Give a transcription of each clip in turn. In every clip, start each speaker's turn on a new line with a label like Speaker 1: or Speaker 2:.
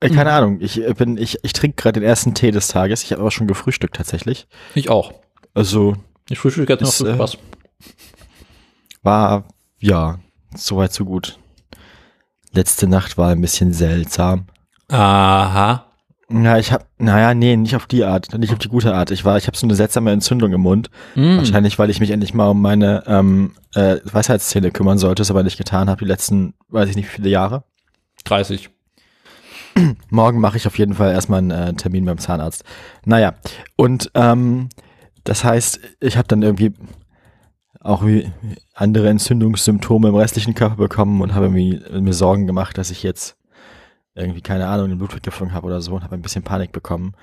Speaker 1: Äh, keine Ahnung, ich äh, bin, ich, ich trinke gerade den ersten Tee des Tages. Ich habe aber schon gefrühstückt tatsächlich.
Speaker 2: Ich auch.
Speaker 1: Also
Speaker 2: Ich frühstücke jetzt noch
Speaker 1: Ist,
Speaker 2: so
Speaker 1: äh,
Speaker 2: Spaß.
Speaker 1: war, ja, soweit so gut. Letzte Nacht war ein bisschen seltsam.
Speaker 2: Aha.
Speaker 1: Ja, ich hab, naja, nee, nicht auf die Art, nicht auf die gute Art. Ich war, ich habe so eine seltsame Entzündung im Mund.
Speaker 2: Mm.
Speaker 1: Wahrscheinlich, weil ich mich endlich mal um meine ähm, äh, Weisheitszähne kümmern sollte, es aber nicht getan habe die letzten, weiß ich nicht, wie viele Jahre.
Speaker 2: 30.
Speaker 1: Morgen mache ich auf jeden Fall erstmal einen äh, Termin beim Zahnarzt. Naja, und ähm, das heißt, ich habe dann irgendwie auch wie andere Entzündungssymptome im restlichen Körper bekommen und habe mir Sorgen gemacht, dass ich jetzt irgendwie, keine Ahnung, eine Blutvergiftung habe oder so und habe ein bisschen Panik bekommen.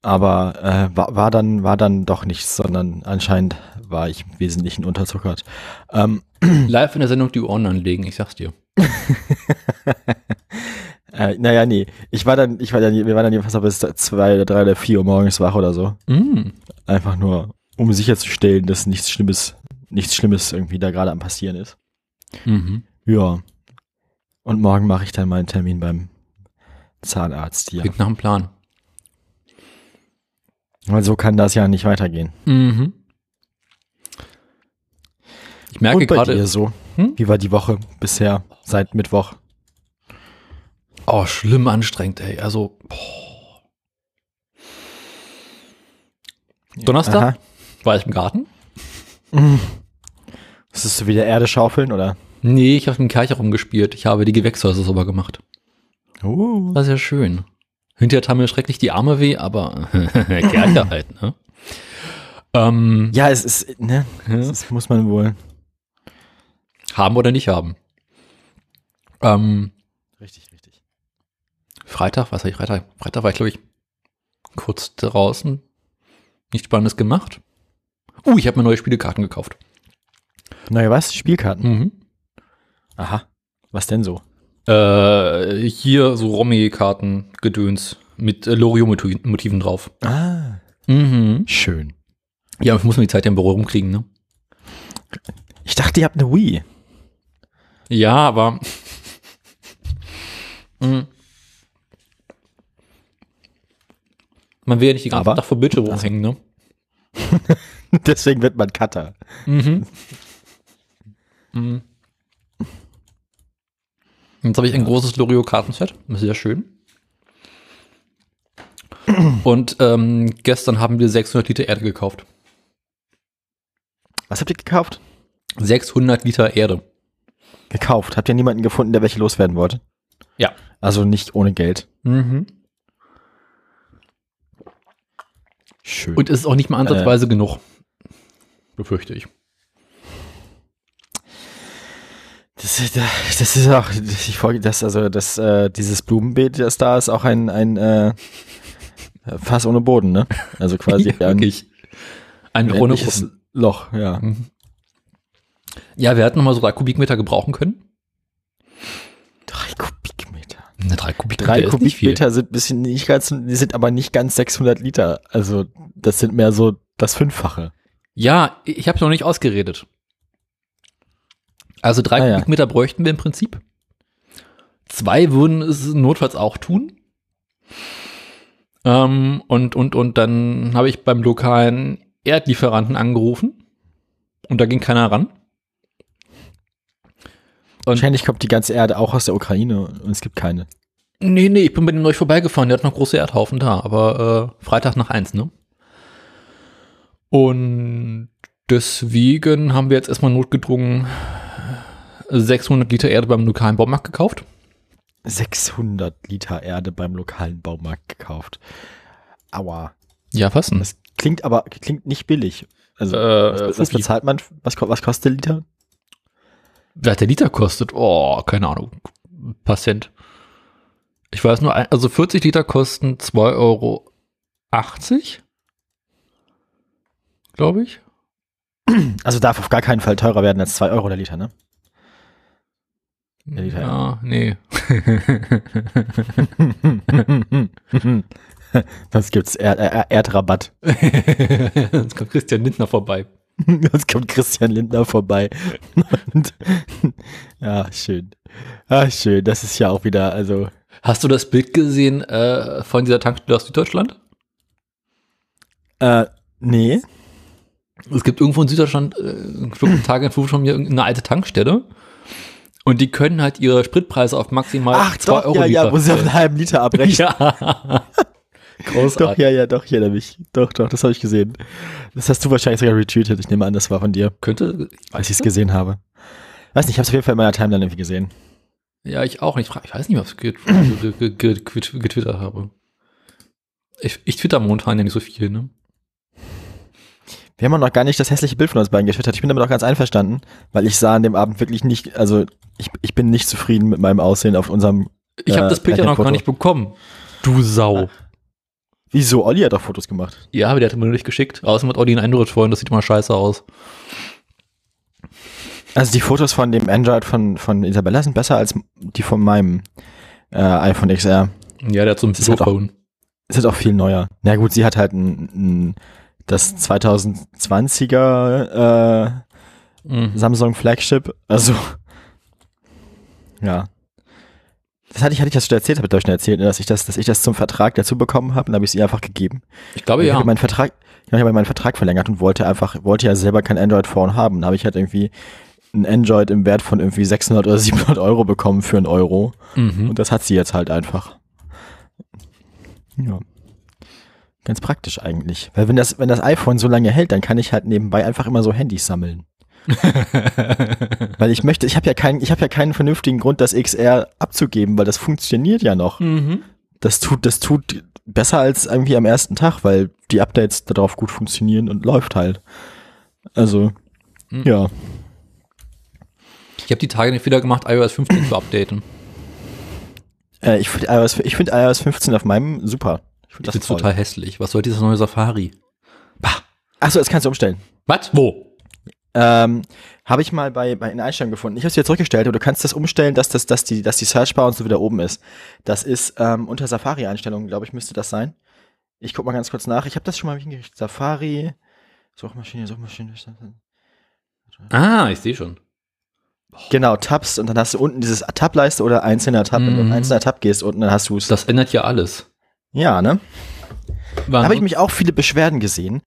Speaker 1: Aber äh, war, war, dann, war dann doch nichts, sondern anscheinend war ich im Wesentlichen unterzuckert. Ähm,
Speaker 2: Live in der Sendung die Ohren anlegen, ich sag's dir.
Speaker 1: äh, naja, nee. Ich war dann, ich war dann, wir waren dann jedenfalls bis zwei oder drei oder vier Uhr morgens wach oder so.
Speaker 2: Mm.
Speaker 1: Einfach nur, um sicherzustellen, dass nichts Schlimmes, nichts Schlimmes irgendwie da gerade am passieren ist.
Speaker 2: Mhm.
Speaker 1: Ja. Und morgen mache ich dann meinen Termin beim Zahnarzt hier.
Speaker 2: Klingt nach einem Plan.
Speaker 1: Weil so kann das ja nicht weitergehen.
Speaker 2: Mhm. Ich merke
Speaker 1: Und bei
Speaker 2: gerade,
Speaker 1: dir so?
Speaker 2: Hm?
Speaker 1: Wie war die Woche bisher, seit Mittwoch?
Speaker 2: Oh, schlimm anstrengend, ey. Also, boah. Donnerstag
Speaker 1: Aha.
Speaker 2: war ich im Garten.
Speaker 1: Musstest du wieder Erde schaufeln, oder?
Speaker 2: Nee, ich habe im Kercher rumgespielt. Ich habe die Gewächshäuser sauber gemacht.
Speaker 1: Uh.
Speaker 2: War sehr schön. Hinterher tat mir schrecklich die Arme weh, aber Kercher halt, ne? Ähm,
Speaker 1: Ja, es ist, ne? Das muss man wohl.
Speaker 2: haben oder nicht haben. Ähm. Freitag, was war ich Freitag? Freitag war ich, glaube ich, kurz draußen. Nichts Spannendes gemacht. Uh, ich habe mir neue Spielekarten gekauft.
Speaker 1: Naja, was? Spielkarten?
Speaker 2: Mhm.
Speaker 1: Aha. Was denn so?
Speaker 2: Äh, hier so Romy-Karten, Gedöns, mit äh, Loriot-Motiven drauf.
Speaker 1: Ah.
Speaker 2: Mhm.
Speaker 1: Schön.
Speaker 2: Ja, ich muss mir die Zeit ja im Büro rumkriegen, ne?
Speaker 1: Ich dachte, ihr habt eine Wii.
Speaker 2: Ja, aber. Mhm. Man will ja nicht die ganze? Tag vor Bildschirm rumhängen, ne?
Speaker 1: Deswegen wird man Cutter.
Speaker 2: Mhm. Mhm. Jetzt habe ich ein großes Loriot-Kartenset. Das ist sehr schön. Und ähm, gestern haben wir 600 Liter Erde gekauft.
Speaker 1: Was habt ihr gekauft?
Speaker 2: 600 Liter Erde.
Speaker 1: Gekauft. Habt ihr niemanden gefunden, der welche loswerden wollte?
Speaker 2: Ja.
Speaker 1: Also nicht ohne Geld.
Speaker 2: Mhm.
Speaker 1: Schön.
Speaker 2: Und es ist auch nicht mal ansatzweise genug. Befürchte ich.
Speaker 1: Das, ist- das ist auch, ich folge das, also das, äh, dieses Blumenbeet, das da ist, auch ein, ein äh, Fass ohne Boden, ne? Also quasi
Speaker 2: Ja,
Speaker 1: ein.
Speaker 2: Ein
Speaker 1: unendliches. Loch, ja.
Speaker 2: Ja, wir hätten noch mal so drei Kubikmeter gebrauchen können.
Speaker 1: Drei Kubikmeter.
Speaker 2: Ne, drei Kubikmeter
Speaker 1: Drei. Kubikmeter sind bisschen nicht ganz, die sind aber nicht ganz 600 Liter. Also das sind mehr so das Fünffache.
Speaker 2: Ja, ich habe noch nicht ausgeredet. Also drei
Speaker 1: Ah, ja.
Speaker 2: Kubikmeter bräuchten wir im Prinzip. Zwei würden es notfalls auch tun. Ähm, und, und, und dann habe ich beim lokalen Erdlieferanten angerufen. Und da ging keiner ran. Und
Speaker 1: Wahrscheinlich kommt die ganze Erde auch aus der Ukraine und es gibt keine.
Speaker 2: Nee, nee, ich bin bei dem neulich vorbeigefahren, der hat noch große Erdhaufen da, aber äh, Freitag nach eins, ne? Und deswegen haben wir jetzt erstmal notgedrungen 600 Liter Erde beim lokalen Baumarkt gekauft.
Speaker 1: 600 Liter Erde beim lokalen Baumarkt gekauft. Aua.
Speaker 2: Ja, was denn?
Speaker 1: Das klingt aber klingt nicht billig. Also
Speaker 2: Äh,
Speaker 1: was, was bezahlt man? Was, was kostet der Liter?
Speaker 2: Wer der Liter kostet? Oh, keine Ahnung. Patient. Ich weiß nur, also 40 Liter kosten 2,80 Euro. Glaube ich.
Speaker 1: Also darf auf gar keinen Fall teurer werden als 2 Euro der Liter, ne? Der Liter,
Speaker 2: Ja, nee.
Speaker 1: Das gibt's Erd, er, Erdrabatt.
Speaker 2: Jetzt kommt Christian Lindner vorbei.
Speaker 1: Jetzt kommt Christian Lindner vorbei. Und, ja, schön. Ah, schön. Das ist ja auch wieder, also
Speaker 2: Hast du das Bild gesehen äh, von dieser Tankstelle aus Süddeutschland?
Speaker 1: Äh, nee.
Speaker 2: Es gibt irgendwo in Süddeutschland, äh, einen Tag in von mir eine alte Tankstelle. Und die können halt ihre Spritpreise auf maximal
Speaker 1: Ach,
Speaker 2: 2
Speaker 1: doch,
Speaker 2: Euro
Speaker 1: ja, ja,
Speaker 2: Liter
Speaker 1: wo sie auf einen halben Liter abrechnen.
Speaker 2: Ja. Großartig.
Speaker 1: Doch, ja, ja, doch, ich erinnere mich. Doch, doch, das habe ich gesehen. Das hast du wahrscheinlich sogar retweetet. Ich nehme an, das war von dir,
Speaker 2: Könnte,
Speaker 1: als ich es gesehen habe. Weiß nicht, ich habe es auf jeden Fall in meiner Timeline irgendwie gesehen.
Speaker 2: ja, ich auch. Ich, frag, ich weiß nicht, was ich get- get- get- get- get- getwittert habe. Ich, ich twitter momentan ja nicht so viel, ne?
Speaker 1: Wir haben auch noch gar nicht das hässliche Bild von uns beiden getwittert. Ich bin damit auch ganz einverstanden, weil ich sah an dem Abend wirklich nicht, also ich, ich bin nicht zufrieden mit meinem Aussehen auf unserem.
Speaker 2: Ich habe
Speaker 1: äh,
Speaker 2: das Bild ja noch gar nicht bekommen. Du Sau.
Speaker 1: Wieso? Olli hat doch Fotos gemacht.
Speaker 2: Ja, aber der hat mir nur nicht geschickt. Außerdem hat Olli ein Android vorhin, das sieht immer scheiße aus.
Speaker 1: Also die Fotos von dem Android von, von Isabella sind besser als die von meinem äh, iPhone XR.
Speaker 2: Ja, der hat so ein
Speaker 1: ist halt auch viel neuer. Na gut, sie hat halt ein, ein das 2020er äh,
Speaker 2: Mhm.
Speaker 1: Samsung Flagship. Also ja. Das hatte ich, hatte ich das schon erzählt, habe ich ich schon erzählt, ne, dass ich das, dass ich das zum Vertrag dazu bekommen habe und habe ich es ihr einfach gegeben.
Speaker 2: Ich glaube
Speaker 1: ich
Speaker 2: ja.
Speaker 1: habe meinen Vertrag, ich habe meinen Vertrag verlängert und wollte einfach, wollte ja selber kein Android-Phone haben. Da habe ich halt irgendwie ein Android im Wert von irgendwie 600 oder 700 Euro bekommen für einen Euro.
Speaker 2: Mhm.
Speaker 1: Und das hat sie jetzt halt einfach. Ja. Ganz praktisch eigentlich. Weil wenn das, wenn das iPhone so lange hält, dann kann ich halt nebenbei einfach immer so Handys sammeln. Weil ich möchte, ich habe ja keinen, ich habe ja keinen vernünftigen Grund, das XR abzugeben, weil das funktioniert ja noch.
Speaker 2: mhm.
Speaker 1: Das tut, das tut besser als irgendwie am ersten Tag, weil die Updates darauf gut funktionieren und läuft halt. Also,
Speaker 2: Mhm.
Speaker 1: ja.
Speaker 2: Ich habe die Tage den Fehler gemacht, iOS 15 zu updaten.
Speaker 1: Äh, ich finde iOS, ich finde iOS 15 auf meinem super. Ich finde
Speaker 2: Das total hässlich. Was soll dieses neue Safari?
Speaker 1: Achso, das kannst du umstellen.
Speaker 2: Was? Wo?
Speaker 1: Ähm, habe ich mal bei, bei in Einstellungen gefunden. Ich habe es wieder zurückgestellt und du kannst das umstellen, dass das, dass die, dass die Searchbar und so wieder oben ist. Das ist ähm, unter Safari-Einstellungen, glaube ich, müsste das sein. Ich guck mal ganz kurz nach. Ich habe das schon mal hingerichtet. Safari, Suchmaschine, Suchmaschine.
Speaker 2: Ah, ich sehe schon.
Speaker 1: Genau, Tabs und dann hast du unten dieses Tab-Leiste oder einzelner Tab. Wenn du
Speaker 2: Mhm.
Speaker 1: auf einzelner Tab gehst unten, dann hast du es.
Speaker 2: Das ändert ja alles.
Speaker 1: Ja, ne? Da habe ich mich auch viele Beschwerden gesehen.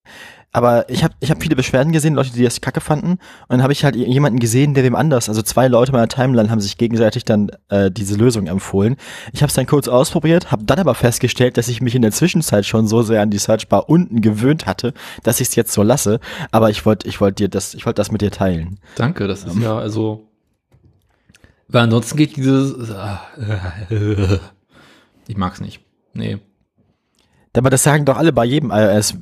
Speaker 1: Aber ich habe ich hab viele Beschwerden gesehen, Leute, die das kacke fanden. Und dann habe ich halt jemanden gesehen, der wem anders, also zwei Leute meiner Timeline haben sich gegenseitig dann äh, diese Lösung empfohlen. Ich habe es dann kurz ausprobiert, habe dann aber festgestellt, dass ich mich in der Zwischenzeit schon so sehr an die Searchbar unten gewöhnt hatte, dass ich es jetzt so lasse. Aber ich wollte ich wollte dir das, ich wollte das mit dir teilen.
Speaker 2: Danke, das ist ja also. Weil ansonsten geht dieses. äh, Ich mag's nicht. Nee.
Speaker 1: Aber das sagen doch alle bei jedem iOS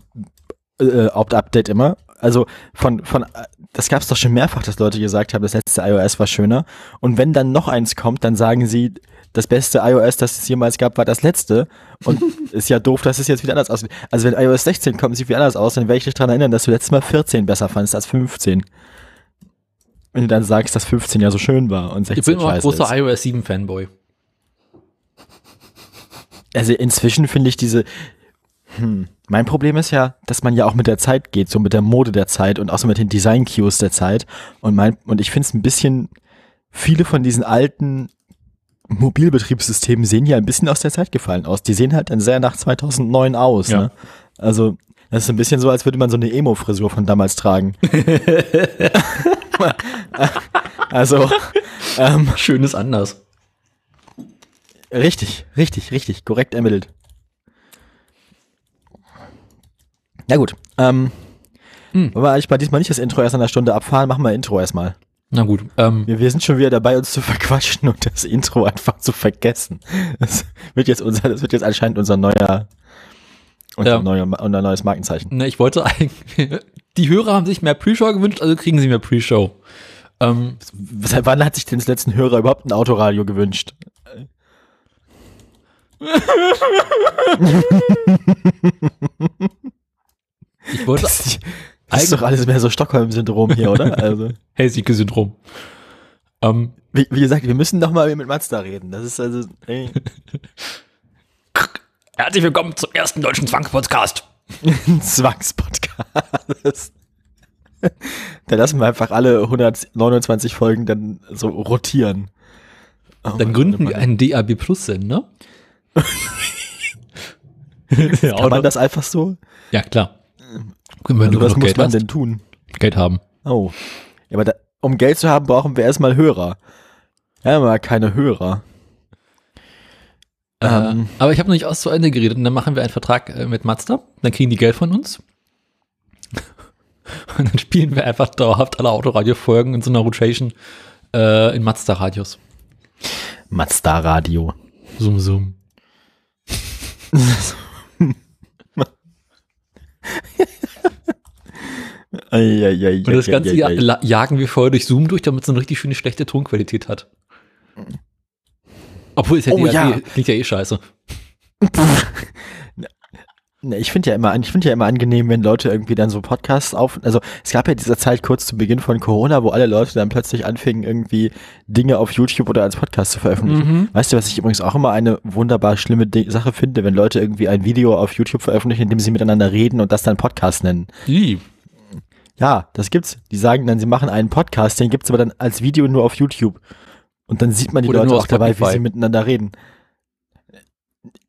Speaker 1: äh, Opt-Update immer. Also von, von, äh, das gab es doch schon mehrfach, dass Leute gesagt haben, das letzte iOS war schöner. Und wenn dann noch eins kommt, dann sagen sie, das beste iOS, das es jemals gab, war das letzte. Und ist ja doof, dass es jetzt wieder anders aussieht. Also wenn iOS 16 kommt, sieht wieder anders aus, dann werde ich dich daran erinnern, dass du letztes Mal 14 besser fandest als 15. Wenn du dann sagst, dass 15 ja so schön war und 16
Speaker 2: Ich bin immer ein großer
Speaker 1: ist.
Speaker 2: iOS 7 Fanboy.
Speaker 1: Also inzwischen finde ich diese. Hm, mein Problem ist ja, dass man ja auch mit der Zeit geht, so mit der Mode der Zeit und auch so mit den Design-Cues der Zeit. Und mein, und ich finde es ein bisschen, viele von diesen alten Mobilbetriebssystemen sehen ja ein bisschen aus der Zeit gefallen aus. Die sehen halt dann sehr nach 2009 aus.
Speaker 2: Ja.
Speaker 1: Ne? Also, das ist ein bisschen so, als würde man so eine Emo-Frisur von damals tragen. also, ähm,
Speaker 2: Schönes anders.
Speaker 1: Richtig, richtig, richtig, korrekt ermittelt. Na gut, ähm,
Speaker 2: Hm.
Speaker 1: wollen wir eigentlich mal diesmal nicht das Intro erst an der Stunde abfahren, machen wir Intro erstmal.
Speaker 2: Na gut. Ähm,
Speaker 1: Wir, wir sind schon wieder dabei, uns zu verquatschen und das Intro einfach zu vergessen. Das wird jetzt unser, das wird jetzt anscheinend unser neuer, unser,
Speaker 2: Ja.
Speaker 1: neuer, unser neues Markenzeichen.
Speaker 2: ne, ich wollte eigentlich. Die Hörer haben sich mehr Pre-Show gewünscht, also kriegen sie mehr Pre-Show. Ähm,
Speaker 1: Seit wann hat sich denn das letzten Hörer überhaupt ein Autoradio gewünscht?
Speaker 2: ich wollte.
Speaker 1: Das ist, das ist doch alles mehr so Stockholm-Syndrom hier, oder? Also,
Speaker 2: Helsinki-Syndrom. Ähm,
Speaker 1: wie, wie gesagt, wir müssen doch mal mit Mazda reden. Das ist also, ey.
Speaker 2: herzlich willkommen zum ersten deutschen Zwangspodcast.
Speaker 1: Zwangspodcast. Da lassen wir einfach alle 129 Folgen dann so rotieren.
Speaker 2: Dann
Speaker 1: Mann,
Speaker 2: gründen
Speaker 1: oh
Speaker 2: wir einen DAB Plus Sender. ja,
Speaker 1: Kann man das einfach so?
Speaker 2: ja, klar. Wenn
Speaker 1: Also,
Speaker 2: du
Speaker 1: was muss
Speaker 2: Geld
Speaker 1: man
Speaker 2: hast,
Speaker 1: denn tun?
Speaker 2: Geld haben.
Speaker 1: Oh. Ja, aber da, um Geld zu haben, brauchen wir erstmal Hörer. Ja, aber keine Hörer. Ähm.
Speaker 2: äh, aber ich habe noch nicht aus zu Ende geredet und dann machen wir einen Vertrag äh, mit Mazda. Dann kriegen die Geld von uns. Und dann spielen wir einfach dauerhaft alle Autoradio-Folgen in so einer Rotation äh, in Mazda-Radios.
Speaker 1: Mazda Radio.
Speaker 2: Sum, sum.
Speaker 1: Eieiei,
Speaker 2: Und das ganze jagen wir vorher durch Zoom durch, damit es eine richtig schöne schlechte Tonqualität hat. Obwohl, ist ja,
Speaker 1: Oh, ja.
Speaker 2: klingt ja eh scheiße.
Speaker 1: Ne, ich finde ja immer, ich finde ja immer angenehm, wenn Leute irgendwie dann so Podcasts auf, also es gab ja diese Zeit kurz zu Beginn von Corona, wo alle Leute dann plötzlich anfingen, irgendwie Dinge auf YouTube oder als Podcast zu veröffentlichen.
Speaker 2: Mhm.
Speaker 1: Weißt du, was ich übrigens auch immer eine wunderbar schlimme Sache finde, wenn Leute irgendwie ein Video auf YouTube veröffentlichen, in dem sie miteinander reden und das dann Podcast nennen.
Speaker 2: Ih,
Speaker 1: Ja, das gibt's. Die sagen dann, sie machen einen Podcast, den gibt's aber dann als Video nur auf YouTube. Und dann sieht man die
Speaker 2: Oder
Speaker 1: Leute auch dabei, wie sie miteinander reden.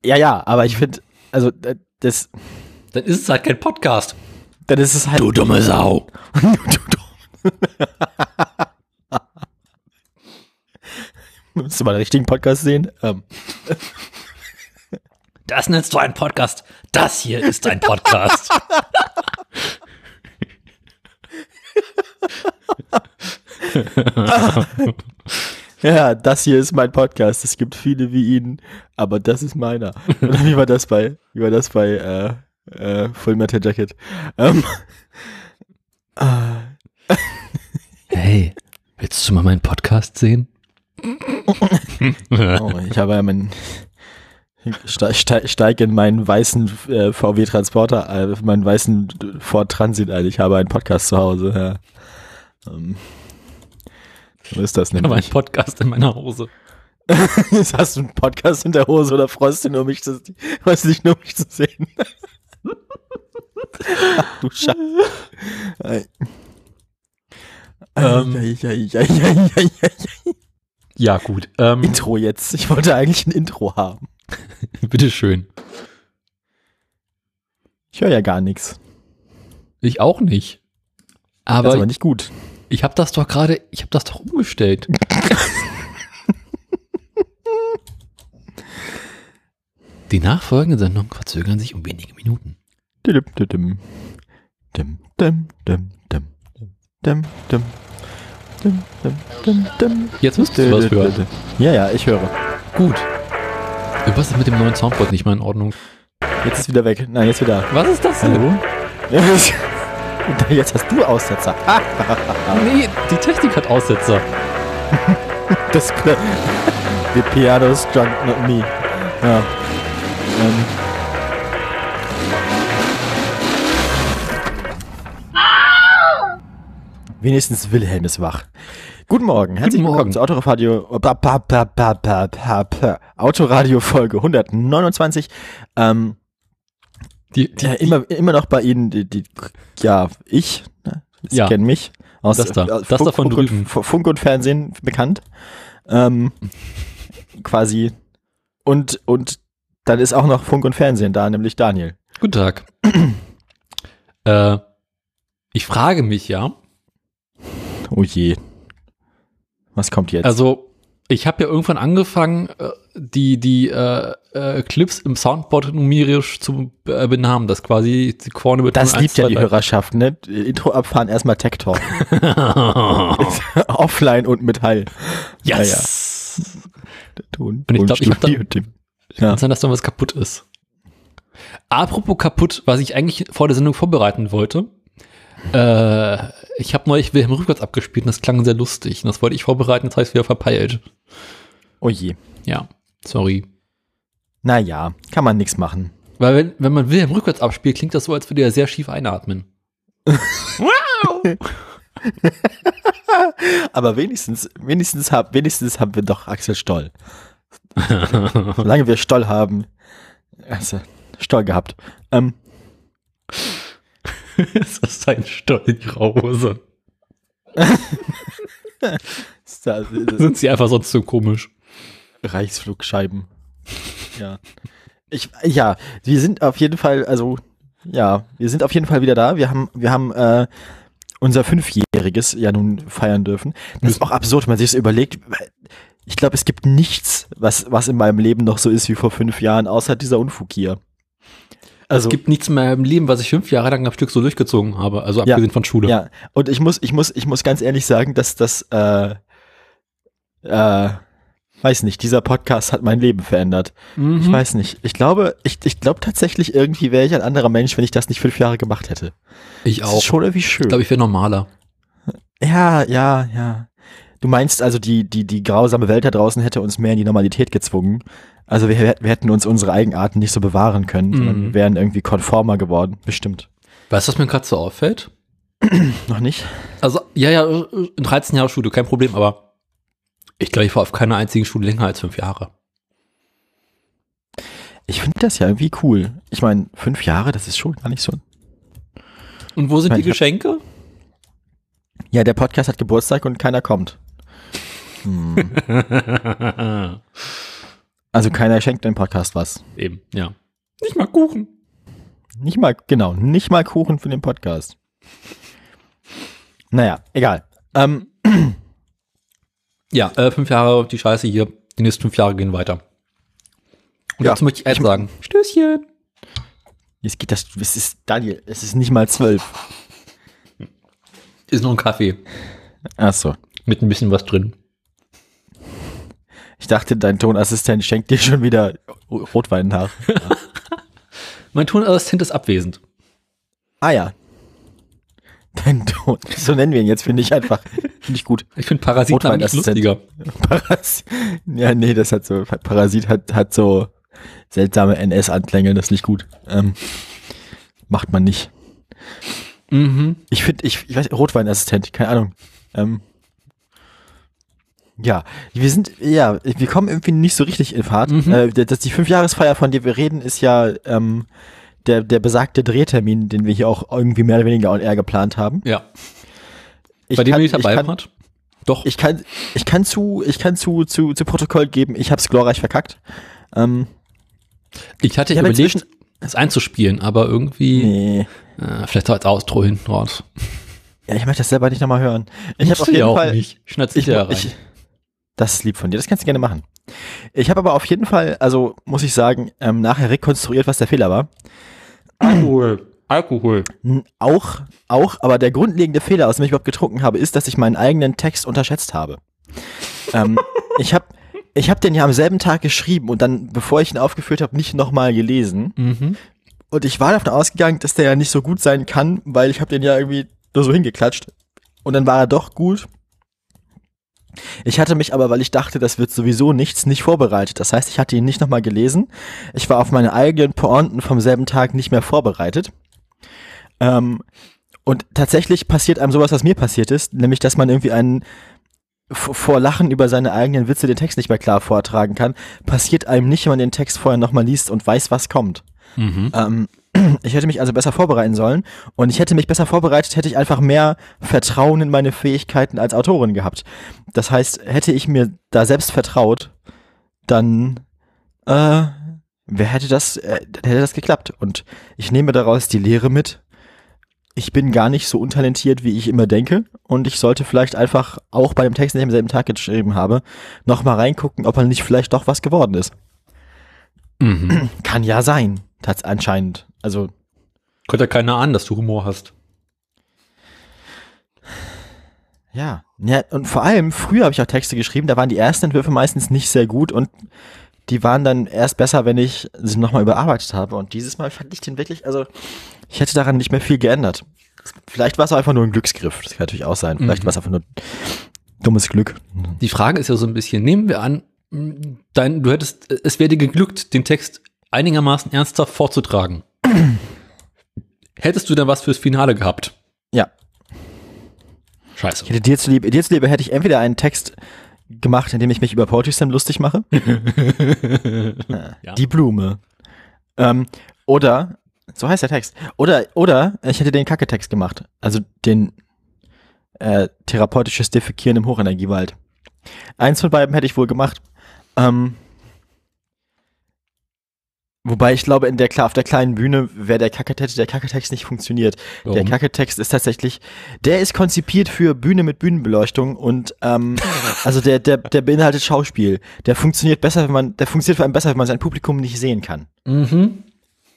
Speaker 1: Ja, ja, aber ich finde, also äh, das,
Speaker 2: Dann ist es halt kein Podcast.
Speaker 1: dann ist es halt.
Speaker 2: Du dumme Sau.
Speaker 1: Du mal den richtigen Podcast sehen? Ähm,
Speaker 2: Das nennst du einen Podcast. Das hier ist ein Podcast.
Speaker 1: ja, das hier ist mein Podcast. Es gibt viele wie ihn, aber das ist meiner. Oder wie war das bei, wie war das bei äh, äh, Full Metal Jacket? Ähm, äh,
Speaker 2: hey, willst du mal meinen Podcast sehen?
Speaker 1: Oh, ich habe ja meinen steig, steig, in meinen weißen äh, VW Transporter, äh, meinen weißen Ford Transit ein. Ich habe einen Podcast zu Hause. Ja. Ähm, so ist das
Speaker 2: Ich habe einen
Speaker 1: nämlich.
Speaker 2: Podcast in meiner Hose.
Speaker 1: Jetzt hast du einen Podcast in der Hose oder freust du, nur mich zu, freust du dich nur mich zu sehen? Ach, du Scheiße. Ei.
Speaker 2: Ähm.
Speaker 1: Ei, ei, ei, ei, ei, ei, ei.
Speaker 2: Ja, gut. Ähm,
Speaker 1: Intro jetzt. Ich wollte eigentlich ein Intro haben.
Speaker 2: bitteschön.
Speaker 1: Ich höre ja gar nichts.
Speaker 2: Ich auch nicht.
Speaker 1: Das
Speaker 2: Aber,
Speaker 1: ist aber nicht gut.
Speaker 2: ich habe das doch gerade, ich habe das doch umgestellt. Die nachfolgenden Sendungen verzögern sich um wenige Minuten. Jetzt müsstest du was hören.
Speaker 1: Ja, ja, ich höre.
Speaker 2: Gut. Was ist mit dem neuen Soundboard nicht mal in Ordnung?
Speaker 1: Jetzt ist wieder weg. Nein, jetzt wieder.
Speaker 2: Was ist das
Speaker 1: Hallo? Und jetzt hast du Aussetzer.
Speaker 2: Nee, die Technik hat Aussetzer.
Speaker 1: das The piano's drunk, not me. Ja. Ähm. Wenigstens Wilhelm ist wach. Guten Morgen, herzlich
Speaker 2: Guten
Speaker 1: willkommen
Speaker 2: Morgen.
Speaker 1: zu Autoradio, Autoradio Folge 129. Ähm,
Speaker 2: Die, die,
Speaker 1: ja, immer, immer noch bei Ihnen, die, die, ja, ich, ne? Sie
Speaker 2: Ja.
Speaker 1: kennen mich. Aus,
Speaker 2: Das da.
Speaker 1: äh,
Speaker 2: Das da von
Speaker 1: Funk,
Speaker 2: drüben.
Speaker 1: Und, Funk und Fernsehen bekannt. Ähm, quasi. Und, und dann ist auch noch Funk und Fernsehen da, nämlich Daniel.
Speaker 2: Guten Tag. äh, ich frage mich ja,
Speaker 1: Oh je. Was kommt jetzt?
Speaker 2: also ich habe ja irgendwann angefangen, äh, die, die äh, äh, Clips im Soundboard numerisch zu äh, benamen, das quasi die vorne mit
Speaker 1: das
Speaker 2: 1,
Speaker 1: liebt ja
Speaker 2: 2,
Speaker 1: die
Speaker 2: 3.
Speaker 1: Hörerschaft, ne? Intro abfahren, erstmal Tech Talk. Offline und mit Hall.
Speaker 2: yes!
Speaker 1: Der Ton.
Speaker 2: Und ich glaub, ich hab da-
Speaker 1: Tonstudio. Ja.
Speaker 2: Kann sein, dass da was kaputt ist. Apropos kaputt, was ich eigentlich vor der Sendung vorbereiten wollte. Äh, ich habe neulich Wilhelm Rückwärts abgespielt und das klang sehr lustig. Und das wollte ich vorbereiten, das heißt wieder verpeilt.
Speaker 1: Oh je.
Speaker 2: Ja, sorry.
Speaker 1: Naja, kann man nichts machen.
Speaker 2: Weil wenn, wenn man Wilhelm rückwärts abspielt, klingt das so, als würde er sehr schief einatmen. wow!
Speaker 1: Aber wenigstens, wenigstens, hab, wenigstens haben wir doch Axel Stoll. Solange wir Stoll haben, also Stoll gehabt. Ähm,
Speaker 2: das ist ein
Speaker 1: ist da,
Speaker 2: Sind sie einfach sonst so komisch?
Speaker 1: Reichsflugscheiben. ja. Ich, ja, wir sind auf jeden Fall, also, ja, wir sind auf jeden Fall wieder da. Wir haben, wir haben äh, unser Fünfjähriges ja nun feiern dürfen. Das ist auch absurd, wenn man sich das überlegt. Ich glaube, es gibt nichts, was, was in meinem Leben noch so ist wie vor fünf Jahren, außer dieser Unfug hier.
Speaker 2: Also, es gibt nichts mehr im Leben, was ich fünf Jahre lang am Stück so durchgezogen habe, also
Speaker 1: Ja.
Speaker 2: abgesehen von Schule.
Speaker 1: Ja, und ich muss, ich muss, ich muss ganz ehrlich sagen, dass das, äh, äh, weiß nicht, dieser Podcast hat mein Leben verändert.
Speaker 2: Mhm.
Speaker 1: Ich weiß nicht. Ich glaube, ich, ich glaube tatsächlich irgendwie wäre ich ein anderer Mensch, wenn ich das nicht fünf Jahre gemacht hätte.
Speaker 2: ich
Speaker 1: Das
Speaker 2: auch.
Speaker 1: ist schon irgendwie schön.
Speaker 2: Ich glaube, ich wäre normaler.
Speaker 1: ja, ja, ja. Du meinst also, die, die, die grausame Welt da draußen hätte uns mehr in die Normalität gezwungen. Also wir, wir hätten uns unsere Eigenarten nicht so bewahren können, sondern
Speaker 2: Mhm.
Speaker 1: wir wären irgendwie konformer geworden. Bestimmt.
Speaker 2: Weißt du, was mir gerade so auffällt?
Speaker 1: Noch nicht?
Speaker 2: Also, ja, ja, in 13 Jahre Schule, kein Problem, aber ich glaube, ich war auf keiner einzigen Schule länger als fünf Jahre.
Speaker 1: Ich finde das ja irgendwie cool. Ich meine, fünf Jahre, das ist schon gar nicht so.
Speaker 2: Und wo sind die
Speaker 1: ich hab-
Speaker 2: Geschenke?
Speaker 1: Ja, der Podcast hat Geburtstag und keiner kommt. Hm. Also keiner schenkt dem Podcast was.
Speaker 2: Eben, ja. Nicht mal Kuchen.
Speaker 1: Nicht mal, genau, nicht mal Kuchen für den Podcast. Naja, egal. Ähm,
Speaker 2: Ja, äh, fünf Jahre, die Scheiße hier. Die nächsten fünf Jahre gehen weiter. Und
Speaker 1: Ja,
Speaker 2: dazu möchte ich eins sagen. Stößchen.
Speaker 1: jetzt geht das, es ist, Daniel, es ist nicht mal zwölf.
Speaker 2: Ist nur ein Kaffee.
Speaker 1: Ach so.
Speaker 2: Mit ein bisschen was drin.
Speaker 1: Ich dachte, dein Tonassistent schenkt dir schon wieder Rotwein nach.
Speaker 2: Mein Tonassistent ist abwesend.
Speaker 1: Ah ja. Dein Ton, so nennen wir ihn jetzt, finde ich einfach, finde ich gut.
Speaker 2: Ich finde Parasiten eigentlich lustiger.
Speaker 1: Paras ja, nee, das hat so, Parasit hat, hat so seltsame NS-Anklänge, das ist nicht gut. Ähm, macht man nicht.
Speaker 2: Mhm.
Speaker 1: Ich finde, ich, ich weiß, Rotweinassistent, keine Ahnung. Ähm, ja, wir sind, ja, wir kommen irgendwie nicht so richtig in Fahrt.
Speaker 2: Mhm.
Speaker 1: Äh, das, die Fünfjahresfeier, von der wir reden, ist ja ähm, der, der besagte Drehtermin, den wir hier auch irgendwie mehr oder weniger on air geplant haben.
Speaker 2: Ja.
Speaker 1: Ich
Speaker 2: Bei dem
Speaker 1: kann-
Speaker 2: nicht dabei
Speaker 1: ich kann?
Speaker 2: Doch.
Speaker 1: ich kann, ich kann zu, ich kann zu, zu, zu Protokoll geben, ich habe es glorreich verkackt. Ähm,
Speaker 2: Ich hatte
Speaker 1: Ich
Speaker 2: überlegt, es einzuspielen, aber irgendwie,
Speaker 1: nee.
Speaker 2: äh, vielleicht als Outro hinten raus.
Speaker 1: Ja, ich möchte das selber nicht nochmal hören. Ich habe auf jeden
Speaker 2: auch
Speaker 1: Fall,
Speaker 2: nicht.
Speaker 1: Ich,
Speaker 2: rein.
Speaker 1: ich, das ist lieb von dir, das kannst du gerne machen. Ich habe aber auf jeden Fall, also muss ich sagen, ähm, nachher rekonstruiert, was der Fehler war.
Speaker 2: Alkohol. Alkohol.
Speaker 1: Auch, auch, aber der grundlegende Fehler, aus dem ich überhaupt getrunken habe, ist, dass ich meinen eigenen Text unterschätzt habe. ähm, ich habe ich hab den ja am selben Tag geschrieben und dann, bevor ich ihn aufgeführt habe, nicht nochmal gelesen.
Speaker 2: Mhm.
Speaker 1: Und ich war davon ausgegangen, dass der ja nicht so gut sein kann, weil ich habe den ja irgendwie nur so hingeklatscht. Und dann war er doch gut. Ich hatte mich aber, weil ich dachte, das wird sowieso nichts, nicht vorbereitet. Das heißt, ich hatte ihn nicht nochmal gelesen. Ich war auf meine eigenen Pointen vom selben Tag nicht mehr vorbereitet. Ähm, und tatsächlich passiert einem sowas, was mir passiert ist, nämlich, dass man irgendwie einen vor Lachen über seine eigenen Witze den Text nicht mehr klar vortragen kann, passiert einem nicht, wenn man den Text vorher nochmal liest und weiß, was kommt.
Speaker 2: Mhm.
Speaker 1: Ähm, ich hätte mich also besser vorbereiten sollen und ich hätte mich besser vorbereitet, hätte ich einfach mehr Vertrauen in meine Fähigkeiten als Autorin gehabt. Das heißt, hätte ich mir da selbst vertraut, dann äh, wer hätte das, äh, dann hätte das geklappt. Und ich nehme daraus die Lehre mit. Ich bin gar nicht so untalentiert, wie ich immer denke. Und ich sollte vielleicht einfach auch bei dem Text, den ich am selben Tag geschrieben habe, nochmal reingucken, ob man nicht vielleicht doch was geworden ist.
Speaker 2: Mhm.
Speaker 1: Kann ja sein, tats anscheinend. Also
Speaker 2: Könnte ja keiner ahnen, dass du Humor hast.
Speaker 1: Ja. ja, und vor allem, früher habe ich auch Texte geschrieben, da waren die ersten Entwürfe meistens nicht sehr gut und die waren dann erst besser, wenn ich sie nochmal überarbeitet habe. Und dieses Mal fand ich den wirklich, also ich hätte daran nicht mehr viel geändert. Vielleicht war es einfach nur ein Glücksgriff, das kann natürlich auch sein. Vielleicht
Speaker 2: Mhm.
Speaker 1: war es einfach nur dummes Glück.
Speaker 2: Die Frage ist ja so ein bisschen, nehmen wir an, dein, du hättest, es wäre dir geglückt, den Text einigermaßen ernsthaft vorzutragen. Hättest du dann was fürs Finale gehabt?
Speaker 1: Ja.
Speaker 2: Scheiße.
Speaker 1: Ich hätte dir zuliebe, dir zuliebe hätte ich entweder einen Text gemacht, in dem ich mich über Poetry Slam lustig mache.
Speaker 2: Ja.
Speaker 1: Die Blume. Ähm, oder, so heißt der Text. Oder, oder ich hätte den Kacke-Text gemacht. Also den äh, therapeutisches Defekieren im Hochenergiewald. Eins von beiden hätte ich wohl gemacht. Ähm, wobei ich glaube, in der, klar, auf der kleinen Bühne wäre der Kacketext, der Kacketext nicht funktioniert. Der
Speaker 2: Warum?
Speaker 1: Kacketext ist tatsächlich, der ist konzipiert für Bühne mit Bühnenbeleuchtung und ähm, also der, der, der beinhaltet Schauspiel. Der funktioniert besser, wenn man, der funktioniert vor allem besser, wenn man sein Publikum nicht sehen kann.
Speaker 2: Mhm.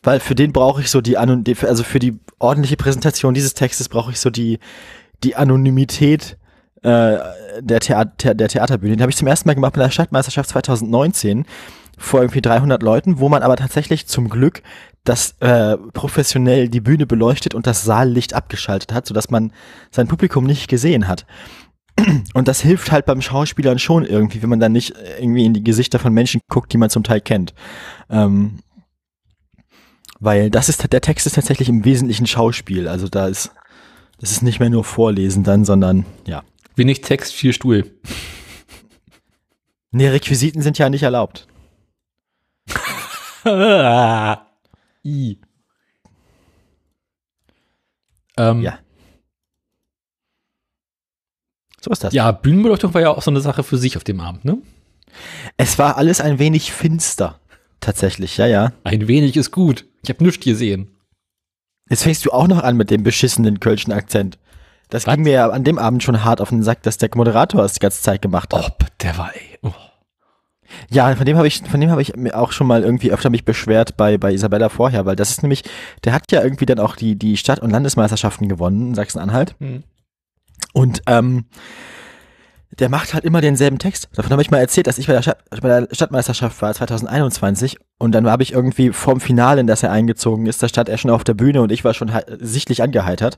Speaker 1: Weil für den brauche ich so die, Anon also für die ordentliche Präsentation dieses Textes brauche ich so die, die Anonymität äh, der, Theater, der Theaterbühne. Den habe ich zum ersten Mal gemacht bei der Stadtmeisterschaft 2019 vor irgendwie 300 Leuten, wo man aber tatsächlich zum Glück das äh, professionell die Bühne beleuchtet und das Saallicht abgeschaltet hat, sodass man sein Publikum nicht gesehen hat. Und das hilft halt beim Schauspielern schon irgendwie, wenn man dann nicht irgendwie in die Gesichter von Menschen guckt, die man zum Teil kennt. Ähm, weil das ist der Text ist tatsächlich im Wesentlichen Schauspiel. Also da ist das ist nicht mehr nur Vorlesen dann, sondern ja.
Speaker 2: Wenig Text, viel Stuhl.
Speaker 1: Nee, Requisiten sind ja nicht erlaubt.
Speaker 2: I. Ähm,
Speaker 1: Ja. So ist das.
Speaker 2: ja, Bühnenbeleuchtung war ja auch so eine Sache für sich auf dem Abend, ne?
Speaker 1: Es war alles ein wenig finster. Tatsächlich, ja, ja.
Speaker 2: Ein wenig ist gut. Ich habe nichts gesehen.
Speaker 1: Jetzt fängst du auch noch an mit dem beschissenen kölschen Akzent. Das
Speaker 2: Was?
Speaker 1: ging mir ja an dem Abend schon hart auf den Sack, dass der Moderator es die ganze Zeit gemacht hat.
Speaker 2: Oh, der war ey. Oh.
Speaker 1: Ja, von dem habe ich, von dem habe ich auch schon mal irgendwie öfter mich beschwert bei, bei Isabella vorher, weil das ist nämlich, der hat ja irgendwie dann auch die, die Stadt- und Landesmeisterschaften gewonnen in Sachsen-Anhalt.
Speaker 2: Hm.
Speaker 1: Und ähm, der macht halt immer denselben Text. Davon habe ich mal erzählt, dass ich bei der, Stadt, bei der Stadtmeisterschaft war 2021 und dann habe ich irgendwie vorm Finale, in das er eingezogen ist, da stand er schon auf der Bühne und ich war schon sichtlich angeheitert.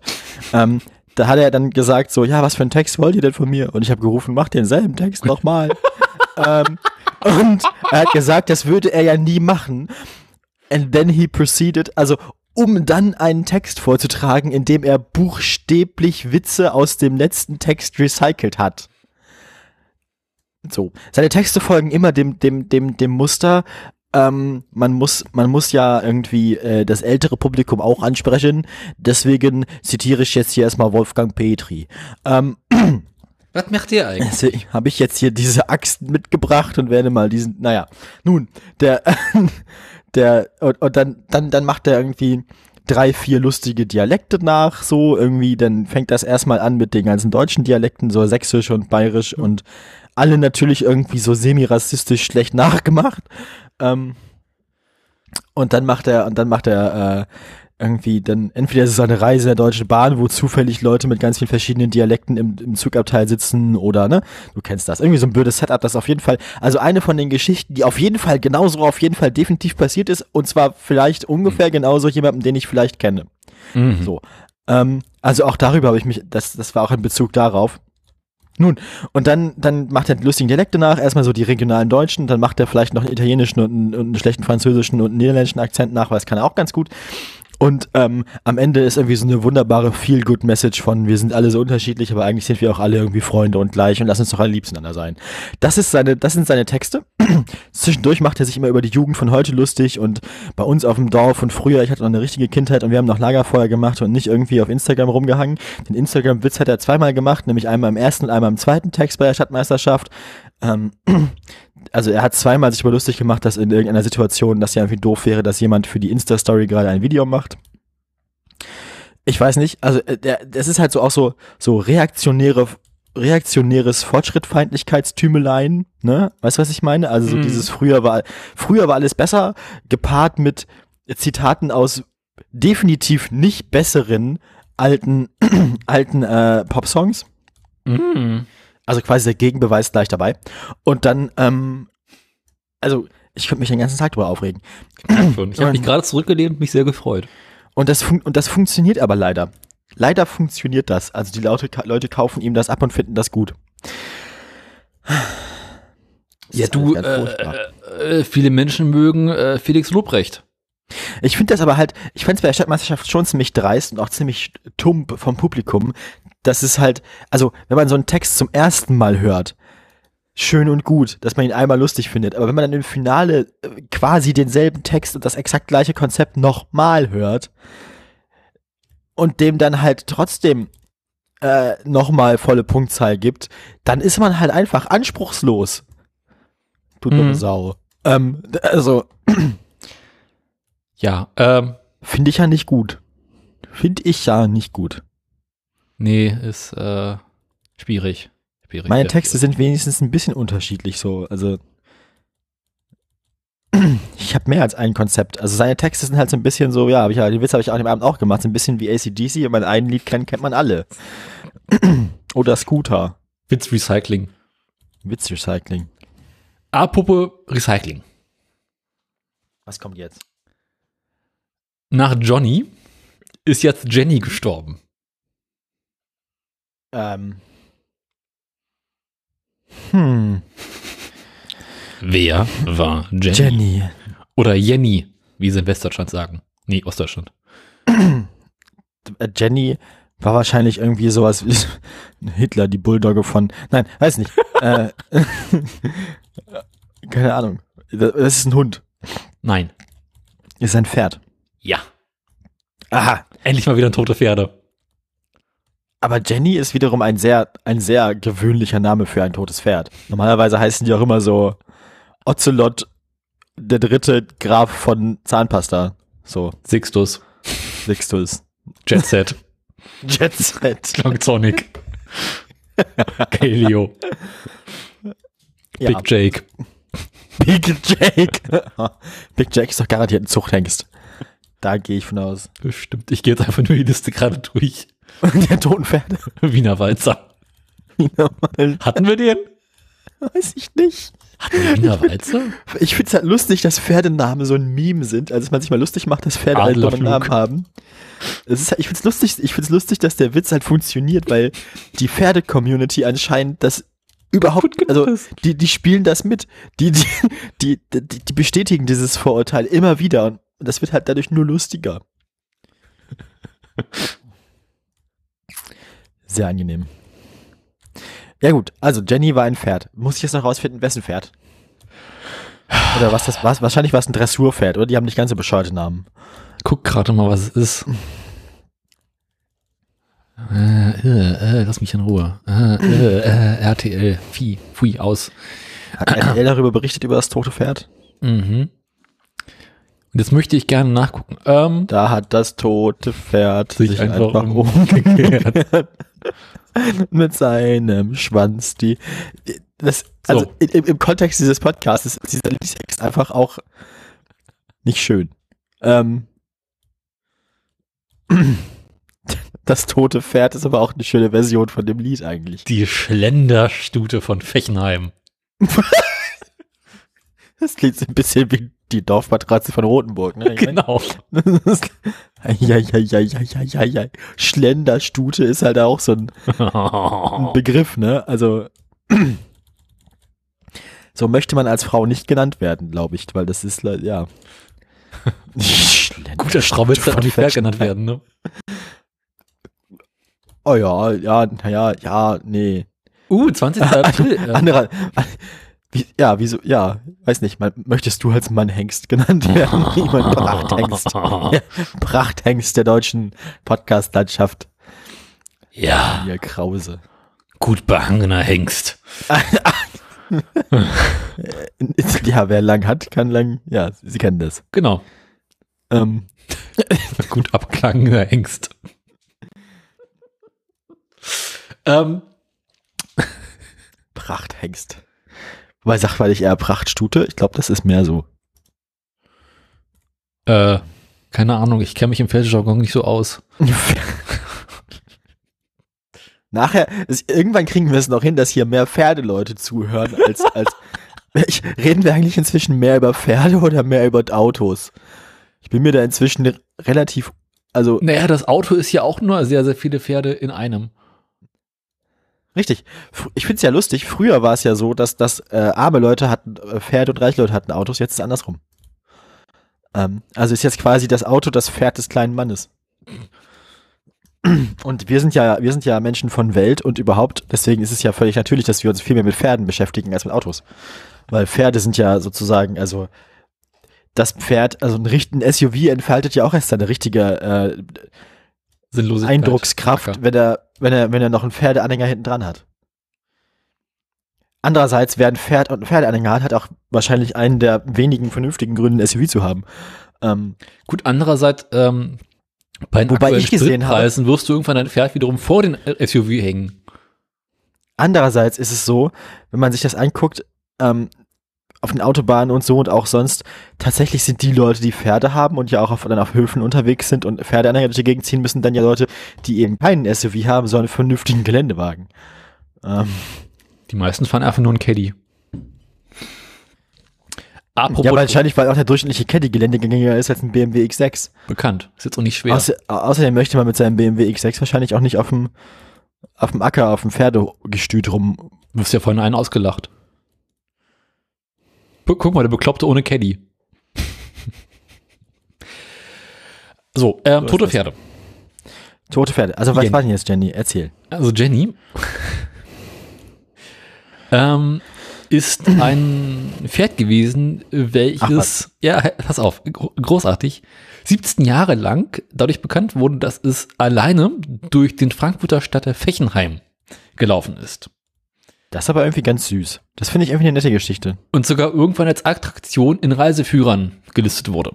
Speaker 1: ähm, da hat er dann gesagt so, ja, was für einen Text wollt ihr denn von mir? Und ich habe gerufen, mach denselben Text nochmal. Ähm, und er hat gesagt, das würde er ja nie machen. And then he proceeded, also um dann einen Text vorzutragen, in dem er buchstäblich Witze aus dem letzten Text recycelt hat. So. Seine Texte folgen immer dem, dem, dem, dem Muster. Ähm, man muss, man muss ja irgendwie äh, das ältere Publikum auch ansprechen. Deswegen zitiere ich jetzt hier erstmal Wolfgang Petri. Ähm,
Speaker 2: Was macht der eigentlich?
Speaker 1: Deswegen habe ich jetzt hier diese Axt mitgebracht und werde mal diesen, naja, nun, der, der, und, und dann, dann, dann macht er irgendwie drei, vier lustige Dialekte nach, so irgendwie, dann fängt das erstmal an mit den ganzen deutschen Dialekten, so sächsisch und bayerisch und alle natürlich irgendwie so semi-rassistisch schlecht nachgemacht. Ähm, und dann macht er, und dann macht er, äh, irgendwie dann entweder ist es eine Reise der Deutschen Bahn, wo zufällig Leute mit ganz vielen verschiedenen Dialekten im, im Zugabteil sitzen oder ne, du kennst das. Irgendwie so ein blödes Setup, das auf jeden Fall, also eine von den Geschichten, die auf jeden Fall genauso auf jeden Fall definitiv passiert ist und zwar vielleicht ungefähr genauso jemandem, den ich vielleicht kenne.
Speaker 2: Mhm.
Speaker 1: So. Ähm, also auch darüber habe ich mich, das, das war auch in Bezug darauf. Nun, und dann, dann macht er die lustigen Dialekte nach, erstmal so die regionalen Deutschen, dann macht er vielleicht noch einen italienischen und einen, und einen schlechten französischen und einen niederländischen Akzent nach, weil das kann er auch ganz gut. Und ähm, am Ende ist irgendwie so eine wunderbare Feel-Good-Message von, wir sind alle so unterschiedlich, aber eigentlich sind wir auch alle irgendwie Freunde und gleich und lass uns doch alle lieb zueinander sein. Das ist seine, das sind seine Texte. Zwischendurch macht er sich immer über die Jugend von heute lustig und bei uns auf dem Dorf und früher, ich hatte noch eine richtige Kindheit und wir haben noch Lagerfeuer gemacht und nicht irgendwie auf Instagram rumgehangen. Den Instagram-Witz hat er zweimal gemacht, nämlich einmal im ersten und einmal im zweiten Text bei der Stadtmeisterschaft. Ähm, also er hat zweimal sich über lustig gemacht, dass in irgendeiner Situation das ja irgendwie doof wäre, dass jemand für die Insta-Story gerade ein Video macht. Ich weiß nicht, also äh, das ist halt so auch so, so reaktionäre, reaktionäres Fortschrittfeindlichkeitstümeleien, ne? Weißt du, was ich meine? Also so
Speaker 2: Mhm.
Speaker 1: dieses früher war, früher war alles besser, gepaart mit Zitaten aus definitiv nicht besseren alten, alten äh, Popsongs.
Speaker 2: Mhm.
Speaker 1: Also quasi der Gegenbeweis gleich dabei. Und dann, ähm, also ich könnte mich den ganzen Tag drüber aufregen.
Speaker 2: Ich habe mich gerade zurückgelehnt und mich sehr gefreut.
Speaker 1: Und das, und das funktioniert aber leider. Leider funktioniert das. Also die Leute, Leute kaufen ihm das ab und finden das gut. Das
Speaker 2: Ja, du,
Speaker 1: furchtbar.
Speaker 2: äh, äh, viele Menschen mögen äh, Felix Lobrecht.
Speaker 1: Ich finde das aber halt, ich fände es bei der Stadtmeisterschaft schon ziemlich dreist und auch ziemlich tump vom Publikum. Das ist halt, also wenn man so einen Text zum ersten Mal hört, schön und gut, dass man ihn einmal lustig findet. Aber wenn man dann im Finale äh, quasi denselben Text und das exakt gleiche Konzept nochmal hört und dem dann halt trotzdem äh, nochmal volle Punktzahl gibt, dann ist man halt einfach anspruchslos. Du dumme
Speaker 2: Mhm.
Speaker 1: Sau. Ähm, also,
Speaker 2: Ja, ähm,
Speaker 1: finde ich ja nicht gut. Finde ich ja nicht gut.
Speaker 2: nee, ist äh, schwierig. schwierig.
Speaker 1: Meine Texte
Speaker 2: schwierig.
Speaker 1: sind wenigstens ein bisschen unterschiedlich so. Also ich habe mehr als ein Konzept. Also seine Texte sind halt so ein bisschen so, ja, hab ich ja, den Witz habe ich auch an dem Abend auch gemacht, so ein bisschen wie ACDC. Wenn man ein Lied kennt, kennt man alle. Oder Scooter.
Speaker 2: Witzrecycling.
Speaker 1: Witzrecycling.
Speaker 2: Apropos Recycling.
Speaker 1: Was kommt jetzt?
Speaker 2: Nach Johnny ist jetzt Jenny gestorben.
Speaker 1: Ähm. Hm.
Speaker 2: Wer war Jenny?
Speaker 1: Jenny.
Speaker 2: Oder Jenny, wie sie in Westdeutschland sagen. Nee, Ostdeutschland.
Speaker 1: Äh, Jenny war wahrscheinlich irgendwie sowas wie Hitler, die Bulldogge von. Nein, weiß nicht. äh, keine Ahnung. Das das ist ein Hund.
Speaker 2: Nein.
Speaker 1: Ist ein Pferd.
Speaker 2: Ja.
Speaker 1: Aha.
Speaker 2: Endlich mal wieder ein tote Pferde.
Speaker 1: Aber Jenny ist wiederum ein sehr, ein sehr gewöhnlicher Name für ein totes Pferd. Normalerweise heißen die auch immer so Ocelot, der dritte Graf von Zahnpasta. So,
Speaker 2: Sixtus,
Speaker 1: Sixtus.
Speaker 2: Jet Set,
Speaker 1: Jet Set.
Speaker 2: Long Sonic, Kaleo,
Speaker 1: Ja,
Speaker 2: Big Jake.
Speaker 1: Big Jake. Big Jake ist doch garantiert ein Zuchthengst. Da gehe ich von aus.
Speaker 2: Bestimmt. Ich gehe jetzt einfach nur die Liste gerade durch.
Speaker 1: Der toten Pferde.
Speaker 2: Wiener Walzer. Hatten wir den?
Speaker 1: Weiß ich nicht.
Speaker 2: Hatten wir Wiener Walzer?
Speaker 1: Ich finde es halt lustig, dass Pferdenamen so ein Meme sind. Also, dass man sich mal lustig macht, dass Pferde halt einen Namen haben. Es ist, halt- ich finde es lustig, ich find's lustig, dass der Witz halt funktioniert, weil die Pferde-Community anscheinend das überhaupt, also die, die spielen das mit. Die, die, die, die, die bestätigen dieses Vorurteil immer wieder und das wird halt dadurch nur lustiger. Sehr angenehm. Ja gut, also Jenny war ein Pferd. Muss ich jetzt noch rausfinden, wessen Pferd? Oder was das war? Wahrscheinlich war es ein Dressurpferd, oder? Die haben nicht ganz so bescheuerte Namen.
Speaker 2: Guck gerade mal, was es ist. Äh, äh, äh, lass mich in Ruhe. RTL. Vieh. Pfui, aus.
Speaker 1: Hat RTL darüber berichtet, über das tote Pferd?
Speaker 2: Mhm. Und jetzt möchte ich gerne nachgucken. Ähm,
Speaker 1: Da hat das tote Pferd
Speaker 2: Sich
Speaker 1: sich,
Speaker 2: einfach
Speaker 1: einfach, umgekehrt. Mit seinem Schwanz. Die, das, also
Speaker 2: So.
Speaker 1: im, im Kontext dieses Podcasts ist dieser Liedtext einfach auch nicht schön. Ähm, das tote Pferd ist aber auch eine schöne Version von dem Lied eigentlich.
Speaker 2: die Schlenderstute von Fechenheim.
Speaker 1: Das klingt so ein bisschen wie die Dorfmatratze von Rotenburg. Ne? Ich mein,
Speaker 2: Genau.
Speaker 1: Eieieiei. Schlenderstute ist halt auch so ein, ein Begriff, ne? Also so möchte man als Frau nicht genannt werden, glaube ich, weil das ist ja.
Speaker 2: Guter Schraubitz darf
Speaker 1: von
Speaker 2: nicht fair genannt werden, ne?
Speaker 1: Oh ja, ja, naja, ja, nee.
Speaker 2: Uh, 20. April.
Speaker 1: Anderer, wie, ja, wieso, ja, weiß nicht, man, möchtest du als Mann Hengst genannt werden? Jemand Prachthengst. Ja, Prachthengst der deutschen Podcast-Landschaft.
Speaker 2: ja,
Speaker 1: Hier Krause.
Speaker 2: gut behangener Hengst.
Speaker 1: Ja, wer lang hat, kann lang, ja, Sie kennen das.
Speaker 2: Genau.
Speaker 1: Ähm,
Speaker 2: Gut abklangener Hengst. ähm,
Speaker 1: Prachthengst. Wobei sagt weil ich eher Prachtstute, ich glaube, das ist mehr so.
Speaker 2: äh, keine Ahnung, ich kenne mich im Pferdejargon nicht so aus.
Speaker 1: Nachher, es, irgendwann kriegen wir es noch hin, dass hier mehr Pferdeleute zuhören als, als ich, reden wir eigentlich inzwischen mehr über Pferde oder mehr über Autos? Ich bin mir da inzwischen re- relativ, also
Speaker 2: Naja, das Auto ist ja auch nur sehr, sehr viele Pferde in einem.
Speaker 1: Richtig. Ich find's ja lustig. Früher war es ja so, dass, dass äh, arme Leute hatten äh, Pferde und reiche Leute hatten Autos. Jetzt ist es andersrum. Ähm, also ist jetzt quasi das Auto das Pferd des kleinen Mannes. Und wir sind ja, wir sind ja Menschen von Welt und überhaupt, deswegen ist es ja völlig natürlich, dass wir uns viel mehr mit Pferden beschäftigen als mit Autos. Weil Pferde sind ja sozusagen, also das Pferd, also ein, ein SUV entfaltet ja auch erst seine richtige äh,
Speaker 2: Sinnlosigkeit.
Speaker 1: Eindruckskraft,
Speaker 2: Acker.
Speaker 1: wenn er, wenn er, wenn er noch einen Pferdeanhänger hinten dran hat. andererseits, wer ein Pferd und ein Pferdeanhänger hat, hat auch wahrscheinlich einen der wenigen vernünftigen Gründe, ein SUV zu haben. Ähm,
Speaker 2: Gut, andererseits, ähm, bei den
Speaker 1: Wobei ich gesehen habe-
Speaker 2: wirst du irgendwann dein Pferd wiederum vor den SUV hängen.
Speaker 1: Andererseits ist es so, wenn man sich das anguckt, ähm, auf den Autobahnen und so und auch sonst, tatsächlich sind die Leute, die Pferde haben und ja auch auf, dann auf Höfen unterwegs sind und Pferdeanhänger durch die Gegend ziehen müssen, dann ja Leute, die eben keinen SUV haben, sondern einen vernünftigen Geländewagen. Ähm,
Speaker 2: Die meisten fahren einfach nur ein Caddy. Apropos
Speaker 1: ja, wahrscheinlich, weil auch der durchschnittliche Caddy geländegängiger ist als ein BMW X6.
Speaker 2: bekannt. Ist jetzt auch nicht schwer.
Speaker 1: Außer, außerdem möchte man mit seinem BMW X6 wahrscheinlich auch nicht auf dem, auf dem Acker, auf dem Pferdegestüt rum.
Speaker 2: Du wirst ja vorhin einen ausgelacht. Gu- Guck mal, der Bekloppte ohne Caddy. so, ähm,
Speaker 1: So
Speaker 2: tote. Pferde.
Speaker 1: Tote Pferde. Also was
Speaker 2: Jenny.
Speaker 1: war denn jetzt, Jenny? Erzähl.
Speaker 2: Also Jenny ähm, ist ein Pferd gewesen, welches, ja, pass auf, gro- großartig, 17 Jahre lang dadurch bekannt wurde, dass es alleine durch den Frankfurter Stadtteil Fechenheim gelaufen ist.
Speaker 1: Das ist aber irgendwie ganz süß. Das finde ich irgendwie eine nette Geschichte.
Speaker 2: Und sogar irgendwann als Attraktion in Reiseführern gelistet wurde.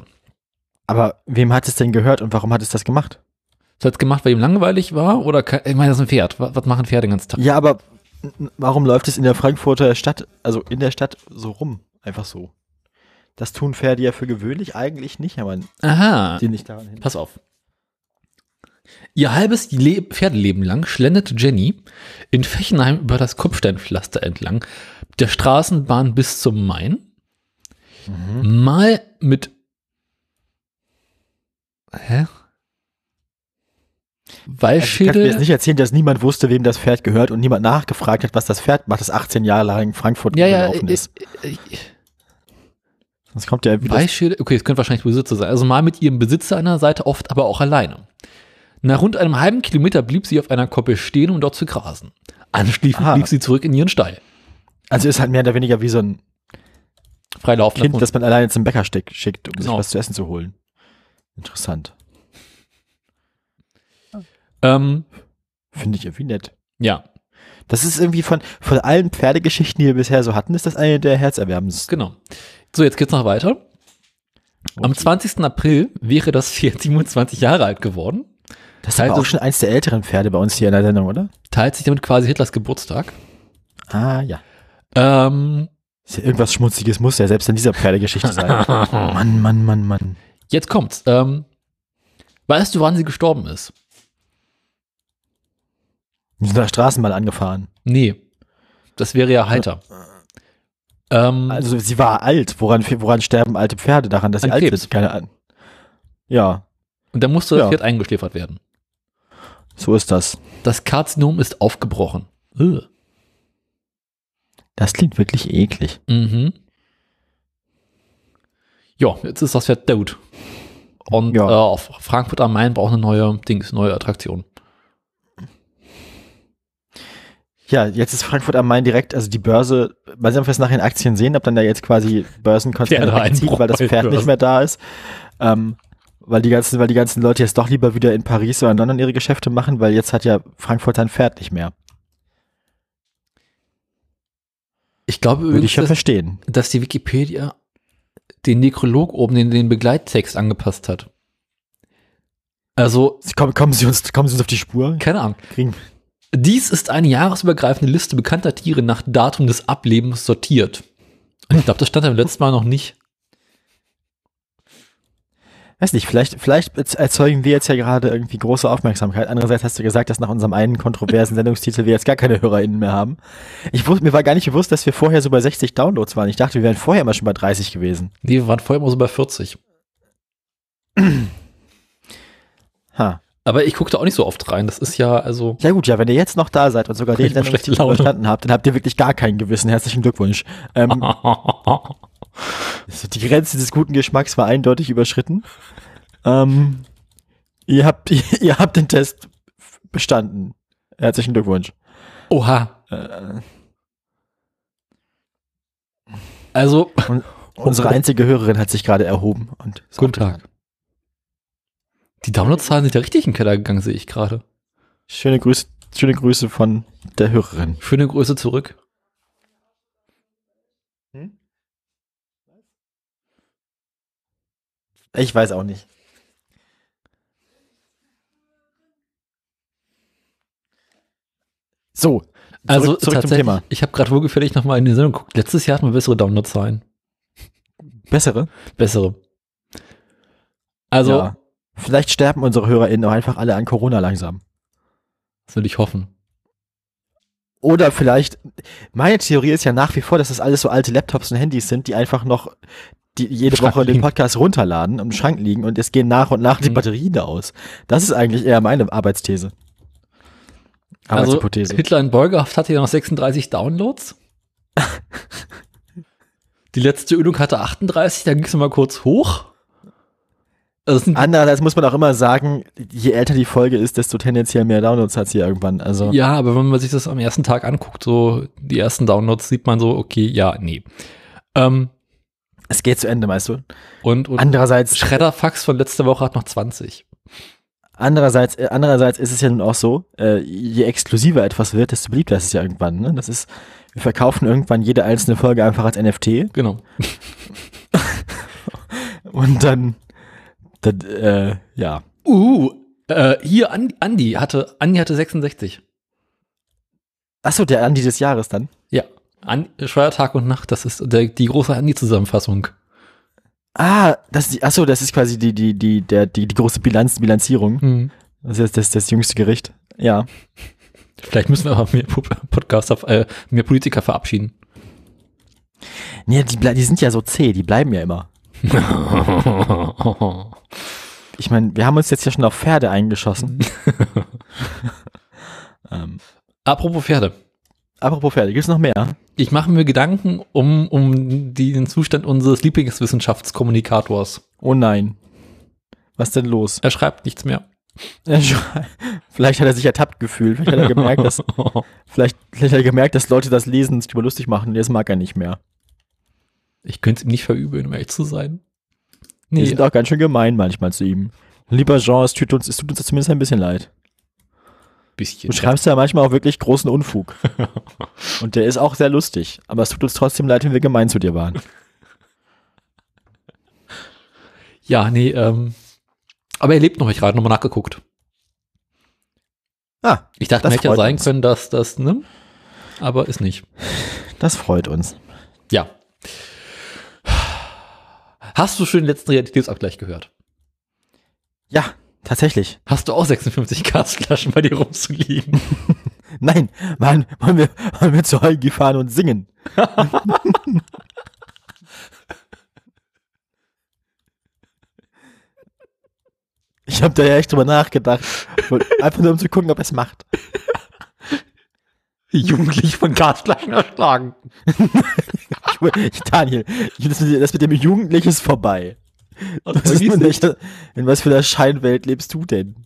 Speaker 1: Aber wem hat es denn gehört und warum hat es das gemacht?
Speaker 2: Das hat es gemacht, weil ihm langweilig war oder, ich meine, das ist ein Pferd. Was, was machen Pferde den ganzen Tag?
Speaker 1: Ja, aber warum läuft es in der Frankfurter Stadt, also in der Stadt so rum? Einfach so. Das tun Pferde ja für gewöhnlich eigentlich nicht, aber
Speaker 2: Aha.
Speaker 1: die nicht daran hin.
Speaker 2: Pass auf. Ihr halbes Le Pferdeleben lang schlenderte Jenny in Fechenheim über das Kopfsteinpflaster entlang, der Straßenbahn bis zum Main, mal mit Hä?
Speaker 1: Also ich kann mir jetzt nicht erzählen, dass niemand wusste, wem das Pferd gehört und niemand nachgefragt hat, was das Pferd macht, das 18 Jahre lang in Frankfurt
Speaker 2: ja, ja,
Speaker 1: gelaufen
Speaker 2: äh,
Speaker 1: ist.
Speaker 2: äh, äh,
Speaker 1: Sonst kommt ja.
Speaker 2: Weichschädel, okay, es könnte wahrscheinlich Besitzer sein. Also mal mit ihrem Besitzer an der Seite, oft aber auch alleine. Nach rund einem halben Kilometer blieb sie auf einer Koppel stehen, um dort zu grasen. Anschließend
Speaker 1: Aha.
Speaker 2: blieb sie zurück in ihren Stall.
Speaker 1: Also ist halt mehr oder weniger wie so ein
Speaker 2: Freilaufender
Speaker 1: Kind,
Speaker 2: Hund.
Speaker 1: das man alleine zum Bäcker schickt, um sich
Speaker 2: Genau.
Speaker 1: was zu essen zu holen. Interessant.
Speaker 2: Ähm,
Speaker 1: Finde ich irgendwie nett.
Speaker 2: ja,
Speaker 1: Das ist irgendwie von, von allen Pferdegeschichten, die wir bisher so hatten, ist das eine der herzerwerbendsten.
Speaker 2: genau. So, jetzt geht's noch weiter. Am
Speaker 1: Okay.
Speaker 2: 20. April wäre das Pferd 27 Jahre alt geworden.
Speaker 1: Das ist aber auch schon eins der älteren Pferde bei uns hier in der Sendung, oder?
Speaker 2: Teilt sich damit quasi Hitlers Geburtstag.
Speaker 1: Ah, ja.
Speaker 2: Ähm,
Speaker 1: Ist ja irgendwas Schmutziges muss ja selbst in dieser Pferdegeschichte sein. Mann, Mann, Mann, Mann.
Speaker 2: jetzt kommt's. Ähm, weißt du, wann sie gestorben ist?
Speaker 1: Die sind der Straßenbahn angefahren.
Speaker 2: Nee. Das wäre ja heiter. Ähm,
Speaker 1: Also sie war alt. Woran, woran sterben alte Pferde? Daran, dass sie alt
Speaker 2: Krebs.
Speaker 1: sind? Keine Ahnung. Ja,
Speaker 2: und da musste das
Speaker 1: ja.
Speaker 2: Pferd eingeschläfert werden.
Speaker 1: So ist das.
Speaker 2: Das Karzinom ist aufgebrochen. Ugh.
Speaker 1: Das klingt wirklich eklig.
Speaker 2: Mhm. Ja, jetzt ist das Pferd tot. Und
Speaker 1: Ja.
Speaker 2: äh, auf Frankfurt am Main braucht eine neue Dings, neue Attraktion.
Speaker 1: Ja, jetzt ist Frankfurt am Main direkt, also die Börse, ob wir es nachher in Aktien sehen, ob dann da jetzt quasi Börsenkonzerne wegziehen, weil das Pferd
Speaker 2: Börsen.
Speaker 1: nicht mehr da ist. Ähm, weil die ganzen, weil die ganzen Leute jetzt doch lieber wieder in Paris oder in London ihre Geschäfte machen, weil jetzt hat ja Frankfurt ein Pferd nicht mehr.
Speaker 2: Ich glaube
Speaker 1: Würde ich
Speaker 2: übrigens,
Speaker 1: ja
Speaker 2: dass,
Speaker 1: verstehen.
Speaker 2: dass die Wikipedia den Nekrolog oben in den Begleittext angepasst hat. Also,
Speaker 1: Sie Kommen, kommen, Sie uns, kommen Sie uns auf die Spur?
Speaker 2: keine Ahnung.
Speaker 1: Kriegen,
Speaker 2: Dies ist eine jahresübergreifende Liste bekannter Tiere nach Datum des Ablebens sortiert. Und ich glaube, das stand beim letzten Mal noch nicht.
Speaker 1: Weiß nicht, vielleicht, vielleicht erzeugen wir jetzt ja gerade irgendwie große Aufmerksamkeit. Andererseits hast du gesagt, dass nach unserem einen kontroversen Sendungstitel wir jetzt gar keine HörerInnen mehr haben. Ich wusste, mir war gar nicht bewusst, dass wir vorher so bei 60 Downloads waren. Ich dachte, wir wären vorher immer schon bei 30 gewesen.
Speaker 2: Nee, wir waren vorher immer so bei 40.
Speaker 1: Ha.
Speaker 2: Aber ich gucke da auch nicht so oft rein. Das ist ja, also.
Speaker 1: Ja gut, ja, wenn ihr jetzt noch da seid und sogar den Sendungstitel verstanden habt, dann habt ihr wirklich gar kein Gewissen. Herzlichen Glückwunsch. Ähm, die Grenze des guten Geschmacks war eindeutig überschritten. Ähm, ihr habt, ihr habt den Test bestanden. Herzlichen Glückwunsch.
Speaker 2: Oha.
Speaker 1: Äh,
Speaker 2: Also,
Speaker 1: unsere einzige Hörerin hat sich gerade erhoben und
Speaker 2: guten Tag. Die Downloadzahlen sind ja richtig in den Keller gegangen, sehe ich gerade.
Speaker 1: Schöne Grüße, schöne Grüße von der Hörerin.
Speaker 2: Schöne Grüße zurück.
Speaker 1: Ich weiß auch nicht. So, zurück,
Speaker 2: Also
Speaker 1: zurück zum
Speaker 2: tatsächlich,
Speaker 1: Thema.
Speaker 2: ich habe gerade wohlgefällig nochmal in die Sendung geguckt. Letztes Jahr hatten wir bessere Downloadzahlen.
Speaker 1: Bessere?
Speaker 2: Bessere. Also,
Speaker 1: ja. Vielleicht sterben unsere HörerInnen auch einfach alle an Corona langsam.
Speaker 2: das würde ich hoffen.
Speaker 1: Oder vielleicht, meine Theorie ist ja nach wie vor, dass das alles so alte Laptops und Handys sind, die einfach noch die jede
Speaker 2: Schrank
Speaker 1: Woche den
Speaker 2: liegen.
Speaker 1: Podcast runterladen, im Schrank liegen und es gehen nach und nach die
Speaker 2: Mhm.
Speaker 1: Batterien da aus. Das ist eigentlich eher meine Arbeitsthese.
Speaker 2: Also,
Speaker 1: Arbeitshypothese.
Speaker 2: Hitler in Beugehaft hatte ja noch 36 Downloads. die letzte Übung hatte 38, dann ging es mal kurz hoch. Also
Speaker 1: Andererseits muss man auch immer sagen, je älter die Folge ist, desto tendenziell mehr Downloads hat sie irgendwann. Also
Speaker 2: ja, aber wenn man sich das am ersten Tag anguckt, so die ersten Downloads, sieht man so, okay, ja, nee. Ähm,
Speaker 1: es geht zu Ende, weißt du.
Speaker 2: und und
Speaker 1: Andererseits,
Speaker 2: Schredderfax von letzter Woche hat noch 20.
Speaker 1: andererseits, äh, andererseits ist es ja nun auch so, äh, je exklusiver etwas wird, desto beliebter ist es ja irgendwann. Ne? Das ist, wir verkaufen irgendwann jede einzelne Folge einfach als NFT
Speaker 2: Genau.
Speaker 1: und dann, dann äh, ja.
Speaker 2: Uh, äh, hier Andi, Andi hatte Andi hatte 66.
Speaker 1: Achso, der Andi des Jahres dann.
Speaker 2: An, Steuertag und Nacht, das ist der, die große Andi-Zusammenfassung.
Speaker 1: Ah, das ist achso, das ist quasi die, die, die, der, die, die große Bilanz, Bilanzierung.
Speaker 2: Hm.
Speaker 1: Das ist das, das jüngste Gericht. Ja.
Speaker 2: Vielleicht müssen wir aber mehr Podcaster, äh, mehr Politiker verabschieden.
Speaker 1: Nee, die, die sind ja so zäh, die bleiben ja immer. Ich meine, wir haben uns jetzt ja schon auf Pferde eingeschossen. ähm,
Speaker 2: Apropos Pferde.
Speaker 1: apropos Pferde, gibt's noch mehr?
Speaker 2: Ich mache mir Gedanken um, um den Zustand unseres Lieblingswissenschaftskommunikators.
Speaker 1: Oh nein. Was denn los?
Speaker 2: Er schreibt nichts mehr.
Speaker 1: Vielleicht hat er sich ertappt gefühlt. Vielleicht hat er gemerkt, dass, vielleicht, vielleicht hat er gemerkt, dass Leute das lesen und sich drüber lustig machen. Jetzt mag er nicht mehr.
Speaker 2: Ich könnte es ihm nicht verübeln, um ehrlich zu sein.
Speaker 1: Wir
Speaker 2: Nee,
Speaker 1: sind auch ganz schön gemein manchmal zu ihm. Lieber Jean, es tut uns, es tut uns zumindest ein bisschen leid.
Speaker 2: Bisschen.
Speaker 1: Du schreibst ja manchmal auch wirklich großen Unfug. Und der ist auch sehr lustig. Aber es tut uns trotzdem leid, wenn wir gemein zu dir waren.
Speaker 2: Ja, nee, ähm, aber er lebt noch, ich gerade nochmal nachgeguckt.
Speaker 1: Ah,
Speaker 2: Ich dachte, hätte ja sein
Speaker 1: uns.
Speaker 2: können, dass das, ne? Aber ist nicht.
Speaker 1: das freut uns.
Speaker 2: Ja. Hast du schon den letzten Realitätsabgleich gehört?
Speaker 1: Ja, tatsächlich.
Speaker 2: Hast du auch 56 Gasflaschen bei dir rumzuliegen?
Speaker 1: Nein, Mann, wollen wir, wollen wir zu Holgi fahren und singen? ich habe da ja echt drüber nachgedacht. Einfach nur um zu gucken, ob er es macht.
Speaker 2: Jugendlich von Gasflaschen erschlagen.
Speaker 1: Ich, Daniel, das mit, das mit dem Jugendlichen ist vorbei.
Speaker 2: Und
Speaker 1: Das ist
Speaker 2: nicht.
Speaker 1: nicht, in was für einer Scheinwelt lebst du denn?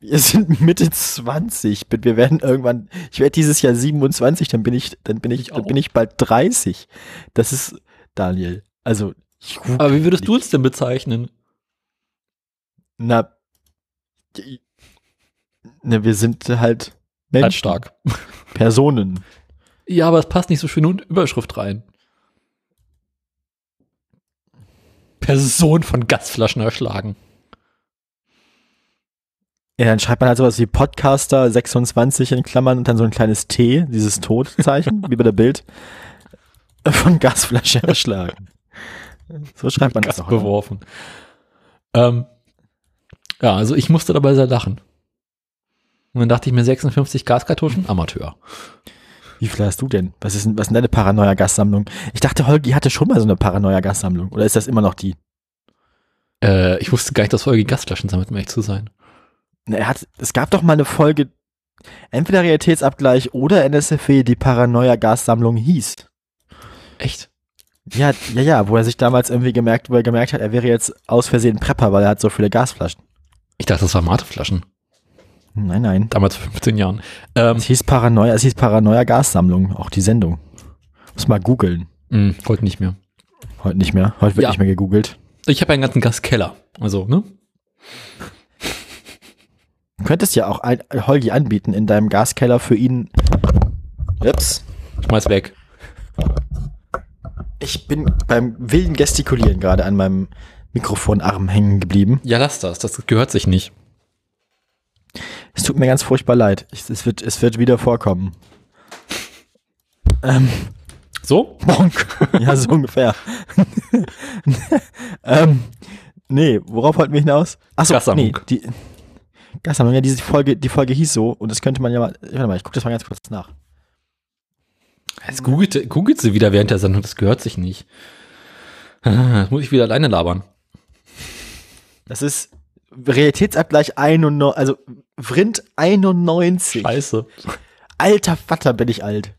Speaker 1: Wir sind Mitte 20. Wir werden irgendwann, ich werde dieses Jahr 27, dann bin ich, dann bin ich,
Speaker 2: Ich
Speaker 1: dann bin ich bald 30. Das ist, Daniel, also,
Speaker 2: Aber wie würdest du uns denn bezeichnen?
Speaker 1: na, na, wir sind halt Menschen,
Speaker 2: Halbstark.
Speaker 1: Personen.
Speaker 2: Ja, aber es passt nicht so schön in Überschrift rein. Person von Gasflaschen erschlagen.
Speaker 1: Ja, dann schreibt man halt sowas wie Podcaster 26 in Klammern und dann so ein kleines T, dieses Todzeichen, wie bei der Bild, von Gasflasche erschlagen. So schreibt man das
Speaker 2: Gas
Speaker 1: auch. ne?
Speaker 2: beworfen. Ähm, ja, also ich musste dabei sehr lachen. Und dann dachte ich mir 56 Gaskartuschen, Amateur.
Speaker 1: Wie viel hast du denn? Was ist, denn- was ist denn deine Paranoia-Gassammlung? Ich dachte, Holgi hatte schon mal so eine Paranoia-Gassammlung. Oder ist das immer noch die?
Speaker 2: Äh, ich wusste gar nicht, dass Folge Gasflaschen sammelt, um ehrlich zu sein.
Speaker 1: Na, Er hat, es gab doch mal eine Folge, entweder Realitätsabgleich oder NSFW, die Paranoia-Gassammlung hieß.
Speaker 2: Echt?
Speaker 1: Ja, ja, ja, wo er sich damals irgendwie gemerkt, wo er gemerkt hat, er wäre jetzt aus Versehen Prepper, weil er hat so viele Gasflaschen.
Speaker 2: Ich dachte, das waren Mateflaschen.
Speaker 1: Nein, nein.
Speaker 2: Damals vor 15 Jahren. Ähm,
Speaker 1: Es hieß Paranoia, es hieß Paranoia Gassammlung, auch die Sendung. Muss mal googeln.
Speaker 2: mh, heute nicht mehr.
Speaker 1: Heute nicht mehr. Heute wird
Speaker 2: Ja.
Speaker 1: nicht mehr gegoogelt.
Speaker 2: Ich habe einen ganzen Gaskeller. Also, ne?
Speaker 1: Du könntest ja auch ein, Holgi anbieten in deinem Gaskeller für ihn. Ups.
Speaker 2: Schmeiß weg.
Speaker 1: Ich bin beim wilden Gestikulieren gerade an meinem Mikrofonarm hängen geblieben.
Speaker 2: Ja, lass das. Das gehört sich nicht.
Speaker 1: Es tut mir ganz furchtbar leid. Ich, es, wird, es wird wieder vorkommen. Ähm,
Speaker 2: So?
Speaker 1: bonk. ja, so ungefähr. ähm, nee, worauf wollten wir hinaus? Achso,
Speaker 2: Gassammlung.
Speaker 1: nee, die Gassammlung, ja, diese Folge, die Folge hieß so und das könnte man ja mal, warte mal, ich gucke das mal ganz kurz nach.
Speaker 2: Jetzt googelt, googelt sie wieder während der Sendung. Das gehört sich nicht. Jetzt muss ich wieder alleine labern.
Speaker 1: Das ist Realitätsabgleich 91, also Vrind 91.
Speaker 2: Scheiße.
Speaker 1: Alter Vater, bin ich alt.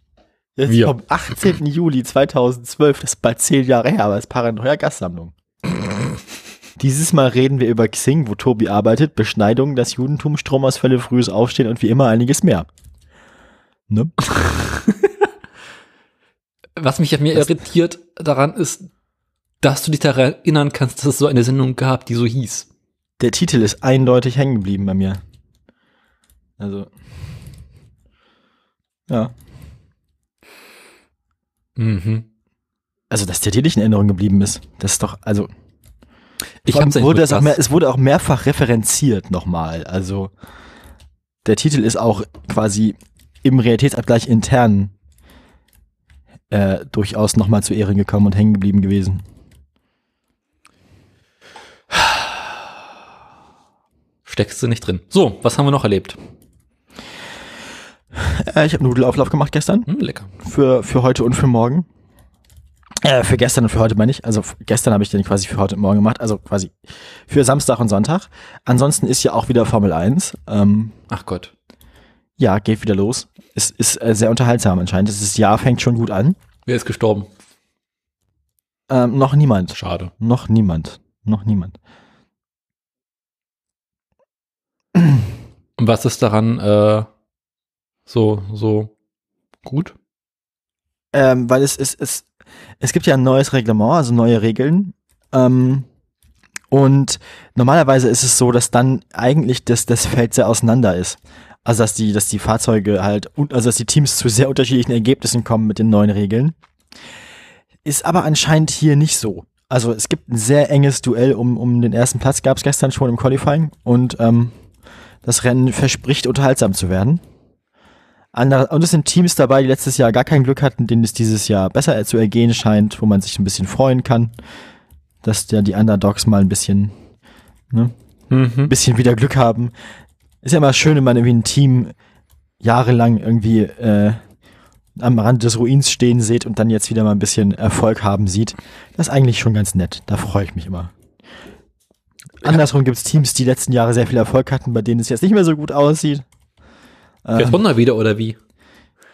Speaker 1: Jetzt
Speaker 2: Wir.
Speaker 1: vom 18. Juli 2012, das ist bald zehn Jahre her, aber es ist Paranoia Gastsammlung. Dieses Mal reden wir über Xing, wo Tobi arbeitet, Beschneidung, das Judentum, Stromausfälle, frühes Aufstehen und wie immer einiges mehr. Ne?
Speaker 2: Was mich an mir irritiert daran ist, dass du dich daran erinnern kannst, dass es so eine Sendung gab, die so hieß.
Speaker 1: Der Titel ist eindeutig hängen geblieben bei mir. Also. Ja.
Speaker 2: Mhm.
Speaker 1: Also, dass der Titel nicht in Erinnerung geblieben ist, das ist doch, also.
Speaker 2: Ich hab's
Speaker 1: wurde es, auch mehr, es wurde auch mehrfach referenziert nochmal. Also der Titel ist auch quasi im Realitätsabgleich intern äh, durchaus nochmal zu Ehren gekommen und hängen geblieben gewesen.
Speaker 2: Steckst du nicht drin. So, was haben wir noch erlebt?
Speaker 1: Äh, ich habe Nudelauflauf gemacht gestern
Speaker 2: Hm, lecker.
Speaker 1: für, für heute und für morgen. Äh, für gestern und für heute meine ich. Also gestern habe ich den quasi für heute und morgen gemacht. Also quasi für Samstag und Sonntag. Ansonsten ist ja auch wieder Formel 1. Ähm,
Speaker 2: Ach Gott.
Speaker 1: ja, geht wieder los. Es ist äh, sehr unterhaltsam anscheinend. Das Jahr fängt schon gut an.
Speaker 2: Wer ist gestorben?
Speaker 1: Ähm, noch niemand.
Speaker 2: Schade.
Speaker 1: Noch niemand. Noch niemand.
Speaker 2: Und was ist daran äh, so, so gut?
Speaker 1: Ähm, weil es, es, es, es gibt ja ein neues Reglement, also neue Regeln. Ähm, und normalerweise ist es so, dass dann eigentlich das, das Feld sehr auseinander ist. Also dass die, dass die Fahrzeuge halt, also dass die Teams zu sehr unterschiedlichen Ergebnissen kommen mit den neuen Regeln. Ist aber anscheinend hier nicht so. Also es gibt ein sehr enges Duell um, um den ersten Platz, gab es gestern schon im Qualifying und ähm, das Rennen verspricht unterhaltsam zu werden. Andere, und es sind Teams dabei, die letztes Jahr gar kein Glück hatten, denen es dieses Jahr besser zu ergehen scheint, wo man sich ein bisschen freuen kann, dass ja die Underdogs mal ein bisschen, ne, ein
Speaker 2: Mhm.
Speaker 1: bisschen wieder Glück haben. Ist ja immer schön, wenn man irgendwie ein Team jahrelang irgendwie äh, am Rand des Ruins stehen sieht und dann jetzt wieder mal ein bisschen Erfolg haben sieht. Das ist eigentlich schon ganz nett. Da freue ich mich immer. Andersrum gibt es Teams, die letzten Jahre sehr viel Erfolg hatten, bei denen es jetzt nicht mehr so gut aussieht.
Speaker 2: Jetzt Honda wieder oder wie?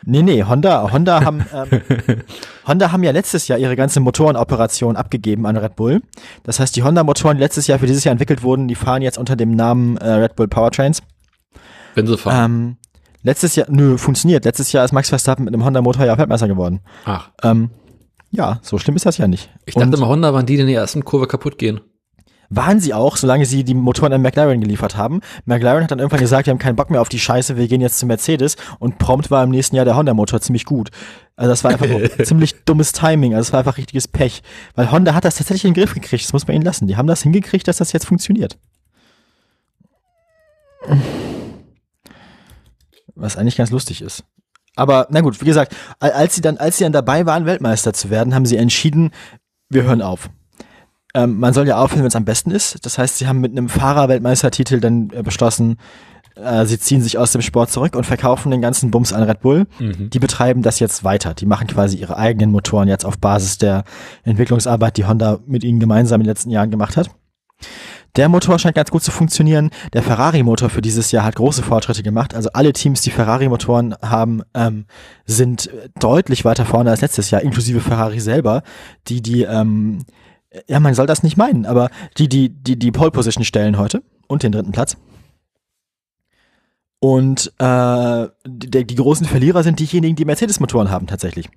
Speaker 1: Nee, nee, Honda, Honda haben, ähm, Honda haben ja letztes Jahr ihre ganze Motorenoperation abgegeben an Red Bull. Das heißt, die Honda-Motoren, die letztes Jahr für dieses Jahr entwickelt wurden, die fahren jetzt unter dem Namen äh, Red Bull Powertrains.
Speaker 2: Wenn sie fahren.
Speaker 1: Ähm, letztes Jahr, nö, funktioniert. Letztes Jahr ist Max Verstappen mit einem Honda-Motor ja Weltmeister geworden.
Speaker 2: Ach,
Speaker 1: Ähm, ja, so schlimm ist das ja nicht.
Speaker 2: ich dachte
Speaker 1: Und
Speaker 2: immer, Honda waren die, die in der ersten Kurve kaputt gehen.
Speaker 1: Waren sie auch, solange sie die Motoren an McLaren geliefert haben. McLaren hat dann irgendwann gesagt, wir haben keinen Bock mehr auf die Scheiße, wir gehen jetzt zu Mercedes und prompt war im nächsten Jahr der Honda-Motor ziemlich gut. Also das war einfach nur ziemlich dummes Timing, also es war einfach richtiges Pech. Weil Honda hat das tatsächlich in den Griff gekriegt, das muss man ihnen lassen. Die haben das hingekriegt, dass das jetzt funktioniert. Was eigentlich ganz lustig ist. Aber na gut, wie gesagt, al- als sie dann, als sie dann dabei waren, Weltmeister zu werden, haben sie entschieden, wir hören auf. Ähm, man soll ja aufhören, wenn es am besten ist. Das heißt, sie haben mit einem Fahrerweltmeistertitel dann äh, beschlossen, äh, sie ziehen sich aus dem Sport zurück und verkaufen den ganzen Bums an Red Bull.
Speaker 2: Mhm.
Speaker 1: Die betreiben das jetzt weiter. Die machen quasi ihre eigenen Motoren jetzt auf Basis der Entwicklungsarbeit, die Honda mit ihnen gemeinsam in den letzten Jahren gemacht hat. Der Motor scheint ganz gut zu funktionieren. Der Ferrari-Motor für dieses Jahr hat große Fortschritte gemacht. Also alle Teams, die Ferrari-Motoren haben, ähm, sind deutlich weiter vorne als letztes Jahr, inklusive Ferrari selber, die die, ähm, ja, man soll das nicht meinen, aber die, die, die, die Pole Position stellen heute und den dritten Platz. Und äh, die, die großen Verlierer sind diejenigen, die Mercedes-Motoren haben tatsächlich.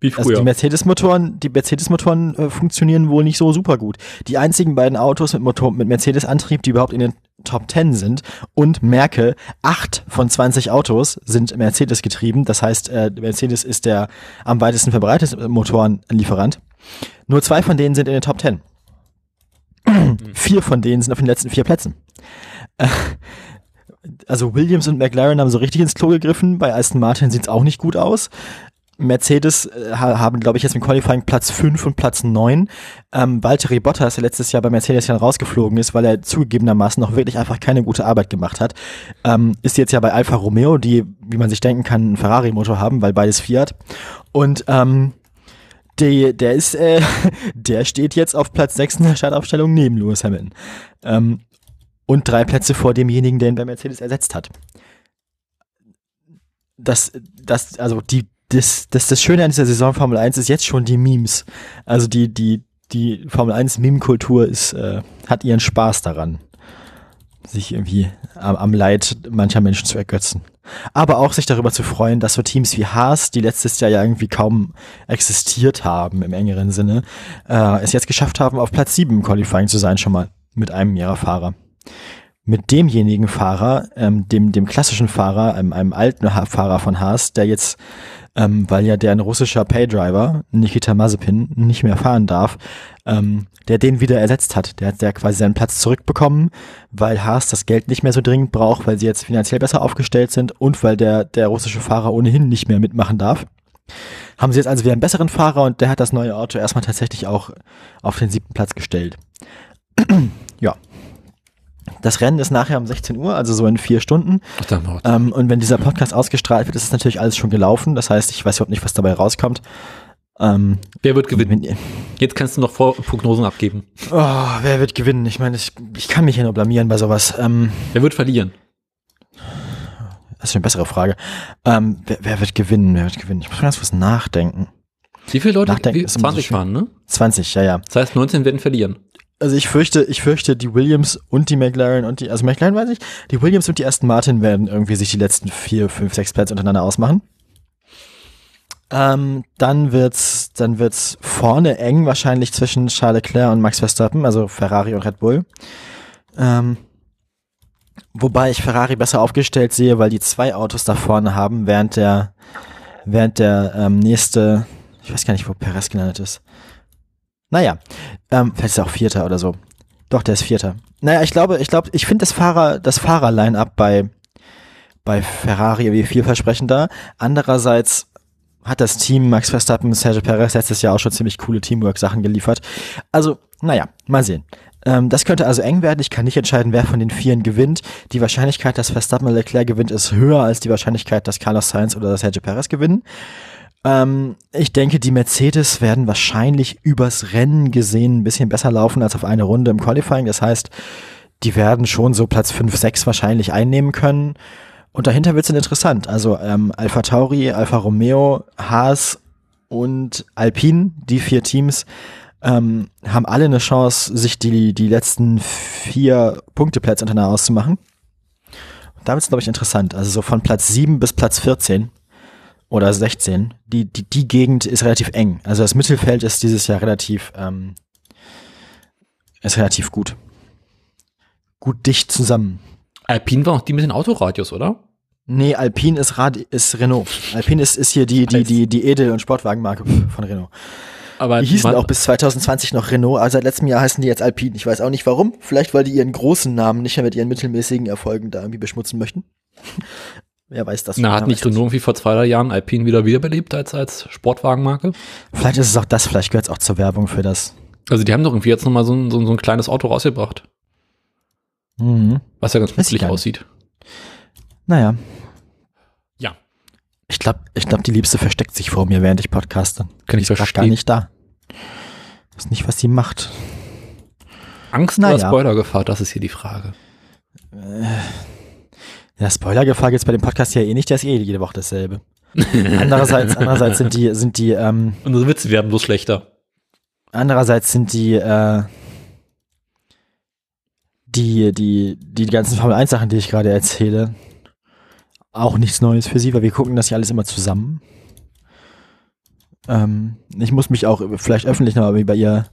Speaker 2: Wie
Speaker 1: Also die Mercedes-Motoren, die Mercedes-Motoren äh, funktionieren wohl nicht so super gut. Die einzigen beiden Autos mit Motor mit Mercedes-Antrieb, die überhaupt in den Top 10 sind und merke, acht von 20 Autos sind Mercedes getrieben. Das heißt, äh, Mercedes ist der am weitesten verbreitete Motorenlieferant. Nur zwei von denen sind in den Top 10. Vier von denen sind auf den letzten vier Plätzen. Äh, also Williams und McLaren haben so richtig ins Klo gegriffen. Bei Aston Martin sieht es auch nicht gut aus. Mercedes äh, haben, glaube ich, jetzt im Qualifying Platz 5 und Platz 9. Ähm, Valtteri Bottas, der letztes Jahr bei Mercedes ja rausgeflogen ist, weil er zugegebenermaßen noch wirklich einfach keine gute Arbeit gemacht hat, ähm, ist jetzt ja bei Alfa Romeo, die, wie man sich denken kann, einen Ferrari-Motor haben, weil beides Fiat. Und ähm, die, der ist, äh, der steht jetzt auf Platz 6 in der Startaufstellung neben Lewis Hamilton. Ähm, und drei Plätze vor demjenigen, der ihn bei Mercedes ersetzt hat. Das, das, also die, das, das, das Schöne an dieser Saison Formel 1 ist jetzt schon die Memes. Also die, die, die Formel 1 Meme-Kultur ist, äh, hat ihren Spaß daran, sich irgendwie am, am Leid mancher Menschen zu ergötzen. Aber auch sich darüber zu freuen, dass so Teams wie Haas, die letztes Jahr ja irgendwie kaum existiert haben im engeren Sinne, äh, es jetzt geschafft haben, auf Platz 7 im Qualifying zu sein, schon mal mit einem ihrer Fahrer mit demjenigen Fahrer, ähm, dem, dem klassischen Fahrer, einem, einem alten Fahrer von Haas, der jetzt, ähm, weil ja der ein russischer Paydriver, Nikita Mazepin, nicht mehr fahren darf, ähm, der den wieder ersetzt hat. Der hat der quasi seinen Platz zurückbekommen, weil Haas das Geld nicht mehr so dringend braucht, weil sie jetzt finanziell besser aufgestellt sind und weil der, der russische Fahrer ohnehin nicht mehr mitmachen darf. Haben sie jetzt also wieder einen besseren Fahrer und der hat das neue Auto erstmal tatsächlich auch auf den siebten Platz gestellt. ja, das Rennen ist nachher um 16 Uhr, also so in vier Stunden.
Speaker 2: Ach,
Speaker 1: ähm, und wenn dieser Podcast ausgestrahlt wird, ist es natürlich alles schon gelaufen. Das heißt, ich weiß überhaupt nicht, was dabei rauskommt. Ähm,
Speaker 2: wer wird gewinnen? Wenn, Jetzt kannst du noch Prognosen abgeben.
Speaker 1: Oh, wer wird gewinnen? Ich meine, ich, ich kann mich ja nur blamieren bei sowas. Ähm,
Speaker 2: wer wird verlieren?
Speaker 1: Das ist eine bessere Frage. Ähm, wer, wer, wird gewinnen? Wer wird gewinnen? Ich muss ganz was nachdenken.
Speaker 2: Wie viele Leute?
Speaker 1: Nachdenken
Speaker 2: wie, 20 waren, ne?
Speaker 1: 20, ja, ja.
Speaker 2: Das heißt, 19 werden verlieren.
Speaker 1: Also ich fürchte, ich fürchte, die Williams und die McLaren und die, also McLaren weiß ich, die Williams und die Aston Martin werden irgendwie sich die letzten vier, fünf, sechs Plätze untereinander ausmachen. Ähm, dann wird's, dann wird's vorne eng wahrscheinlich zwischen Charles Leclerc und Max Verstappen, also Ferrari und Red Bull. Ähm, wobei ich Ferrari besser aufgestellt sehe, weil die zwei Autos da vorne haben, während der, während der ähm, nächste, ich weiß gar nicht, wo Perez gelandet ist. Naja, ähm, vielleicht ist er auch Vierter oder so. Doch, der ist Vierter. Naja, ich glaube, ich glaube, ich finde das Fahrer, das Fahrer-Line-Up bei, bei Ferrari irgendwie vielversprechender. Andererseits hat das Team Max Verstappen, Sergio Perez letztes Jahr auch schon ziemlich coole Teamwork-Sachen geliefert. Also, naja, mal sehen. Ähm, das könnte also eng werden. Ich kann nicht entscheiden, wer von den Vieren gewinnt. Die Wahrscheinlichkeit, dass Verstappen oder Leclerc gewinnt, ist höher als die Wahrscheinlichkeit, dass Carlos Sainz oder Sergio Perez gewinnen. Ähm, ich denke, die Mercedes werden wahrscheinlich übers Rennen gesehen ein bisschen besser laufen als auf eine Runde im Qualifying. Das heißt, die werden schon so Platz 5, 6 wahrscheinlich einnehmen können. Und dahinter wird es interessant. Also ähm, Alpha Tauri, Alfa Romeo, Haas und Alpine, die vier Teams, ähm, haben alle eine Chance, sich die, die letzten vier Punkteplätze untereinander auszumachen. Und damit ist glaube ich, interessant. Also so von Platz 7 bis Platz 14 oder 16. Die, die, die Gegend ist relativ eng. Also das Mittelfeld ist dieses Jahr relativ, ähm, ist relativ gut. Gut dicht zusammen.
Speaker 2: Alpine war noch die mit den Autoradios, oder?
Speaker 1: Nee, Alpine ist, Rad ist Renault. Alpine ist, ist hier die, die, die, die Edel- und Sportwagenmarke von Renault. Aber die hießen auch bis 2020 noch Renault, aber seit letztem Jahr heißen die jetzt Alpine. Ich weiß auch nicht warum. Vielleicht, weil die ihren großen Namen nicht mehr mit ihren mittelmäßigen Erfolgen da irgendwie beschmutzen möchten. Wer weiß das?
Speaker 2: Na, hat nicht Renault irgendwie vor zwei, drei Jahren Alpine wieder wiederbelebt als, als Sportwagenmarke?
Speaker 1: Vielleicht ist es auch das, vielleicht gehört es auch zur Werbung für das.
Speaker 2: Also die haben doch irgendwie jetzt nochmal so ein, so, so ein kleines Auto rausgebracht.
Speaker 1: Mhm.
Speaker 2: Was ja ganz nützlich aussieht.
Speaker 1: Naja.
Speaker 2: Ja.
Speaker 1: Ich glaube, ich glaub, die Liebste versteckt sich vor mir, während ich podcaste.
Speaker 2: Kann ich
Speaker 1: verstehen. gar nicht da. Ich weiß nicht, was sie macht.
Speaker 2: Angst naja. oder Spoilergefahr, das ist hier die Frage. Äh,
Speaker 1: ja, Spoilergefahr gibt's bei dem Podcast ja eh nicht, der ist eh jede Woche dasselbe. andererseits, andererseits sind die, sind die, ähm,
Speaker 2: Unsere Witze werden bloß schlechter.
Speaker 1: Andererseits sind die, äh, die, die, die ganzen Formel 1 Sachen, die ich gerade erzähle, auch nichts Neues für sie, weil wir gucken das ja alles immer zusammen. Ähm, ich muss mich auch vielleicht öffentlich nochmal bei ihr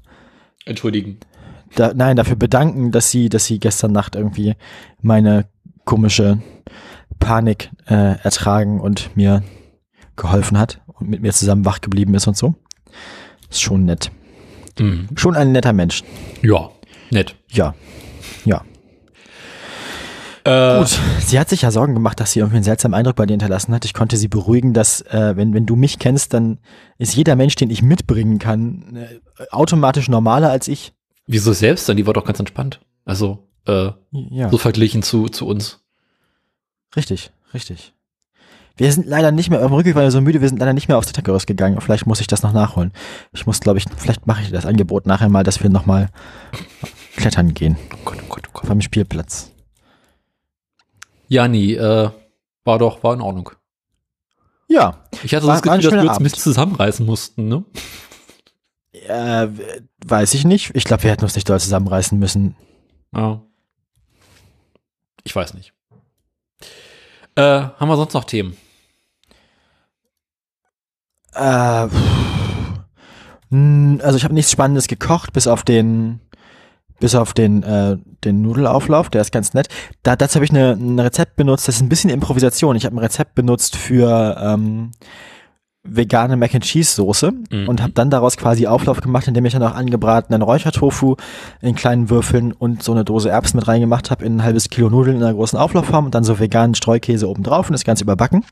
Speaker 2: entschuldigen.
Speaker 1: Da, nein, dafür bedanken, dass sie, dass sie gestern Nacht irgendwie meine komische Panik äh, ertragen und mir geholfen hat und mit mir zusammen wach geblieben ist und so. Ist schon nett. Mhm. Schon ein netter Mensch.
Speaker 2: Ja. Nett.
Speaker 1: Ja. Ja.
Speaker 2: Äh,
Speaker 1: Gut. Sie hat sich ja Sorgen gemacht, dass sie irgendwie einen seltsamen Eindruck bei dir hinterlassen hat. Ich konnte sie beruhigen, dass, äh, wenn, wenn du mich kennst, dann ist jeder Mensch, den ich mitbringen kann, äh, automatisch normaler als ich.
Speaker 2: Wieso selbst dann? Die war doch ganz entspannt. Also, äh,
Speaker 1: Ja.
Speaker 2: so verglichen zu, zu uns.
Speaker 1: Richtig, richtig. Wir sind leider nicht mehr, am Rückweg waren wir so müde, wir sind leider nicht mehr aufs Tettergerüst gegangen. Vielleicht muss ich das noch nachholen. Ich muss, glaube ich, vielleicht mache ich das Angebot nachher mal, dass wir nochmal klettern gehen.
Speaker 2: Oh Gott, oh Gott, oh Gott.
Speaker 1: Beim Spielplatz.
Speaker 2: Ja, nee, äh, war doch, war in Ordnung.
Speaker 1: Ja.
Speaker 2: Ich hatte so das Gefühl, dass wir uns ein bisschen zusammenreißen mussten, ne?
Speaker 1: Äh, weiß ich nicht. Ich glaube, wir hätten uns nicht doll zusammenreißen müssen.
Speaker 2: Ja. Ich weiß nicht. Äh, haben wir sonst noch Themen?
Speaker 1: Äh, also ich habe nichts Spannendes gekocht, bis auf den, bis auf den, äh, den Nudelauflauf, der ist ganz nett. Da, dazu habe ich eine, ein Rezept benutzt, das ist ein bisschen Improvisation. Ich habe ein Rezept benutzt für ähm, vegane Mac and Cheese Soße
Speaker 2: Mhm.
Speaker 1: und habe dann daraus quasi Auflauf gemacht, indem ich dann auch angebratenen Räuchertofu in kleinen Würfeln und so eine Dose Erbsen mit reingemacht habe in ein halbes Kilo Nudeln in einer großen Auflaufform und dann so veganen Streukäse oben drauf und das Ganze überbacken.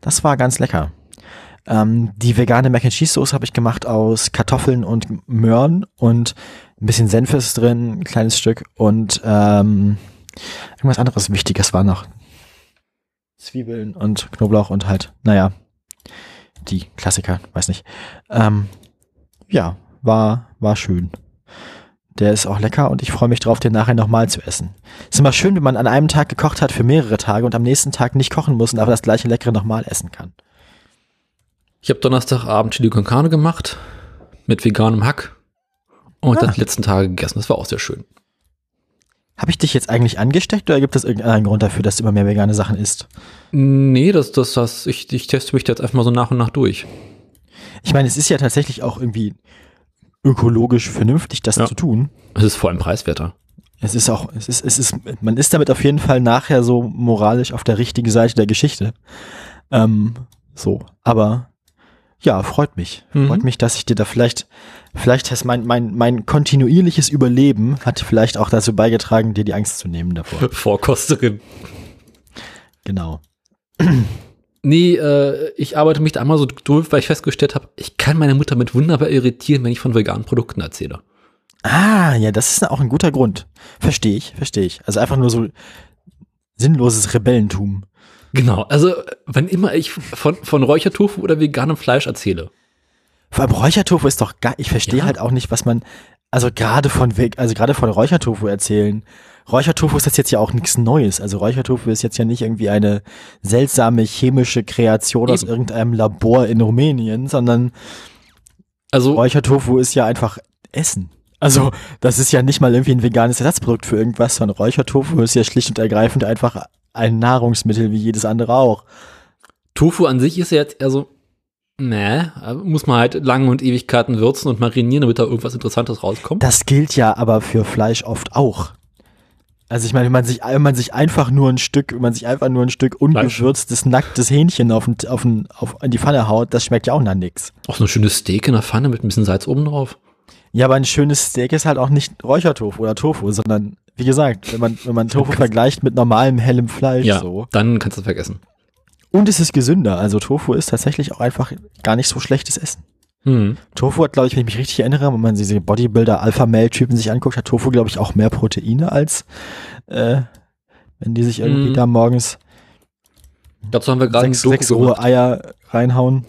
Speaker 1: Das war ganz lecker. Ähm, die vegane Mac and Cheese Soße habe ich gemacht aus Kartoffeln und Möhren und ein bisschen Senf ist drin, ein kleines Stück und ähm, irgendwas anderes Wichtiges war noch. Zwiebeln und Knoblauch und halt, naja, die Klassiker, weiß nicht. Ähm, ja, war, war schön. Der ist auch lecker und ich freue mich drauf, den nachher nochmal zu essen. Ist immer schön, wenn man an einem Tag gekocht hat für mehrere Tage und am nächsten Tag nicht kochen muss und aber das gleiche Leckere nochmal essen kann.
Speaker 2: Ich habe Donnerstagabend Chili con Carne gemacht mit veganem Hack und
Speaker 1: Ah.
Speaker 2: dann die letzten Tage gegessen. Das war auch sehr schön.
Speaker 1: Habe ich dich jetzt eigentlich angesteckt oder gibt es irgendeinen Grund dafür, dass du immer mehr vegane Sachen isst?
Speaker 2: Nee, das, das, das, ich, ich teste mich da jetzt einfach mal so nach und nach durch.
Speaker 1: Ich meine, es ist ja tatsächlich auch irgendwie ökologisch vernünftig, das
Speaker 2: Ja.
Speaker 1: zu tun.
Speaker 2: Es ist vor allem preiswerter.
Speaker 1: Es ist auch, es ist, es ist, man ist damit auf jeden Fall nachher so moralisch auf der richtigen Seite der Geschichte. Ähm, so, aber ja, freut mich.
Speaker 2: Mhm.
Speaker 1: Freut mich, dass ich dir da vielleicht, vielleicht hast mein, mein, mein kontinuierliches Überleben hat vielleicht auch dazu beigetragen, dir die Angst zu nehmen davor.
Speaker 2: Vorkosterin.
Speaker 1: Genau.
Speaker 2: Nee, äh, ich arbeite mich da einmal so durch, weil ich festgestellt habe, ich kann meine Mutter mit wunderbar irritieren, wenn ich von veganen Produkten erzähle.
Speaker 1: Ah, ja, das ist auch ein guter Grund. Verstehe ich, verstehe ich. Also einfach nur so sinnloses Rebellentum.
Speaker 2: Genau, also wann immer ich von, von Räuchertofu oder veganem Fleisch erzähle.
Speaker 1: Vor allem Räuchertofu ist doch geil. Ich verstehe
Speaker 2: Ja.
Speaker 1: halt auch nicht, was man, also gerade von Weg, also gerade von Räuchertofu erzählen. Räuchertofu ist das jetzt ja auch nichts Neues. Also Räuchertofu ist jetzt ja nicht irgendwie eine seltsame chemische Kreation aus
Speaker 2: Eben.
Speaker 1: irgendeinem Labor in Rumänien, sondern
Speaker 2: Also,
Speaker 1: Räuchertofu ist ja einfach Essen. Also, das ist ja nicht mal irgendwie ein veganes Ersatzprodukt für irgendwas, sondern Räuchertofu ist ja schlicht und ergreifend einfach ein Nahrungsmittel wie jedes andere auch.
Speaker 2: Tofu an sich ist ja jetzt eher so, ne, muss man halt lange und Ewigkeiten würzen und marinieren, damit da irgendwas Interessantes rauskommt.
Speaker 1: Das gilt ja aber für Fleisch oft auch. Also ich meine, wenn man sich, wenn man sich einfach nur ein Stück, wenn man sich einfach nur ein Stück ungewürztes, nacktes Hähnchen auf, den, auf, den, auf in die Pfanne haut, das schmeckt ja auch nach nix.
Speaker 2: Auch so ein schönes Steak in der Pfanne mit ein bisschen Salz oben drauf.
Speaker 1: Ja, aber ein schönes Steak ist halt auch nicht Räuchertofu oder Tofu, sondern wie gesagt, wenn man, wenn man Tofu vergleicht mit normalem hellem Fleisch
Speaker 2: Ja,
Speaker 1: so.
Speaker 2: dann kannst du es vergessen.
Speaker 1: Und es ist gesünder. Also Tofu ist tatsächlich auch einfach gar nicht so schlechtes Essen.
Speaker 2: Hm.
Speaker 1: Tofu hat, glaube ich, wenn ich mich richtig erinnere, wenn man diese Bodybuilder, Alpha-Male-Typen sich anguckt, hat Tofu, glaube ich, auch mehr Proteine als äh, wenn die sich irgendwie
Speaker 2: Mhm.
Speaker 1: da morgens
Speaker 2: Dazu haben wir gerade
Speaker 1: sechs, sechs rohe. Eier reinhauen.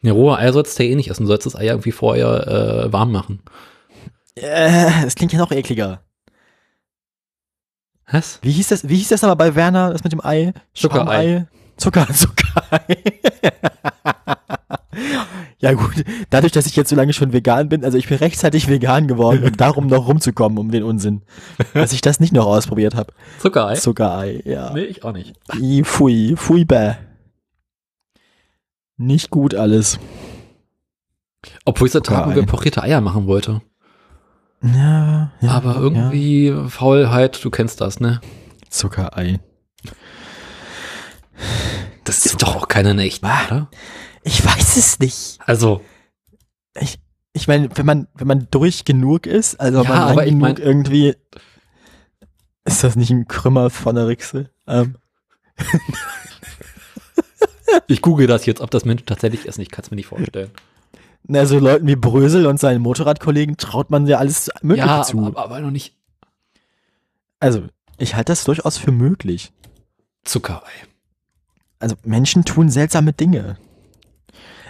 Speaker 2: Ne, rohe Eier sollst du ja eh nicht essen. Du sollst das Ei irgendwie vorher äh, warm machen.
Speaker 1: Äh, das klingt ja noch ekliger.
Speaker 2: Was?
Speaker 1: Wie hieß das, wie hieß das aber bei Werner, das mit dem Ei?
Speaker 2: Zuckerei.
Speaker 1: Zucker, Zuckerei. ja gut, dadurch, dass ich jetzt so lange schon vegan bin, also ich bin rechtzeitig vegan geworden, um darum noch rumzukommen, um den Unsinn. Dass ich das nicht noch ausprobiert habe.
Speaker 2: Zuckerei?
Speaker 1: Zuckerei, ja.
Speaker 2: Nee, ich auch nicht.
Speaker 1: I, Pfui, pfui, bäh. Nicht gut alles.
Speaker 2: Obwohl ich seit Tagen pochierte Eier machen wollte.
Speaker 1: Ja, ja
Speaker 2: Aber
Speaker 1: Ja.
Speaker 2: irgendwie Faulheit, du kennst das, ne?
Speaker 1: Zuckerei.
Speaker 2: Das ist doch auch keine echten,
Speaker 1: Ah.
Speaker 2: oder?
Speaker 1: Ich weiß es nicht.
Speaker 2: Also,
Speaker 1: Ich, ich meine, wenn man, wenn man durch genug ist, also
Speaker 2: Ja,
Speaker 1: man lang
Speaker 2: aber ich
Speaker 1: genug
Speaker 2: mein-
Speaker 1: irgendwie, ist das nicht ein Krümmer von der Rixe? Ähm,
Speaker 2: Ich google das jetzt, ob das Menschen tatsächlich essen. Ich kann es mir nicht vorstellen.
Speaker 1: Na, so Leuten wie Brösel und seinen Motorradkollegen traut man ja alles Mögliche
Speaker 2: ja,
Speaker 1: zu.
Speaker 2: aber, aber noch nicht
Speaker 1: also, ich halte das durchaus für möglich.
Speaker 2: Zuckerei.
Speaker 1: Also, Menschen tun seltsame Dinge.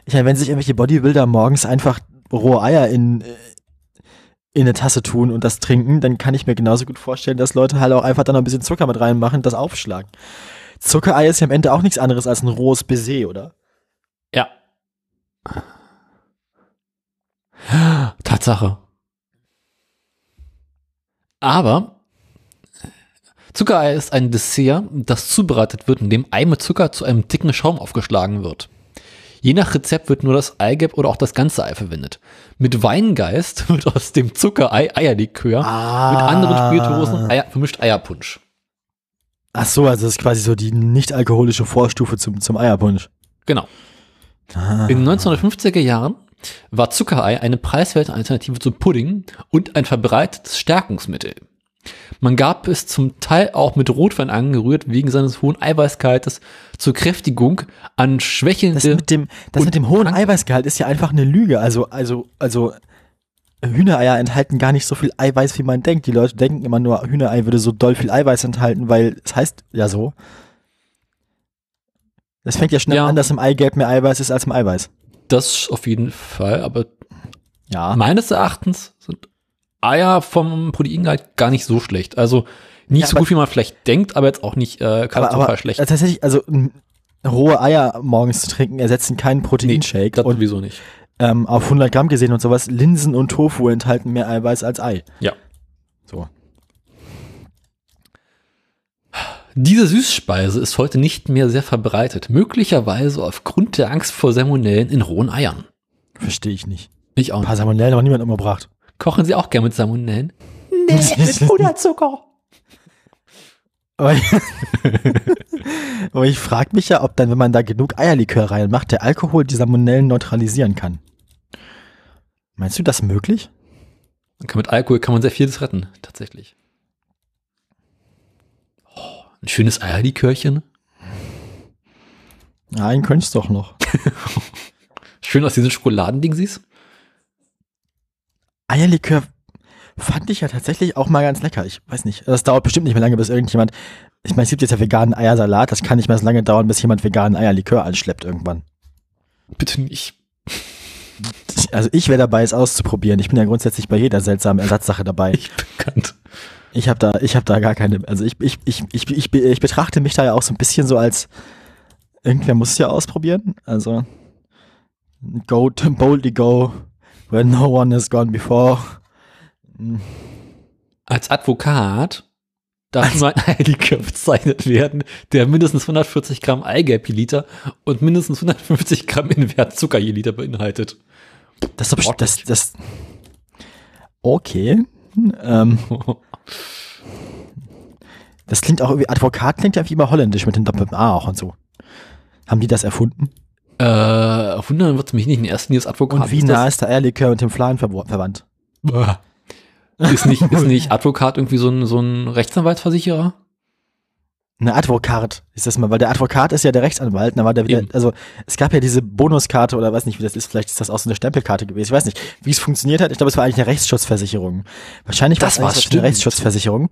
Speaker 1: Ich meine, wenn sich irgendwelche Bodybuilder morgens einfach rohe Eier in, äh, in eine Tasse tun und das trinken, dann kann ich mir genauso gut vorstellen, dass Leute halt auch einfach dann noch ein bisschen Zucker mit reinmachen und das aufschlagen. Zuckerei ist ja am Ende auch nichts anderes als ein rohes Baiser, oder?
Speaker 2: Ja. Tatsache. Aber Zuckerei ist ein Dessert, das zubereitet wird, indem Ei mit Zucker zu einem dicken Schaum aufgeschlagen wird. Je nach Rezept wird nur das Eigelb oder auch das ganze Ei verwendet. Mit Weingeist wird aus dem Zuckerei Eierlikör, mit anderen Spirituosen Eier, vermischt Eierpunsch.
Speaker 1: Ach so, also das ist quasi so die nicht alkoholische Vorstufe zum, zum Eierpunsch.
Speaker 2: Genau.
Speaker 1: Ah.
Speaker 2: In den 1950er Jahren war Zuckerei eine preiswerte Alternative zu Pudding und ein verbreitetes Stärkungsmittel. Man gab es zum Teil auch mit Rotwein angerührt, wegen seines hohen Eiweißgehaltes zur Kräftigung an
Speaker 1: Das
Speaker 2: schwächelnde.
Speaker 1: mit dem, das mit dem hohen
Speaker 2: krank-
Speaker 1: Eiweißgehalt ist ja einfach eine Lüge. Also, also, also Hühnereier enthalten gar nicht so viel Eiweiß, wie man denkt. Die Leute denken immer nur, Hühnerei würde so doll viel Eiweiß enthalten, weil es heißt ja so. Das fängt ja schnell
Speaker 2: Ja.
Speaker 1: an, dass im Eigelb mehr Eiweiß ist als im Eiweiß.
Speaker 2: Das auf jeden Fall, aber
Speaker 1: Ja.
Speaker 2: meines Erachtens sind Eier vom Proteingehalt gar nicht so schlecht. Also nicht
Speaker 1: Ja,
Speaker 2: so gut, wie man vielleicht denkt, aber jetzt auch nicht äh,
Speaker 1: aber,
Speaker 2: katastrophal
Speaker 1: aber
Speaker 2: schlecht.
Speaker 1: tatsächlich, also rohe Eier morgens zu trinken, ersetzen keinen Proteinshake.
Speaker 2: das
Speaker 1: und
Speaker 2: sowieso nicht.
Speaker 1: ähm, auf 100 Gramm gesehen und sowas, Linsen und Tofu enthalten mehr Eiweiß als Ei.
Speaker 2: Ja.
Speaker 1: So.
Speaker 2: Diese Süßspeise ist heute nicht mehr sehr verbreitet, möglicherweise aufgrund der Angst vor Salmonellen in rohen Eiern.
Speaker 1: Verstehe ich nicht.
Speaker 2: Ich auch
Speaker 1: Ein
Speaker 2: nicht.
Speaker 1: paar Salmonellen hat niemand umgebracht.
Speaker 2: Kochen Sie auch gerne mit Salmonellen?
Speaker 1: Puderzucker. Aber ich, aber ich frage mich ja, ob dann, wenn man da genug Eierlikör reinmacht, der Alkohol die Salmonellen neutralisieren kann. Meinst du das möglich?
Speaker 2: Mit Alkohol kann man sehr vieles retten, tatsächlich. Ein schönes Eierlikörchen.
Speaker 1: Nein, könntest doch noch.
Speaker 2: Schön aus diesen Schokoladendingsies.
Speaker 1: Eierlikör fand ich ja tatsächlich auch mal ganz lecker. Ich weiß nicht, das dauert bestimmt nicht mehr lange, bis irgendjemand. Ich meine, es gibt jetzt ja veganen Eiersalat, das kann nicht mehr so lange dauern, bis jemand veganen Eierlikör anschleppt irgendwann.
Speaker 2: Bitte nicht.
Speaker 1: Also ich wäre dabei, es auszuprobieren. Ich bin ja grundsätzlich bei jeder seltsamen Ersatzsache dabei.
Speaker 2: Ich bekannt.
Speaker 1: Ich habe da, ich habe da gar keine. Also ich, ich, ich, ich, ich, ich betrachte mich da ja auch so ein bisschen so als irgendwer muss es ja ausprobieren. Also go to boldly go where no one has gone before. Hm.
Speaker 2: Als Advokat darf nur ein Eierlikör bezeichnet werden, der mindestens 140 Gramm Eigelb je Liter und mindestens 150 Gramm Invert Zucker je Liter beinhaltet.
Speaker 1: Das ist das, das. Okay. Ähm, das klingt auch irgendwie, Advokat klingt ja wie immer holländisch mit dem doppelten A auch und so. Haben die das erfunden?
Speaker 2: Äh, wundern wird mich nicht in ersten Jahr Advokat.
Speaker 1: Und wie
Speaker 2: ist
Speaker 1: nah ist der Eierlikör mit dem Flan verwo- verwandt?
Speaker 2: Ist nicht, ist nicht Advokat irgendwie so ein, so ein Rechtsanwaltsversicherer?
Speaker 1: Eine Advokat ist das mal, weil der Advokat ist ja der Rechtsanwalt, da war der wieder,
Speaker 2: Eben.
Speaker 1: also es gab ja diese Bonuskarte oder weiß nicht, wie das ist, vielleicht ist das auch so eine Stempelkarte gewesen, ich weiß nicht, wie es funktioniert hat, ich glaube, es war eigentlich eine Rechtsschutzversicherung. Wahrscheinlich war
Speaker 2: Das
Speaker 1: es eigentlich
Speaker 2: war's,
Speaker 1: eine. Rechtsschutzversicherung.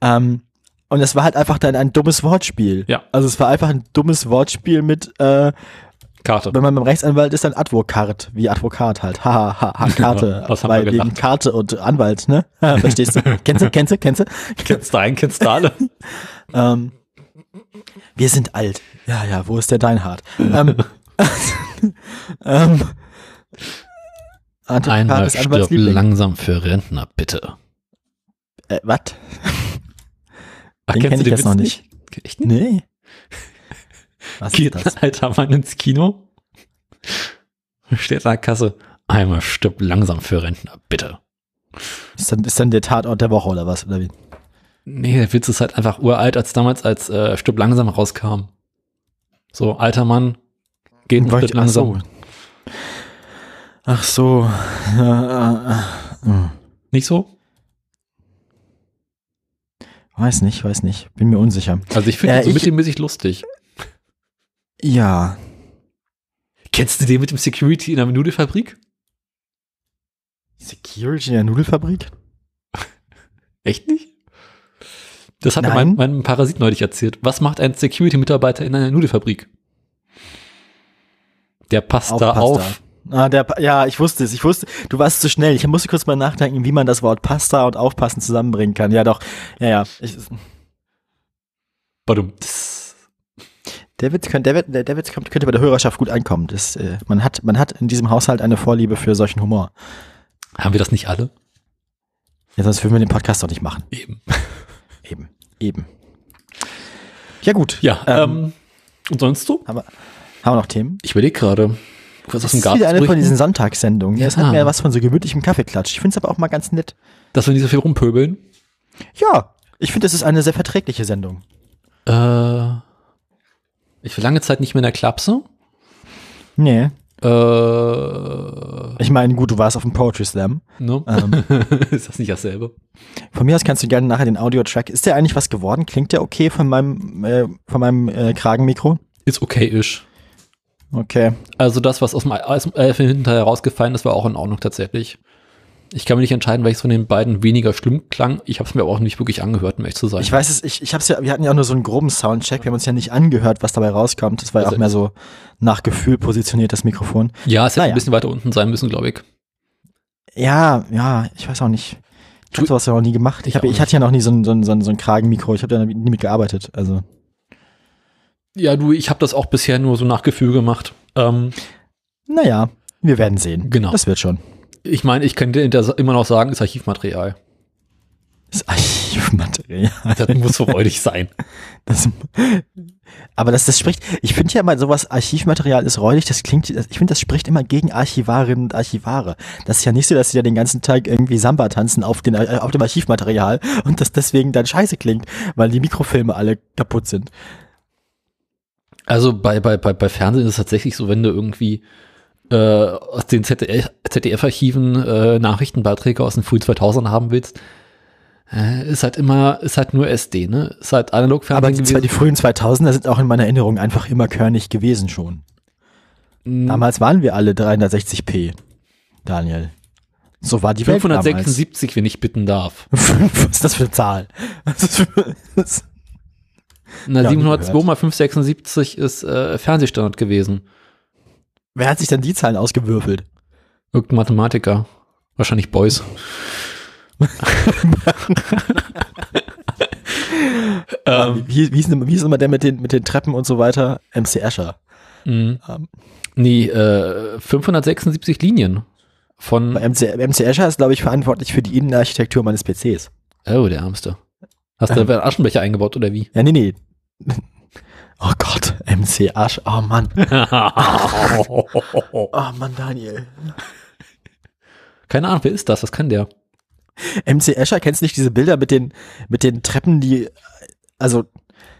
Speaker 1: Ähm, und es war halt einfach dann ein dummes Wortspiel.
Speaker 2: Ja.
Speaker 1: Also es war einfach ein dummes Wortspiel mit, äh,
Speaker 2: Karte.
Speaker 1: wenn man beim Rechtsanwalt ist, dann Advokat, wie Advokat halt. Ha, ha, ha, Karte.
Speaker 2: Was haben wir
Speaker 1: weil wegen
Speaker 2: gedacht?
Speaker 1: Karte und Anwalt, ne? Verstehst du? kennst du, kennst du, kennst du?
Speaker 2: Kennst du einen, kennst du alle?
Speaker 1: Ähm, wir sind alt. Ja, ja, wo ist der Deinhard? ähm, ähm,
Speaker 2: Einmal
Speaker 1: ist
Speaker 2: stirb langsam für Rentner, bitte.
Speaker 1: Äh, was?
Speaker 2: Ach,
Speaker 1: Den kenn ich jetzt noch nicht.
Speaker 2: Echt nicht?
Speaker 1: Nee. Was
Speaker 2: Geht
Speaker 1: ist das?
Speaker 2: ein alter Mann ins Kino, steht an der Kasse, einmal stirb langsam für Rentner, bitte.
Speaker 1: Ist dann, ist dann der Tatort der Woche oder was? Oder wie?
Speaker 2: Nee, der Witz ist halt einfach uralt, als damals, als äh, Stirb langsam rauskam. So, alter Mann, geht
Speaker 1: Wollte-
Speaker 2: stirbt langsam.
Speaker 1: ach so. Ach so.
Speaker 2: Nicht so?
Speaker 1: Weiß nicht, weiß nicht. Bin mir unsicher.
Speaker 2: Also ich finde
Speaker 1: Äh,
Speaker 2: ihn so
Speaker 1: ich-
Speaker 2: mittelmäßig lustig.
Speaker 1: Ja.
Speaker 2: Kennst du den mit dem Security in der Nudelfabrik?
Speaker 1: Security in der Nudelfabrik?
Speaker 2: Echt nicht? Das hat mein, mein Parasit neulich erzählt. Was macht ein Security-Mitarbeiter in einer Nudelfabrik? Der passt da
Speaker 1: Pasta.
Speaker 2: auf.
Speaker 1: Ah, der, ja, ich wusste es. Ich wusste, du warst zu schnell. Ich musste kurz mal nachdenken, wie man das Wort Pasta und Aufpassen zusammenbringen kann. Ja, doch. Ja, ja. Ich,
Speaker 2: Badum.
Speaker 1: der Witz, könnte, der, Witz- der, Witz könnte bei der Hörerschaft gut ankommen. Das, äh, man, hat, man hat in diesem Haushalt eine Vorliebe für solchen Humor.
Speaker 2: Haben wir das nicht alle?
Speaker 1: Ja, sonst würden wir den Podcast doch nicht machen.
Speaker 2: Eben.
Speaker 1: Eben. Eben. Ja, gut.
Speaker 2: Ja,
Speaker 1: Ähm,
Speaker 2: ähm, und sonst so?
Speaker 1: haben, wir, haben wir noch Themen?
Speaker 2: Ich überlege gerade. Was aus
Speaker 1: Das ist wieder eine von diesen Sonntagssendungen. Das
Speaker 2: Ja.
Speaker 1: hat mir was von so gemütlichem Kaffeeklatsch. Ich finde es aber auch mal ganz nett.
Speaker 2: Dass wir nicht so viel rumpöbeln.
Speaker 1: Ja, ich finde, das ist eine sehr verträgliche Sendung.
Speaker 2: Äh, ich war lange Zeit nicht mehr in der Klapse.
Speaker 1: Nee.
Speaker 2: Äh,
Speaker 1: Ich meine, gut, du warst auf dem Poetry Slam.
Speaker 2: ne?
Speaker 1: Ähm,
Speaker 2: ist das nicht dasselbe?
Speaker 1: von mir aus kannst du gerne nachher den Audio-Track. Ist der eigentlich was geworden? Klingt der okay von meinem, äh, von meinem äh, Kragenmikro?
Speaker 2: Ist okay-ish.
Speaker 1: Okay.
Speaker 2: Also das, was aus dem, aus dem äh, hinterher rausgefallen ist, war auch in Ordnung tatsächlich. Ich kann mir nicht entscheiden, welches von den beiden weniger schlimm klang. Ich habe es mir aber auch nicht wirklich angehört, um echt zu sein.
Speaker 1: Ich weiß es, ich, ich hab's ja, wir hatten ja auch nur so einen groben Soundcheck. Wir haben uns ja nicht angehört, was dabei rauskommt. Das war ja
Speaker 2: Also-
Speaker 1: auch mehr so nach Gefühl positioniert, das Mikrofon.
Speaker 2: ja, es hätte
Speaker 1: Naja.
Speaker 2: ein bisschen weiter unten sein müssen, glaube ich.
Speaker 1: Ja, ja, ich weiß auch nicht. Ich habe sowas ja noch nie gemacht. Ich,
Speaker 2: Ich
Speaker 1: hab,
Speaker 2: auch
Speaker 1: ich hatte ja noch nie so ein, so ein, so ein, so ein Kragenmikro. Ich habe da nie mitgearbeitet. Also.
Speaker 2: Ja, du, ich habe das auch bisher nur so nach Gefühl gemacht. Ähm,
Speaker 1: Naja, wir werden sehen.
Speaker 2: Genau.
Speaker 1: Das wird schon.
Speaker 2: Ich meine, ich könnte immer noch sagen, ist Archivmaterial.
Speaker 1: Das Archivmaterial.
Speaker 2: Das muss so freudig sein.
Speaker 1: Das, aber das, das spricht, ich finde ja mal sowas, Archivmaterial ist räudig, das klingt, ich finde, das spricht immer gegen Archivarinnen und Archivare. Das ist ja nicht so, dass sie ja den ganzen Tag irgendwie Samba tanzen auf, den, äh, auf dem Archivmaterial und das deswegen dann scheiße klingt, weil die Mikrofilme alle kaputt sind.
Speaker 2: Also bei, bei, bei, bei Fernsehen ist es tatsächlich so, wenn du irgendwie äh, aus den ZDF ZDF-Archiven äh, Nachrichtenbeiträge aus den frühen 2000 haben willst, äh, ist halt immer, ist halt nur SD, ne? Ist halt analog
Speaker 1: Aber die, die frühen 2000er sind auch in meiner Erinnerung einfach immer körnig gewesen schon.
Speaker 2: Mm,
Speaker 1: Damals waren wir alle 360p, Daniel. So war die Welt
Speaker 2: 576, wenn ich bitten darf.
Speaker 1: Was ist das für eine Zahl?
Speaker 2: Na,
Speaker 1: Ja, nie
Speaker 2: 702
Speaker 1: gehört.
Speaker 2: mal 576 ist äh, Fernsehstandard gewesen.
Speaker 1: Wer hat sich denn die Zahlen ausgewürfelt?
Speaker 2: Irgendein Mathematiker. Wahrscheinlich Beuys. ähm,
Speaker 1: Wie, wie, ist, wie ist immer der mit den, mit den Treppen und so weiter? MC Escher.
Speaker 2: mh.
Speaker 1: Ähm,
Speaker 2: nee, äh, 576 Linien von
Speaker 1: bei MC, MC Escher ist, glaube ich, verantwortlich für die Innenarchitektur meines PCs.
Speaker 2: Oh, der Ärmste. Hast du
Speaker 1: Ähm.
Speaker 2: da einen Aschenbecher eingebaut oder wie?
Speaker 1: Ja, nee, nee. Oh Gott, MC Asch. Oh Mann. Oh Mann, Daniel.
Speaker 2: Keine Ahnung, wer ist das? Was kann der?
Speaker 1: MC Escher, kennst du nicht diese Bilder mit den, mit den Treppen, die, also,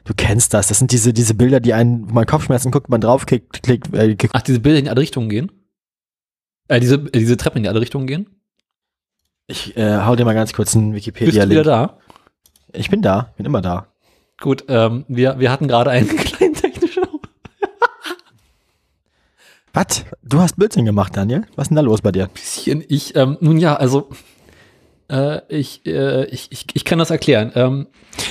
Speaker 1: du kennst das. Das sind diese, diese Bilder, die einen, wo man Kopfschmerzen guckt, man draufklickt, klickt, äh, ge-
Speaker 2: Ach, diese Bilder in alle Richtungen gehen? Äh, diese, äh, diese Treppen in alle Richtungen gehen?
Speaker 1: ich äh, hau dir mal ganz kurz einen
Speaker 2: Bist du wieder
Speaker 1: Wikipedia-Link.
Speaker 2: da?
Speaker 1: Ich bin da, bin immer da.
Speaker 2: Gut, ähm, wir, wir hatten gerade einen kleinen technischen
Speaker 1: Was? Du hast Blödsinn gemacht, Daniel? Was ist denn da los bei dir?
Speaker 2: bisschen. Ich, ähm, nun ja, also, äh, ich, äh, ich, ich, ich kann das erklären. Ähm,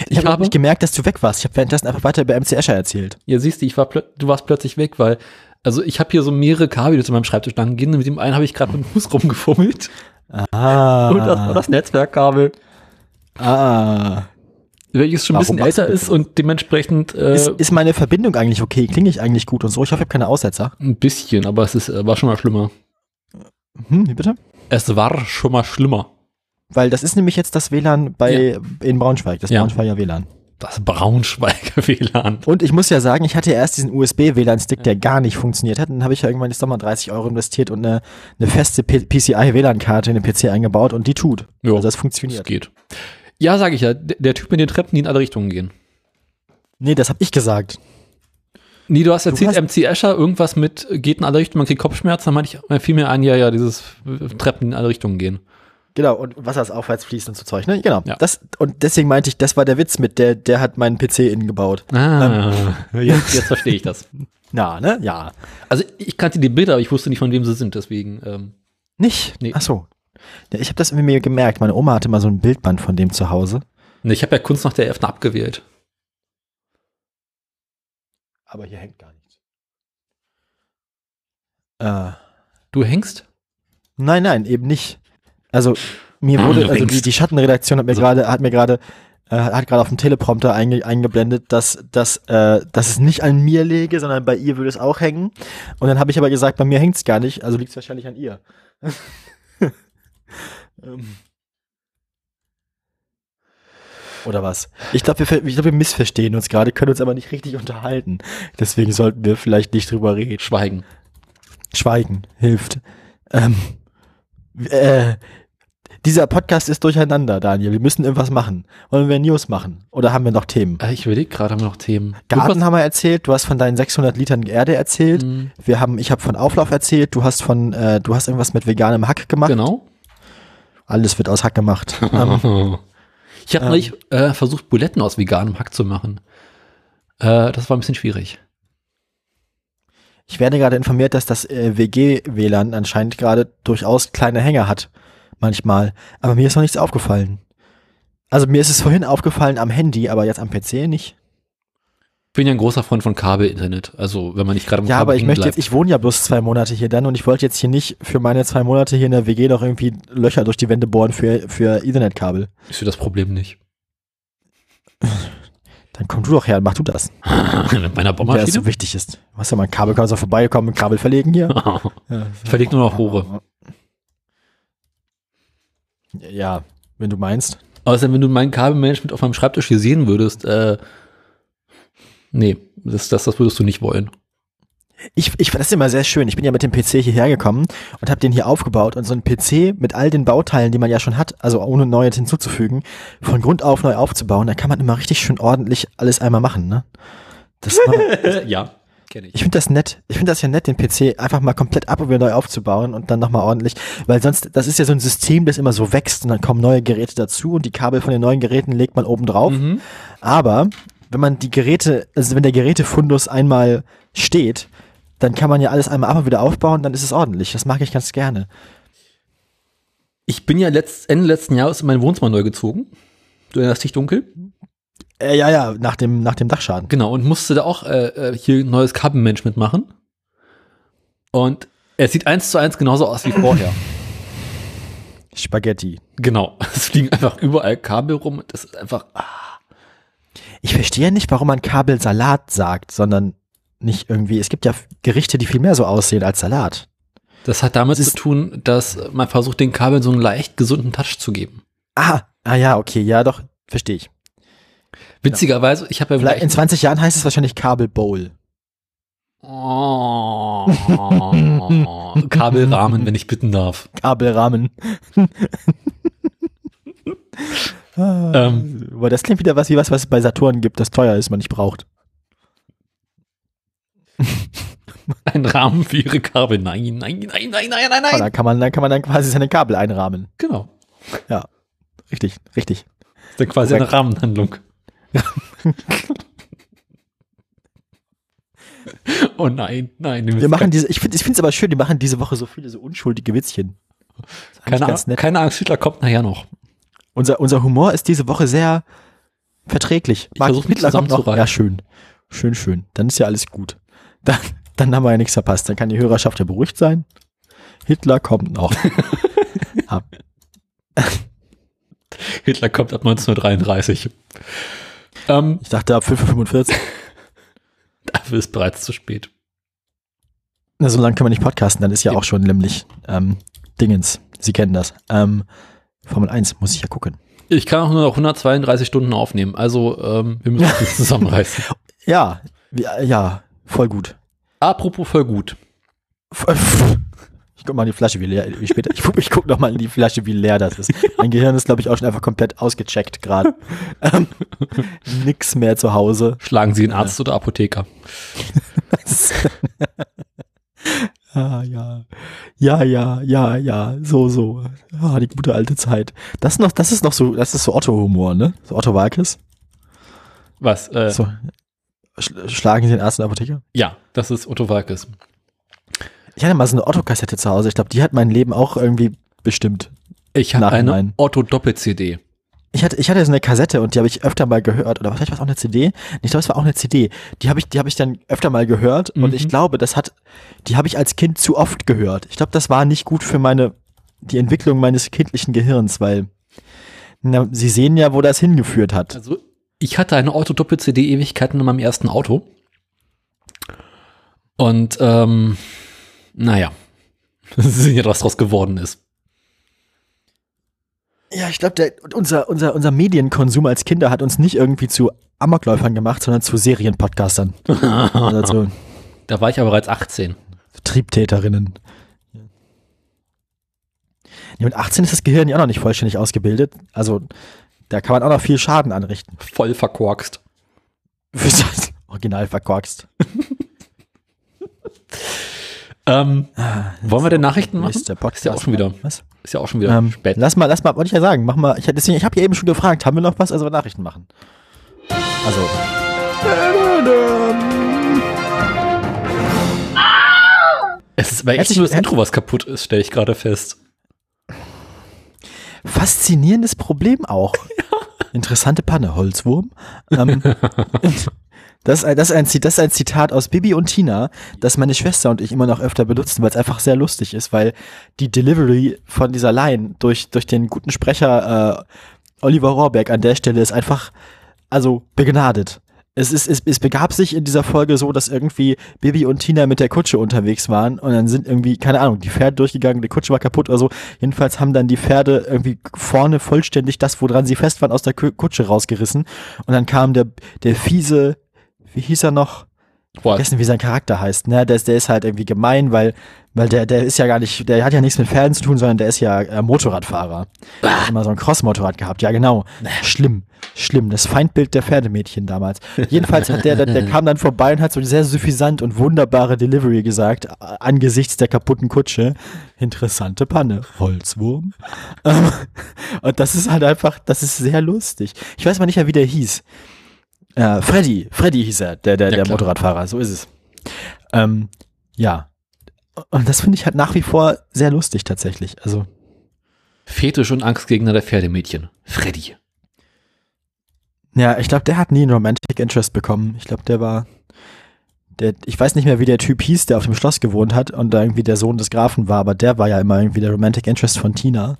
Speaker 1: Ich, habe nicht gemerkt, dass du weg warst. Ich habe währenddessen einfach weiter über MC Escher erzählt.
Speaker 2: Ja, siehst du, ich war du warst plötzlich weg, weil, also ich habe hier so mehrere Kabel, die zu meinem Schreibtisch lang gehen. und Mit dem einen habe ich gerade mit dem Fuß rumgefummelt.
Speaker 1: Ah.
Speaker 2: Und das war das Netzwerkkabel,
Speaker 1: ah.
Speaker 2: Welches schon ein bisschen älter
Speaker 1: das?
Speaker 2: ist und dementsprechend äh,
Speaker 1: Ist, ist meine Verbindung eigentlich okay? Klinge ich eigentlich gut und so? Ich hoffe, ich habe keine Aussetzer.
Speaker 2: ein bisschen, aber es ist, äh, war schon mal schlimmer.
Speaker 1: Hm, wie bitte?
Speaker 2: Es war schon mal schlimmer.
Speaker 1: Weil das ist nämlich jetzt das WLAN bei in Braunschweig, das
Speaker 2: Ja.
Speaker 1: Braunschweiger WLAN.
Speaker 2: Das Braunschweiger WLAN.
Speaker 1: Und ich muss ja sagen, ich hatte erst diesen USB-WLAN-Stick, der gar nicht funktioniert hat. Und dann habe ich ja irgendwann jetzt nochmal 30 Euro investiert und eine, eine feste PCI-WLAN-Karte in den PC eingebaut und die tut.
Speaker 2: Jo,
Speaker 1: Also das
Speaker 2: das
Speaker 1: funktioniert.
Speaker 2: geht. Ja, sage ich ja, der, Typ mit den Treppen, die in alle Richtungen gehen.
Speaker 1: Nee, das habe ich gesagt.
Speaker 2: Nee, du hast erzählt,
Speaker 1: hast-
Speaker 2: MC Escher, irgendwas mit geht in alle Richtungen, man kriegt Kopfschmerzen, dann meinte ich, äh, fiel mir ein, ja, ja, dieses äh, Treppen in alle Richtungen gehen.
Speaker 1: Genau, und Wasser ist aufwärts fließt und so Zeug, ne? Genau.
Speaker 2: Ja.
Speaker 1: Das, und deswegen meinte ich, das war der Witz mit, der, der hat meinen PC innen gebaut.
Speaker 2: Ah, jetzt, jetzt verstehe ich das.
Speaker 1: Na, ne? Ja.
Speaker 2: Also ich kannte die Bilder, aber ich wusste nicht, von wem sie sind, deswegen, ähm,
Speaker 1: Nicht?
Speaker 2: Nee.
Speaker 1: Ach so. Ja, ich habe das irgendwie mir gemerkt. Meine Oma hatte mal so ein Bildband von dem zu Hause.
Speaker 2: ne, ich habe ja Kunst nach der 11. abgewählt.
Speaker 1: Aber hier hängt gar nichts. Äh,
Speaker 2: Du hängst?
Speaker 1: nein, nein, eben nicht. Also mir
Speaker 2: Ah,
Speaker 1: wurde,
Speaker 2: du
Speaker 1: also die, die Schattenredaktion hat mir
Speaker 2: So.
Speaker 1: gerade, hat mir gerade, äh, hat gerade auf dem Teleprompter einge, eingeblendet, dass, dass, äh, dass es nicht an mir läge, sondern bei ihr würde es auch hängen. Und dann habe ich aber gesagt, bei mir hängt es gar nicht, also liegt es wahrscheinlich an ihr. Ähm. Oder was? Ich glaube, wir, ich glaub, wir missverstehen uns gerade, können uns aber nicht richtig unterhalten. Deswegen sollten wir vielleicht nicht drüber reden.
Speaker 2: Schweigen.
Speaker 1: Schweigen hilft. Ähm, äh, dieser Podcast ist durcheinander, Daniel. Wir müssen irgendwas machen. Wollen wir News machen? Oder haben wir noch Themen?
Speaker 2: Äh, ich überlege gerade, haben wir noch Themen.
Speaker 1: Garten haben wir erzählt. Du hast von deinen 600 Litern Erde erzählt.
Speaker 2: Hm,
Speaker 1: Wir haben, ich habe von Auflauf erzählt. Du hast von, äh, du hast irgendwas mit veganem Hack gemacht.
Speaker 2: Genau.
Speaker 1: Alles wird aus Hack gemacht. ähm,
Speaker 2: Ich habe
Speaker 1: Ähm.
Speaker 2: neulich äh, versucht, Buletten aus veganem Hack zu machen. Äh, das war ein bisschen schwierig.
Speaker 1: ich werde gerade informiert, dass das äh, WG-WLAN anscheinend gerade durchaus kleine Hänger hat. Manchmal. Aber mir ist noch nichts aufgefallen. Also mir ist es vorhin aufgefallen am Handy, aber jetzt am PC nicht.
Speaker 2: Ich bin ja ein großer Freund von Kabelinternet. Also, wenn man nicht gerade
Speaker 1: Ja, aber ich möchte jetzt,
Speaker 2: bleibt.
Speaker 1: ich wohne ja bloß zwei Monate hier dann und ich wollte jetzt hier nicht für meine zwei Monate hier in der WG noch irgendwie Löcher durch die Wände bohren für, für Ethernet-Kabel.
Speaker 2: Ich sehe das Problem nicht.
Speaker 1: Dann komm du doch her, mach du das.
Speaker 2: Mit meiner
Speaker 1: Der so
Speaker 2: Bohrmaschine?
Speaker 1: wichtig ist. Was ja mal ein Kabel, kannst du vorbeikommen, Kabel verlegen hier. Ja.
Speaker 2: Ich verleg nur noch Rohre.
Speaker 1: Ja, wenn du meinst.
Speaker 2: Außerdem, wenn du mein Kabelmanagement auf meinem Schreibtisch hier sehen würdest, äh, nee, das, das, das würdest du nicht wollen.
Speaker 1: Ich, ich fand das immer sehr schön. Ich bin ja mit dem PC hierher gekommen und habe den hier aufgebaut und so ein PC mit all den Bauteilen, die man ja schon hat, also ohne Neues hinzuzufügen, von Grund auf neu aufzubauen, da kann man immer richtig schön ordentlich alles einmal machen, ne? Das war,
Speaker 2: ja, kenne ich.
Speaker 1: Ich finde das nett. Ich finde das ja nett, den PC einfach mal komplett ab und wieder neu aufzubauen und dann nochmal ordentlich, weil sonst, das ist ja so ein System, das immer so wächst und dann kommen neue Geräte dazu und die Kabel von den neuen Geräten legt man oben drauf.
Speaker 2: Mhm.
Speaker 1: Aber wenn man die Geräte, also wenn der Gerätefundus einmal steht, dann kann man ja alles einmal ab und wieder aufbauen, dann ist es ordentlich. Das mag ich ganz gerne.
Speaker 2: Ich bin ja letzt, Ende letzten Jahres in mein Wohnzimmer neu gezogen. Du erinnerst dich dunkel?
Speaker 1: Äh, ja, ja, nach dem, nach dem Dachschaden.
Speaker 2: Genau, und musste da auch äh, äh, hier ein neues Kabelmanagement machen. Und es sieht eins zu eins genauso aus wie vorher.
Speaker 1: Spaghetti.
Speaker 2: genau. Es fliegen einfach überall Kabel rum. Das ist einfach. Ah.
Speaker 1: Ich verstehe nicht, warum man Kabelsalat sagt, sondern nicht irgendwie, es gibt ja Gerichte, die viel mehr so aussehen als Salat.
Speaker 2: Das hat damit
Speaker 1: Das
Speaker 2: zu tun, dass man versucht, den Kabeln so einen leicht gesunden Touch zu geben.
Speaker 1: Ah, ah ja, okay, ja, doch, verstehe ich.
Speaker 2: Witzigerweise, ich habe ja
Speaker 1: Vielleicht in 20 Jahren heißt es wahrscheinlich Kabelbowl.
Speaker 2: Oh, Kabelrahmen, wenn ich bitten darf.
Speaker 1: Kabelrahmen.
Speaker 2: Ähm.
Speaker 1: Aber das klingt wieder was wie was, was es bei Saturn gibt, das teuer ist, man nicht braucht.
Speaker 2: Ein Rahmen für ihre Kabel. Nein, nein, nein, nein, nein, nein, nein.
Speaker 1: dann kann man, dann kann man dann quasi seine Kabel einrahmen.
Speaker 2: Genau.
Speaker 1: Richtig, richtig.
Speaker 2: Das ist dann quasi eine
Speaker 1: Korrekt.
Speaker 2: Rahmenhandlung. oh nein, nein.
Speaker 1: Wir machen diese, ich finde es aber schön, die machen diese Woche so viele so unschuldige Witzchen.
Speaker 2: Keine, keine Angst, Hitler kommt nachher noch.
Speaker 1: Unser, unser Humor ist diese Woche sehr verträglich.
Speaker 2: Ich versuch mich
Speaker 1: Hitler kommt noch.
Speaker 2: zusammenzureißen.
Speaker 1: Ja, schön. Schön, schön. Dann ist ja alles gut. Dann, dann haben wir ja nichts verpasst. Dann kann die Hörerschaft ja beruhigt sein. Hitler kommt noch.
Speaker 2: Hitler kommt ab 1933. Ähm,
Speaker 1: Ich dachte ab 5.45 Uhr.
Speaker 2: dafür ist bereits zu spät.
Speaker 1: Na, so lange können wir nicht podcasten, dann ist ja auch schon nämlich ähm, Dingens. Sie kennen das. Ähm, Formel 1 muss ich ja gucken.
Speaker 2: Ich kann auch nur noch 132 Stunden aufnehmen. Also, ähm, wir müssen uns zusammenreißen.
Speaker 1: Ja, ja, ja, voll gut.
Speaker 2: Apropos voll gut.
Speaker 1: Ich guck mal in die Flasche, wie leer, wie später. Ich, guck- ich guck noch mal in die Flasche, wie leer das ist. Mein Gehirn ist, glaube ich, auch schon einfach komplett ausgecheckt gerade. Ähm, nix mehr zu Hause.
Speaker 2: Schlagen Sie einen Arzt oder Apotheker.
Speaker 1: ah, ja. Ja, ja, ja, ja. So, so. Ah, die gute alte Zeit. Das noch, das ist noch so, das ist so Otto-Humor, ne? So Otto Walkes.
Speaker 2: Was? Äh,
Speaker 1: So. Sch schlagen Sie den Arzt und Apotheker?
Speaker 2: Ja, das ist Otto Walkes.
Speaker 1: Ich hatte mal so eine Otto-Kassette zu Hause. Ich glaube, die hat mein Leben auch irgendwie bestimmt.
Speaker 2: Ich habe eine Otto-Doppel-CD.
Speaker 1: Ich hatte, ich hatte so eine Kassette und die habe ich öfter mal gehört. Oder vielleicht war es auch eine CD? Ich glaube, es war auch eine CD. Die habe ich, die habe ich dann öfter mal gehört und
Speaker 2: Mhm.
Speaker 1: ich glaube, das hat, die habe ich als Kind zu oft gehört. Ich glaube, das war nicht gut für meine, die Entwicklung meines kindlichen Gehirns, weil na, Sie sehen ja, wo das hingeführt hat.
Speaker 2: Also, ich hatte eine Otto-Doppel-CD Ewigkeiten in meinem ersten Auto. Und, ähm, naja. Sie sehen ja, was draus geworden ist.
Speaker 1: Ja, ich glaube, unser, unser, unser Medienkonsum als Kinder hat uns nicht irgendwie zu Amokläufern gemacht, sondern zu Serienpodcastern. Zu
Speaker 2: Da war ich aber bereits 18.
Speaker 1: Triebtäterinnen. Nee, mit 18 ist das Gehirn ja auch noch nicht vollständig ausgebildet. Also da kann man auch noch viel Schaden anrichten.
Speaker 2: Voll verkorkst.
Speaker 1: Original verkorkst.
Speaker 2: Ähm, wollen wir denn Nachrichten machen?
Speaker 1: Nächster Podcast.
Speaker 2: Ist ja auch schon wieder,
Speaker 1: Was?
Speaker 2: ist ja auch schon wieder
Speaker 1: Ähm,
Speaker 2: spät.
Speaker 1: lass mal, lass mal, wollte ich ja sagen, mach mal. Ich, deswegen, ich habe ja eben schon gefragt, haben wir noch was, also Nachrichten machen? Also.
Speaker 2: Es ist aber echt nur das Intro, was kaputt ist, stelle ich gerade fest.
Speaker 1: Faszinierendes Problem auch. Interessante Panne, Holzwurm. Ähm, das, ein- das, ist ein, das ist ein Zitat aus Bibi und Tina, das meine Schwester und ich immer noch öfter benutzen, weil es einfach sehr lustig ist, weil die Delivery von dieser Line durch, durch den guten Sprecher äh, Oliver Rohrbeck an der Stelle ist einfach, also begnadet. Es, ist, es, es begab sich in dieser Folge so, dass irgendwie Bibi und Tina mit der Kutsche unterwegs waren und dann sind irgendwie, keine Ahnung, die Pferde durchgegangen, die Kutsche war kaputt oder so. Jedenfalls haben dann die Pferde irgendwie vorne vollständig das, woran sie fest waren, aus der Ku- Kutsche rausgerissen. Und dann kam der, der fiese, wie hieß er noch?
Speaker 2: Boah,
Speaker 1: vergessen, wie sein Charakter heißt. Ne, der, ist- der ist halt irgendwie gemein, weil, weil der, der ist ja gar nicht, der hat ja nichts mit Pferden zu tun, sondern der ist ja äh, Motorradfahrer. Der hat immer so ein Cross-Motorrad gehabt. Ja, genau. Schlimm, schlimm. Das Feindbild der Pferdemädchen damals. Jedenfalls hat der, der, der kam dann vorbei und hat so eine sehr suffisant und wunderbare Delivery gesagt, äh, angesichts der kaputten Kutsche. Interessante Panne. Holzwurm. Ähm, und das ist halt einfach, das ist sehr lustig. Ich weiß mal nicht mehr, wie der hieß. Äh, Freddy, Freddy hieß er, der, der,
Speaker 2: Ja,
Speaker 1: der. Motorradfahrer, so ist es. Ähm, ja. Und das finde ich halt nach wie vor sehr lustig tatsächlich. Also,
Speaker 2: Fetisch und Angstgegner der Pferdemädchen. Freddy.
Speaker 1: ja, ich glaube, der hat nie einen Romantic Interest bekommen. Ich glaube, der war, der, ich weiß nicht mehr, wie der Typ hieß, der auf dem Schloss gewohnt hat und da irgendwie der Sohn des Grafen war, aber der war ja immer irgendwie der Romantic Interest von Tina.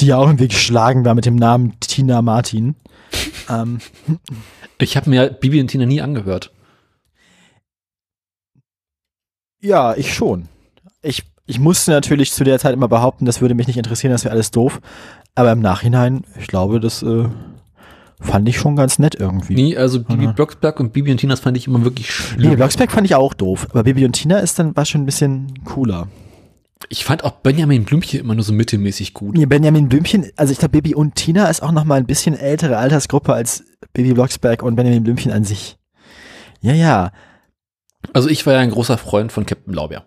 Speaker 1: Die ja auch irgendwie geschlagen war mit dem Namen Tina Martin. Ähm,
Speaker 2: Ich habe mir Bibi und Tina nie angehört.
Speaker 1: Ja, ich schon. Ich, ich musste natürlich zu der Zeit immer behaupten, das würde mich nicht interessieren, das wäre alles doof. Aber im Nachhinein, ich glaube, das äh, fand ich schon ganz nett irgendwie.
Speaker 2: Nee, also Bibi
Speaker 1: Aha.
Speaker 2: Blocksberg und Bibi und Tina, das fand ich immer wirklich
Speaker 1: Nee,
Speaker 2: schlimm.
Speaker 1: Blocksberg fand ich auch doof. Aber Bibi und Tina ist dann, war schon ein bisschen cooler.
Speaker 2: Ich fand auch Benjamin Blümchen immer nur so mittelmäßig gut.
Speaker 1: Nee, Benjamin Blümchen, also ich glaube, Bibi und Tina ist auch noch mal ein bisschen ältere Altersgruppe als Bibi Blocksberg und Benjamin Blümchen an sich. Ja, ja.
Speaker 2: Also ich war ja ein großer Freund von Captain Blaubeer.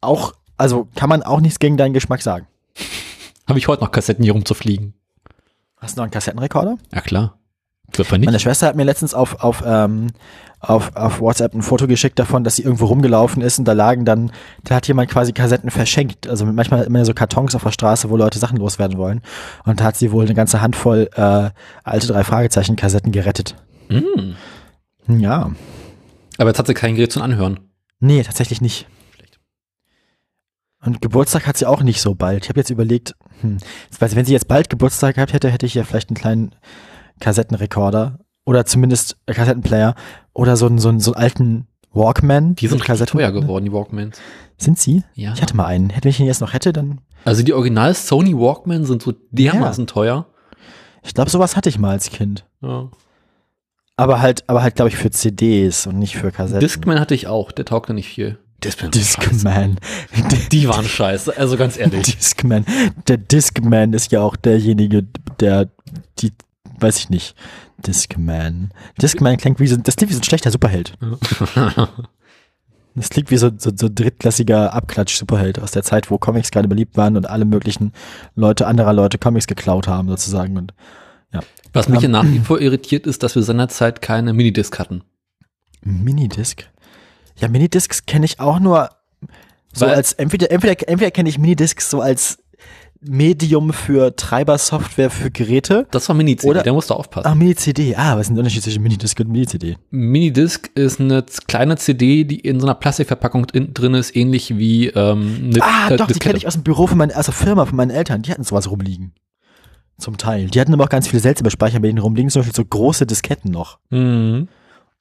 Speaker 1: Auch, also kann man auch nichts gegen deinen Geschmack sagen.
Speaker 2: Habe ich heute noch Kassetten hier rumzufliegen.
Speaker 1: Hast du noch einen Kassettenrekorder?
Speaker 2: Ja klar.
Speaker 1: Meine. Schwester hat mir letztens auf, auf, ähm, auf, auf WhatsApp ein Foto geschickt davon, dass sie irgendwo rumgelaufen ist und da lagen dann, da hat jemand quasi Kassetten verschenkt. Also manchmal immer so Kartons auf der Straße, wo Leute Sachen loswerden wollen. Und da hat sie wohl eine ganze Handvoll äh, alte drei Fragezeichen Kassetten gerettet.
Speaker 2: Mm.
Speaker 1: Ja.
Speaker 2: Aber jetzt hat sie kein Gerät zum Anhören.
Speaker 1: Nee, tatsächlich nicht.
Speaker 2: Schlecht.
Speaker 1: Und Geburtstag hat sie auch nicht so bald. Ich habe jetzt überlegt, hm, wenn sie jetzt bald Geburtstag gehabt hätte, hätte ich ja vielleicht einen kleinen Kassettenrekorder oder zumindest einen Kassettenplayer oder so einen, so einen, so einen alten Walkman.
Speaker 2: Die sind richtig teuer geworden, die Walkmans.
Speaker 1: Sind sie?
Speaker 2: Ja.
Speaker 1: Ich hatte mal einen. Hätte ich ihn jetzt noch hätte, dann.
Speaker 2: Also die Original Sony Walkman sind so dermaßen teuer.
Speaker 1: Ich glaube, sowas hatte ich mal als Kind.
Speaker 2: Ja.
Speaker 1: Aber halt, aber halt, glaube ich, für CDs und nicht für Kassetten.
Speaker 2: Discman hatte ich auch, der taugte nicht viel. Discman.
Speaker 1: Discman.
Speaker 2: Die waren scheiße, also ganz ehrlich.
Speaker 1: Discman. Der Discman ist ja auch derjenige, der die, weiß ich nicht. Discman. Discman klingt wie so, das klingt wie so ein schlechter Superheld. Das klingt wie so, so, so drittklassiger Abklatsch-Superheld aus der Zeit, wo Comics gerade beliebt waren und alle möglichen Leute, anderer Leute Comics geklaut haben, sozusagen. Und
Speaker 2: Was mich
Speaker 1: Ähm,
Speaker 2: ja nach wie vor irritiert ist, dass wir seinerzeit keine Minidisc hatten.
Speaker 1: Minidisc? Ja, Minidiscs kenne ich auch nur so
Speaker 2: Weil-
Speaker 1: als, entweder, entweder, entweder kenne ich Minidiscs so als Medium für Treibersoftware für Geräte.
Speaker 2: Das war Mini-CD,
Speaker 1: Oder-
Speaker 2: der musste aufpassen.
Speaker 1: Ah, Mini-CD. Ah, was ist denn der Unterschied zwischen Minidisc und Mini-CD?
Speaker 2: Minidisc ist eine kleine CD, die in so einer Plastikverpackung in, drin ist, ähnlich wie ähm, eine
Speaker 1: Ah, doch, die kenne ich aus dem Büro von meinen, der Firma von meinen Eltern. Die hatten sowas rumliegen. Zum Teil. Die hatten aber auch ganz viele seltsame Speichermedien rumliegen, zum Beispiel so große Disketten noch.
Speaker 2: Mhm.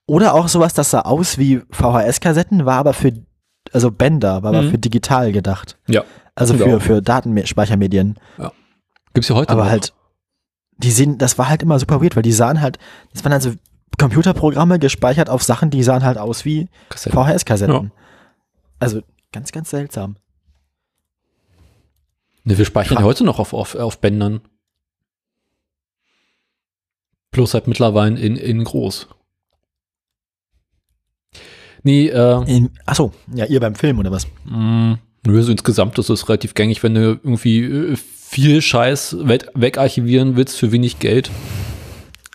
Speaker 1: Oder auch sowas, das sah aus wie VHS-Kassetten, war aber für, also Bänder, war aber
Speaker 2: Mhm.
Speaker 1: für digital gedacht.
Speaker 2: Ja.
Speaker 1: Also
Speaker 2: Ja.
Speaker 1: für, für Datenspeichermedien.
Speaker 2: Gibt's ja heute
Speaker 1: Aber
Speaker 2: noch.
Speaker 1: halt, die sehen, das war halt immer super weird, weil die sahen halt, das waren also Computerprogramme gespeichert auf Sachen, die sahen halt aus wie
Speaker 2: Kassetten.
Speaker 1: VHS-Kassetten. Also ganz, ganz seltsam.
Speaker 2: Ne, wir speichern ja heute noch auf, auf, auf Bändern. Plus halt mittlerweile in, in groß. Nee, äh,
Speaker 1: In, achso, ja, ihr beim Film oder was?
Speaker 2: mh, nö, so insgesamt ist es relativ gängig, wenn du irgendwie äh, viel Scheiß weg, wegarchivieren willst für wenig Geld,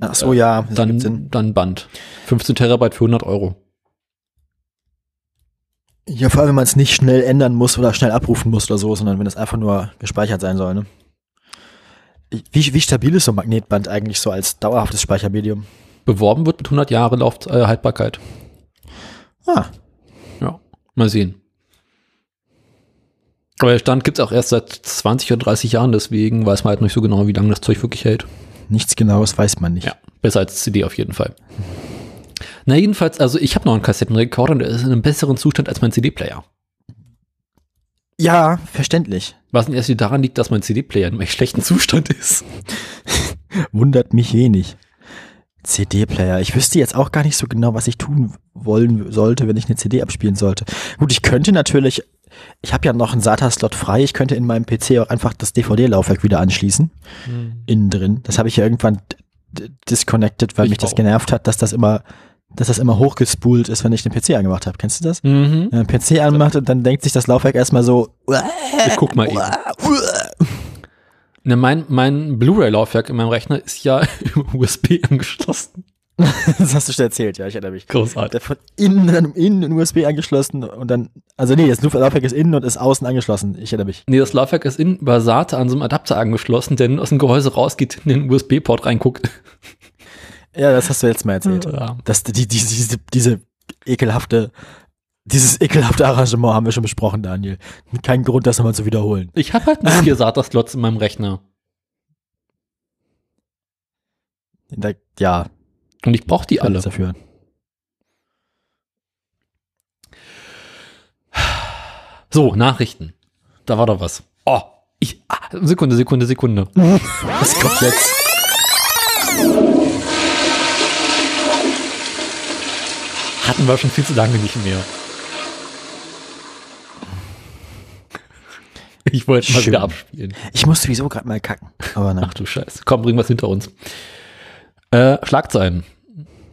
Speaker 1: Ach so, ja, das
Speaker 2: dann, dann Band. 15 Terabyte für 100 Euro.
Speaker 1: Ja, vor allem, wenn man es nicht schnell ändern muss oder schnell abrufen muss oder so, sondern wenn es einfach nur gespeichert sein soll, ne? Wie, wie stabil ist so ein Magnetband eigentlich so als dauerhaftes Speichermedium?
Speaker 2: Beworben wird mit 100 Jahre Lauf, äh, Haltbarkeit.
Speaker 1: Ah,
Speaker 2: Ja, mal sehen. Aber der Stand gibt's auch erst seit 20 oder 30 Jahren, deswegen weiß man halt nicht so genau, wie lange das Zeug wirklich hält.
Speaker 1: nichts genaues weiß man nicht.
Speaker 2: Ja, besser als CD auf jeden Fall. Na jedenfalls, also ich habe noch einen Kassettenrekorder und der ist in einem besseren Zustand als mein CD-Player.
Speaker 1: Ja, verständlich.
Speaker 2: Was nicht erst daran liegt, dass mein CD-Player in einem echt schlechten Zustand ist.
Speaker 1: Wundert mich wenig. CD-Player. Ich wüsste jetzt auch gar nicht so genau, was ich tun wollen sollte, wenn ich eine CD abspielen sollte. Gut, ich könnte natürlich, ich habe ja noch einen SATA-Slot frei, ich könnte in meinem PC auch einfach das DVD-Laufwerk wieder anschließen. Innen drin. Das habe ich ja irgendwann disconnected, weil
Speaker 2: Ich
Speaker 1: mich das
Speaker 2: auch.
Speaker 1: genervt hat, dass das immer, dass das immer hochgespult ist, wenn ich den PC angemacht habe. Kennst du das?
Speaker 2: Mhm.
Speaker 1: Wenn man PC anmacht und dann denkt sich das Laufwerk erstmal so,
Speaker 2: Ich guck mal eben. Ne, mein, mein Blu-ray-Laufwerk in meinem Rechner ist ja über USB angeschlossen.
Speaker 1: das hast du schon erzählt, ja, ich erinnere mich.
Speaker 2: Großartig.
Speaker 1: Der von innen, innen in USB angeschlossen und dann, also nee, das Laufwerk ist innen und ist außen angeschlossen. Ich erinnere mich.
Speaker 2: Nee, das Laufwerk ist innen über SATA an so einem Adapter angeschlossen, der aus dem Gehäuse rausgeht, in den USB-Port reinguckt.
Speaker 1: Ja, das hast du jetzt mal erzählt.
Speaker 2: Ja.
Speaker 1: Das, die, die, diese, diese ekelhafte, dieses ekelhafte Arrangement haben wir schon besprochen, Daniel. Kein Grund, das nochmal zu wiederholen.
Speaker 2: Ich habe halt nur vier SATA-Slots in meinem Rechner.
Speaker 1: Da, ja,
Speaker 2: Und ich brauche die alle.
Speaker 1: alles dafür.
Speaker 2: So, Nachrichten. Da war doch was. Oh, ich, ah, Sekunde, Sekunde, Sekunde.
Speaker 1: Was kommt jetzt?
Speaker 2: Hatten wir schon viel zu lange nicht mehr. Ich wollte mal
Speaker 1: Schön.
Speaker 2: wieder abspielen.
Speaker 1: Ich musste sowieso gerade mal kacken. Aber na.
Speaker 2: Ach du Scheiße. Komm, bring was hinter uns. Äh, Schlagzeilen.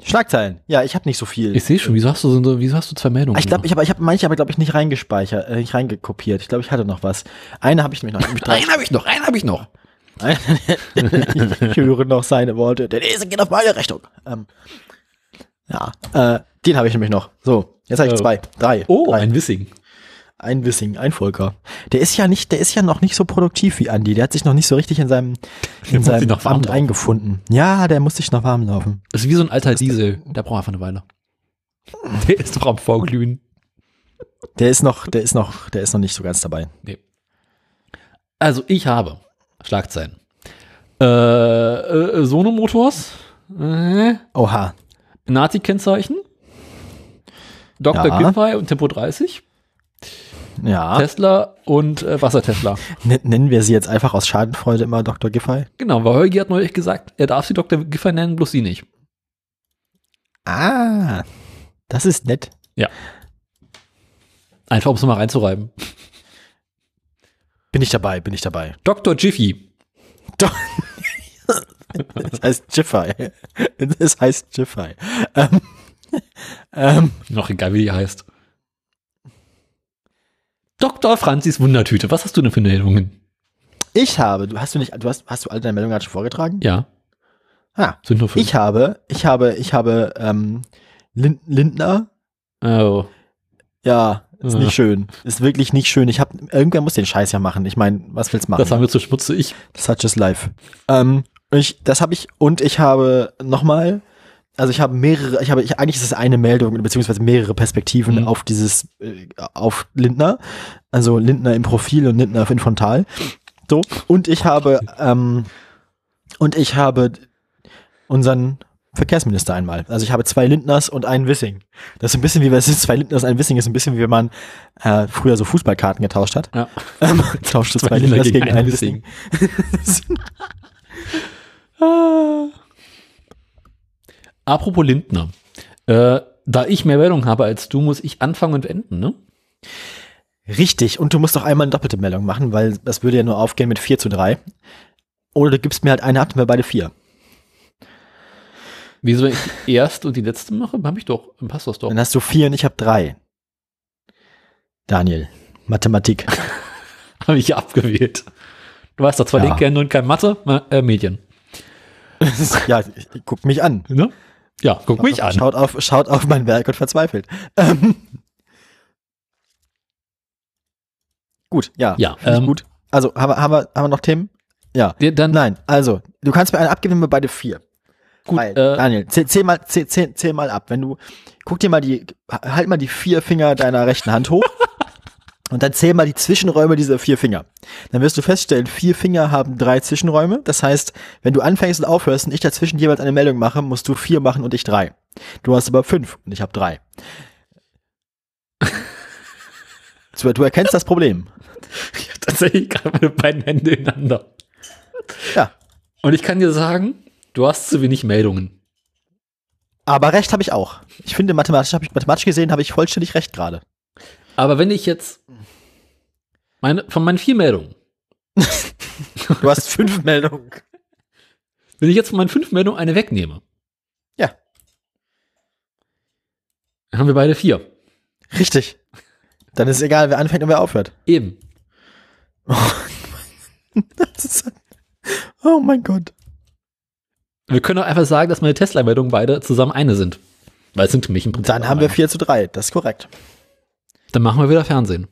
Speaker 1: Schlagzeilen. Ja, ich habe nicht so viel.
Speaker 2: Ich sehe schon, wieso hast du so, wieso hast du zwei Meldungen?
Speaker 1: Ich glaube, ich habe ich hab manche aber, glaube ich, nicht reingespeichert, äh, nicht reingekopiert. Ich glaube, ich hatte noch was. Eine habe ich nämlich noch. Nämlich drei.
Speaker 2: einen habe ich noch, einen habe ich noch.
Speaker 1: ich höre noch seine Worte. Der Esel geht auf meine Rechnung. Ähm, ja, äh, den habe ich nämlich noch. So, jetzt habe ich
Speaker 2: Äh,
Speaker 1: zwei, drei.
Speaker 2: Oh,
Speaker 1: drei.
Speaker 2: ein Wissing.
Speaker 1: Ein Wissing, ein Volker. Der ist ja nicht, der ist ja noch nicht so produktiv wie Andi. Der hat sich noch nicht so richtig in seinem, in
Speaker 2: muss
Speaker 1: seinem
Speaker 2: noch
Speaker 1: Amt
Speaker 2: laufen.
Speaker 1: eingefunden. Ja, der muss sich noch warm laufen.
Speaker 2: Das ist wie so ein alter Diesel. Der braucht einfach eine Weile. Der ist doch am Vorglühen.
Speaker 1: Der ist noch, der ist noch, der ist noch nicht so ganz dabei.
Speaker 2: Nee. Also ich habe Schlagzeilen. Äh, äh, Sono Motors, äh,
Speaker 1: Oha.
Speaker 2: Nazi-Kennzeichen, Dr.
Speaker 1: Ja.
Speaker 2: Giffey und Tempo 30,
Speaker 1: Ja.
Speaker 2: Tesla und äh, Wassertesla.
Speaker 1: Nennen wir sie jetzt einfach aus Schadenfreude immer Dr. Giffey?
Speaker 2: Genau, weil Holgi hat neulich gesagt, er darf sie Dr. Giffey nennen, bloß sie nicht.
Speaker 1: Ah. Das ist nett.
Speaker 2: Ja. Einfach um es mal reinzureiben.
Speaker 1: Bin ich dabei, bin ich dabei.
Speaker 2: Dr. Jiffy.
Speaker 1: Doch. Das heißt Jiffy. Das heißt Jiffy. Ähm, ähm,
Speaker 2: Noch egal, wie die heißt. Dr. Franzis Wundertüte. Was hast du denn für Meldungen?
Speaker 1: ich habe, du hast du nicht, du hast, hast du alle deine Meldungen gerade schon vorgetragen?
Speaker 2: Ja,
Speaker 1: Ah,
Speaker 2: sind nur fünf.
Speaker 1: ich habe, ich habe, ich habe ähm, Lind Lindner.
Speaker 2: oh.
Speaker 1: Ja, ist
Speaker 2: Ah.
Speaker 1: nicht schön. Ist wirklich nicht schön. Ich habe, irgendwer muss den Scheiß ja machen. Ich meine, was willst du machen?
Speaker 2: Das haben wir zu schmutze ich.
Speaker 1: Such is life. Ähm, ich, das habe ich und ich habe nochmal, also ich habe mehrere, ich habe, ich, eigentlich ist es eine Meldung beziehungsweise mehrere Perspektiven
Speaker 2: Mhm.
Speaker 1: auf dieses, äh, auf Lindner, also Lindner im Profil und Lindner in Frontal. So und ich habe, ähm, und ich habe unseren Verkehrsminister einmal. Also ich habe zwei Lindners und einen Wissing. Das ist ein bisschen wie, es ist zwei Lindners, ein Wissing ist ein bisschen wie wenn man äh, früher so Fußballkarten getauscht hat.
Speaker 2: Ja.
Speaker 1: Ähm, tauscht zwei Lindners gegen einen Wissing.
Speaker 2: Apropos Lindner. Äh, da ich mehr Meldungen habe als du, muss ich anfangen und enden, ne?
Speaker 1: Richtig, und du musst doch einmal eine doppelte Meldung machen, weil das würde ja nur aufgehen mit 4 zu 3. Oder du gibst mir halt eine ab, und wir beide vier.
Speaker 2: Wieso, wenn ich die erste und die letzte mache, habe ich doch, dann passt das doch.
Speaker 1: Dann hast du vier und ich habe drei. Daniel, Mathematik.
Speaker 2: Habe ich abgewählt. Du weißt doch zwar
Speaker 1: Ja.
Speaker 2: linke und kein Mathe, ma- äh, Medien.
Speaker 1: ja, guck mich an.
Speaker 2: Ne? Ja, guck mich an.
Speaker 1: Schaut auf, schaut auf mein Werk und verzweifelt. Ähm. Gut, ja.
Speaker 2: Ja, ähm,
Speaker 1: gut. Also, haben wir, haben, wir, haben wir noch Themen? Ja.
Speaker 2: Dann,
Speaker 1: Nein, also, du kannst mir eine abgeben, wenn wir beide vier.
Speaker 2: gut,
Speaker 1: Weil,
Speaker 2: äh,
Speaker 1: Daniel, zähl, zähl, mal, zähl, zähl, zähl mal ab. Wenn du, guck dir mal die, halt mal die vier Finger deiner rechten Hand hoch und dann zähl mal die Zwischenräume dieser vier Finger. Dann wirst du feststellen, vier Finger haben drei Zwischenräume. Das heißt, wenn du anfängst und aufhörst und ich dazwischen jeweils eine Meldung mache, musst du vier machen und ich drei. Du hast aber fünf und ich habe drei. So, Du erkennst das Problem.
Speaker 2: ich hab tatsächlich gerade meine beiden Hände ineinander.
Speaker 1: Ja.
Speaker 2: Und ich kann dir sagen, du hast zu wenig Meldungen.
Speaker 1: Aber recht habe ich auch. Ich finde, mathematisch, habe ich mathematisch gesehen, habe ich vollständig recht gerade.
Speaker 2: Aber wenn ich jetzt meine, von meinen vier Meldungen,
Speaker 1: Du hast fünf Meldungen.
Speaker 2: wenn ich jetzt von meinen fünf Meldungen eine wegnehme,
Speaker 1: Ja.
Speaker 2: dann haben wir beide vier.
Speaker 1: Richtig. Dann ist es egal, wer anfängt und wer aufhört.
Speaker 2: Eben.
Speaker 1: Ist, oh mein Gott.
Speaker 2: Wir können auch einfach sagen, dass meine Tesla-Meldungen beide zusammen eine sind. Weil es sind für mich im Prinzip.
Speaker 1: Dann haben wir
Speaker 2: eine.
Speaker 1: 4 zu 3. Das ist korrekt.
Speaker 2: Dann machen wir wieder Fernsehen.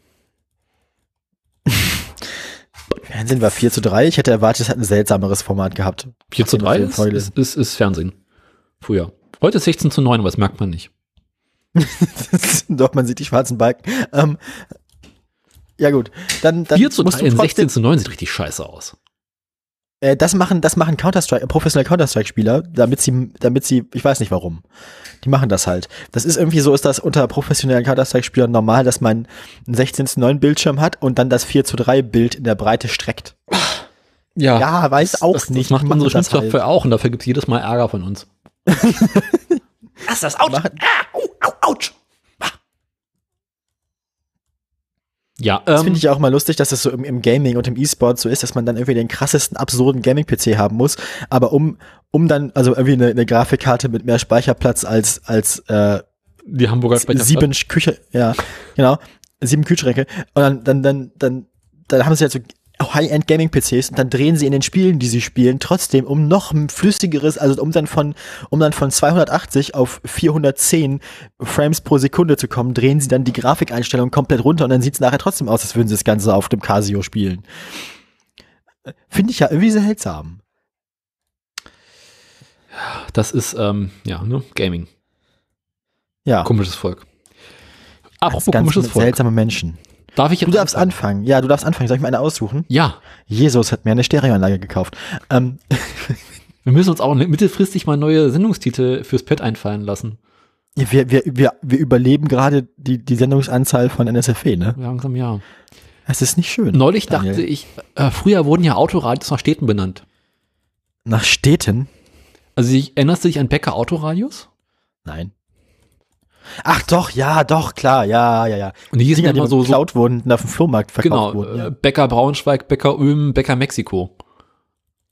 Speaker 1: Fernsehen war 4 zu 3. Ich hätte erwartet, es hat ein seltsameres Format gehabt.
Speaker 2: 4 zu
Speaker 1: Auf
Speaker 2: 3
Speaker 1: jeden
Speaker 2: ist, ist, ist, ist Fernsehen. Früher. Heute ist 16 zu 9, aber das merkt man nicht.
Speaker 1: Doch, man sieht die schwarzen Balken. Ähm, ja gut, dann, dann
Speaker 2: 4 zu
Speaker 1: musst
Speaker 2: 3
Speaker 1: du
Speaker 2: in
Speaker 1: trotzdem,
Speaker 2: 16 zu 9 sieht richtig scheiße aus.
Speaker 1: Äh, das machen, das machen Counter-Strike, äh, professionelle Counter-Strike-Spieler, damit sie, damit sie, ich weiß nicht warum. Die machen das halt. Das ist irgendwie so, ist das unter professionellen Counter-Strike-Spielern normal, dass man einen 16 zu 9 Bildschirm hat und dann das 4 zu 3 Bild in der Breite streckt. Ja, weiß auch
Speaker 2: das,
Speaker 1: nicht.
Speaker 2: Das macht unsere
Speaker 1: das halt.
Speaker 2: Schnittsoftware auch und dafür gibt es jedes Mal Ärger von uns.
Speaker 1: Lass das Autsch. Machen,
Speaker 2: Ja,
Speaker 1: Das
Speaker 2: ähm,
Speaker 1: finde ich auch mal lustig, dass das so im, im Gaming und im E-Sport so ist, dass man dann irgendwie den krassesten, absurden Gaming-PC haben muss. Aber um, um dann, also irgendwie eine, eine Grafikkarte mit mehr Speicherplatz als, als äh,
Speaker 2: die Hamburger
Speaker 1: sieben Küche, ja, genau, sieben Kühlschränke. Und dann, dann, dann, dann, dann haben sie halt so High-End Gaming-PCs und dann drehen sie in den Spielen, die sie spielen, trotzdem um noch ein flüssigeres, also um dann von, um dann von 280 auf 410 Frames pro Sekunde zu kommen, drehen sie dann die Grafikeinstellung komplett runter und dann sieht es nachher trotzdem aus, als würden sie das Ganze auf dem Casio spielen. Finde ich ja irgendwie seltsam.
Speaker 2: Das ist, ähm, ja, ne, Gaming.
Speaker 1: Ja.
Speaker 2: Komisches Volk. Apropos
Speaker 1: ganz
Speaker 2: komisches Volk.
Speaker 1: seltsame Menschen.
Speaker 2: Darf ich jetzt
Speaker 1: Du darfst
Speaker 2: anfangen?
Speaker 1: anfangen. Ja, du darfst anfangen. Soll ich mir eine aussuchen?
Speaker 2: Ja.
Speaker 1: Jesus hat mir eine Stereoanlage gekauft. Ähm,
Speaker 2: Wir müssen uns auch mittelfristig mal neue Sendungstitel fürs Pad einfallen lassen.
Speaker 1: wir, wir, wir, wir überleben gerade die, die Sendungsanzahl von NSFW, ne?
Speaker 2: Langsam ja.
Speaker 1: Es ist nicht schön.
Speaker 2: Neulich
Speaker 1: Daniel.
Speaker 2: dachte ich, äh, früher wurden ja Autoradios nach Städten benannt.
Speaker 1: Nach Städten?
Speaker 2: Also ich, erinnerst du dich an Becker Autoradios?
Speaker 1: Nein. Ach doch, ja, doch, klar, ja, ja, ja.
Speaker 2: Und die hießen
Speaker 1: Dinger,
Speaker 2: ja immer
Speaker 1: die
Speaker 2: so, so
Speaker 1: geklaut wurden und auf dem Flohmarkt verkauft
Speaker 2: genau,
Speaker 1: wurden.
Speaker 2: äh,
Speaker 1: Ja.
Speaker 2: Bäcker Braunschweig, Bäcker Ulm, Bäcker Mexiko.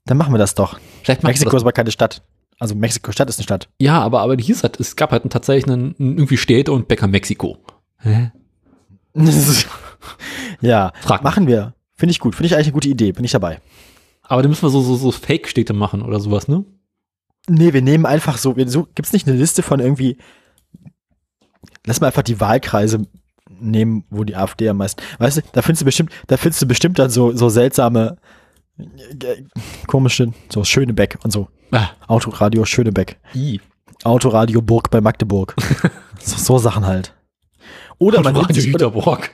Speaker 1: Dann machen wir das doch.
Speaker 2: Vielleicht
Speaker 1: Mexiko ist aber keine Stadt. Also Mexiko-Stadt ist eine Stadt.
Speaker 2: Ja, aber, aber die hieß halt, es gab halt tatsächlich einen, irgendwie Städte und Bäcker Mexiko. Hä?
Speaker 1: ja,
Speaker 2: Frag
Speaker 1: machen wir. Finde ich gut. Finde ich eigentlich eine gute Idee. Bin ich dabei.
Speaker 2: Aber da müssen wir so, so, so Fake-Städte machen oder sowas, ne?
Speaker 1: Nee, wir nehmen einfach so, wir so gibt's nicht eine Liste von irgendwie, lass mal einfach die Wahlkreise nehmen, wo die AfD am meisten, weißt du, da findest du bestimmt, da findest du bestimmt dann so, so seltsame, äh, komische, so Schönebeck und so.
Speaker 2: Ah,
Speaker 1: Autoradio Schönebeck.
Speaker 2: i.
Speaker 1: Autoradio Burg bei Magdeburg. so, so Sachen halt. Oder man, nimmt sich, oder,
Speaker 2: Jüterborg.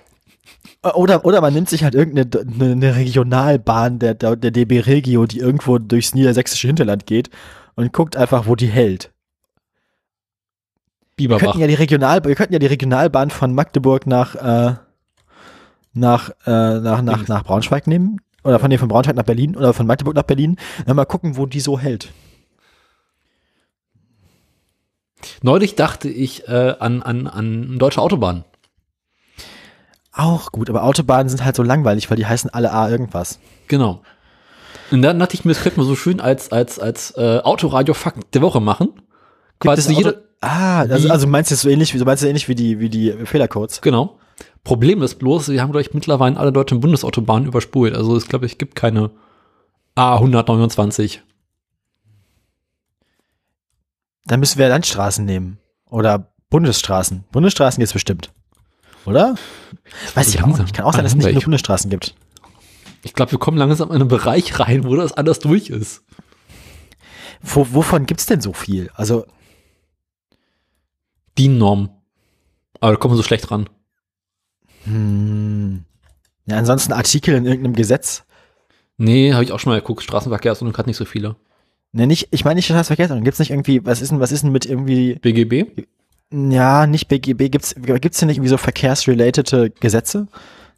Speaker 1: oder, oder man nimmt sich halt irgendeine eine, eine Regionalbahn der, der, der DB Regio, die irgendwo durchs niedersächsische Hinterland geht und guckt einfach, wo die hält. Wir
Speaker 2: Bieberbach.
Speaker 1: könnten ja die Regional, wir könnten ja die Regionalbahn von Magdeburg nach äh, nach äh, nach nach nach Braunschweig nehmen oder von nee, von Braunschweig nach Berlin oder von Magdeburg nach Berlin. Dann mal gucken, wo die so hält.
Speaker 2: Neulich dachte ich äh, an, an, an deutsche Autobahnen.
Speaker 1: Auch gut, aber Autobahnen sind halt so langweilig, weil die heißen alle A irgendwas.
Speaker 2: Genau. Und dann dachte ich mir, das könnte man so schön als, als, als äh, Autoradio-Fakt der Woche machen. Quasi jede,
Speaker 1: ah, also, also meinst du es so ähnlich wie so meinst du ähnlich wie die wie die Fehlercodes?
Speaker 2: Genau. Problem ist bloß, wir haben, glaube ich, mittlerweile alle deutschen Bundesautobahnen überspult. Also es glaube ich, gibt keine A129.
Speaker 1: Dann müssen wir Landstraßen nehmen oder Bundesstraßen. Bundesstraßen gibt's bestimmt. Oder? Weiß ich auch nicht. Kann auch sein, dass es nicht nur Bundesstraßen gibt.
Speaker 2: Ich glaube, wir kommen langsam in einen Bereich rein, wo das alles durch ist.
Speaker 1: Wo, wovon gibt's denn so viel? Also
Speaker 2: DIN-Norm. Aber da kommen wir so schlecht ran.
Speaker 1: Hm. Ja, ansonsten Artikel in irgendeinem Gesetz.
Speaker 2: Nee, habe ich auch schon mal geguckt. Straßenverkehrsordnung hat nicht so viele.
Speaker 1: Ne, nicht, ich meine nicht Straßenverkehrsordnung. Gibt's nicht irgendwie, was ist denn, was ist denn mit irgendwie,
Speaker 2: BGB?
Speaker 1: ja, nicht BGB, gibt's, gibt's denn nicht irgendwie so verkehrsrelatete Gesetze?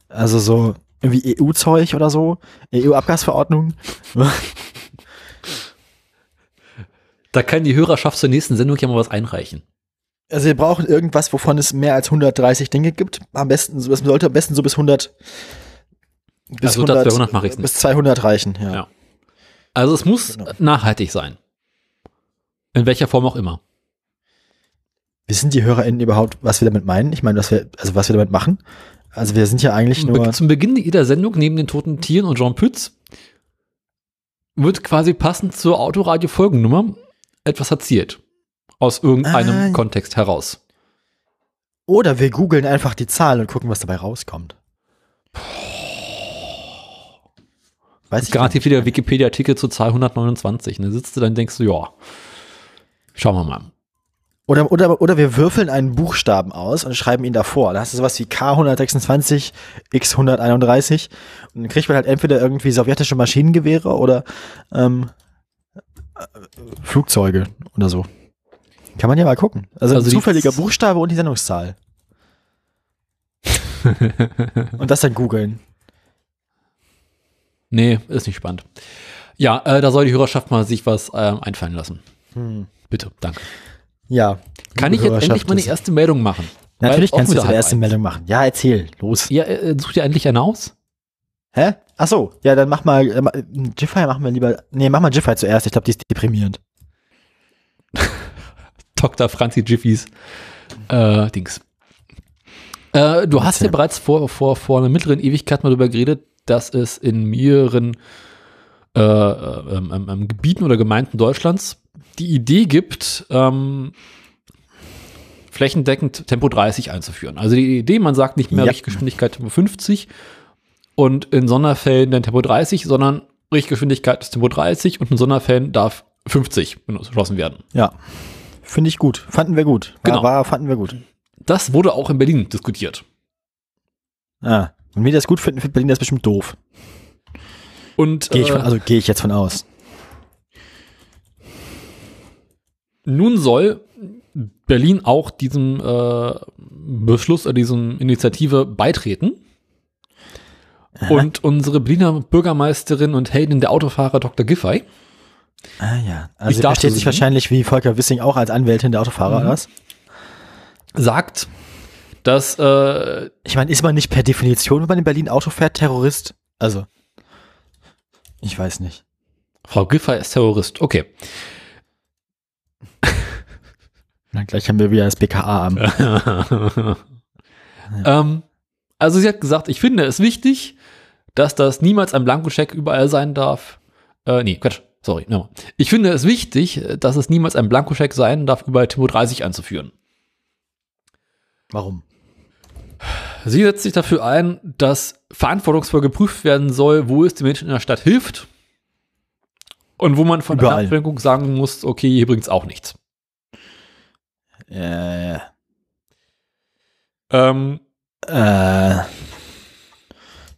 Speaker 1: Also so irgendwie EU-Zeug oder so? EU-Abgasverordnung?
Speaker 2: Da kann die Hörerschaft zur nächsten Sendung ja mal was einreichen.
Speaker 1: Also wir brauchen irgendwas, wovon es mehr als 130 Dinge gibt. Am besten, so- es sollte am besten so bis 100, bis
Speaker 2: Also das 200 mache ich's nicht.
Speaker 1: bis 200 reichen, ja.
Speaker 2: Ja. Also es muss
Speaker 1: Genau.
Speaker 2: nachhaltig sein. In welcher Form auch immer.
Speaker 1: Wissen die HörerInnen überhaupt, was wir damit meinen? Ich meine, was wir, also was wir damit machen? Also wir sind ja eigentlich nur,
Speaker 2: Be zum Beginn jeder Sendung neben den toten Tieren und Jean Pütz wird quasi passend zur Autoradio-Folgennummer etwas erzählt. Aus irgendeinem
Speaker 1: Ah.
Speaker 2: Kontext heraus.
Speaker 1: oder wir googeln einfach die Zahlen und gucken, was dabei rauskommt. Weiß ich
Speaker 2: Garantiert wieder Wikipedia-Artikel zur Zahl 129. Und dann sitzt du dann und denkst du, ja, schauen wir mal.
Speaker 1: Oder, oder, oder wir würfeln einen Buchstaben aus und schreiben ihn davor. Da hast du sowas wie K126, X131 und dann kriegt man halt entweder irgendwie sowjetische Maschinengewehre oder ähm, äh, Flugzeuge oder so. Kann man ja mal gucken. Also,
Speaker 2: Also
Speaker 1: zufälliger Buchstabe und die Sendungszahl. und das dann googeln.
Speaker 2: Nee, ist nicht spannend. Ja, äh, da soll die Hörerschaft mal sich was ähm, einfallen lassen.
Speaker 1: Hm.
Speaker 2: Bitte, danke.
Speaker 1: Ja.
Speaker 2: Kann ich jetzt endlich meine erste Meldung machen?
Speaker 1: Natürlich kannst du die erste
Speaker 2: halb
Speaker 1: Meldung machen. Ja, erzähl. Los.
Speaker 2: eins. Ja, äh, such dir endlich eine aus.
Speaker 1: Hä? Ach so, ja, dann mach mal, äh, ma- Jiffy machen wir lieber, nee, mach mal Jiffy zuerst, ich glaube, die ist deprimierend.
Speaker 2: Dr. Franzi Jiffys äh, Dings. Äh, du hast ja bereits vor, vor, vor einer mittleren Ewigkeit mal darüber geredet, dass es in mehreren äh, äh, ähm, ähm, ähm, Gebieten oder Gemeinden Deutschlands die Idee gibt, ähm, flächendeckend Tempo 30 einzuführen. Also die Idee, man sagt nicht mehr
Speaker 1: Ja.
Speaker 2: Richtgeschwindigkeit Tempo 50 und in Sonderfällen dann Tempo 30, sondern Richtgeschwindigkeit ist Tempo 30 und in Sonderfällen darf 50 beschlossen werden.
Speaker 1: Ja. Finde ich gut. Fanden wir gut. War,
Speaker 2: Genau.
Speaker 1: war, fanden wir gut.
Speaker 2: Das wurde auch in Berlin diskutiert.
Speaker 1: Ah. Und wir das gut finden, findet Berlin das bestimmt doof.
Speaker 2: Und
Speaker 1: Gehe ich von,
Speaker 2: äh,
Speaker 1: also gehe ich jetzt von aus.
Speaker 2: nun soll Berlin auch diesem äh, Beschluss oder diesem Initiative beitreten. Und unsere Berliner Bürgermeisterin und Heldin der Autofahrer Dr. Giffey
Speaker 1: Ah ja.
Speaker 2: Ich
Speaker 1: Also sie
Speaker 2: darf
Speaker 1: versteht sich wahrscheinlich wie Volker Wissing auch als Anwältin der Autofahrer,
Speaker 2: Mhm.
Speaker 1: was?
Speaker 2: sagt, dass äh,
Speaker 1: Ich meine, ist man nicht per Definition, wenn man in Berlin Auto fährt, Terrorist? Also, ich weiß nicht.
Speaker 2: Frau Giffey ist Terrorist. Okay.
Speaker 1: Na, gleich haben wir wieder das BKA am.
Speaker 2: ähm, also sie hat gesagt, ich finde es wichtig, dass das niemals ein Blankoscheck überall sein darf. Äh, nee, Quatsch, sorry. nochmal. Ich finde es wichtig, dass es niemals ein Blankoscheck sein darf, überall Tempo 30 einzuführen.
Speaker 1: Warum?
Speaker 2: Sie setzt sich dafür ein, dass verantwortungsvoll geprüft werden soll, wo es den Menschen in der Stadt hilft und wo man von der
Speaker 1: Überall.
Speaker 2: Ablenkung sagen muss, okay, hier bringt's auch nichts.
Speaker 1: Äh,
Speaker 2: Ähm,
Speaker 1: äh,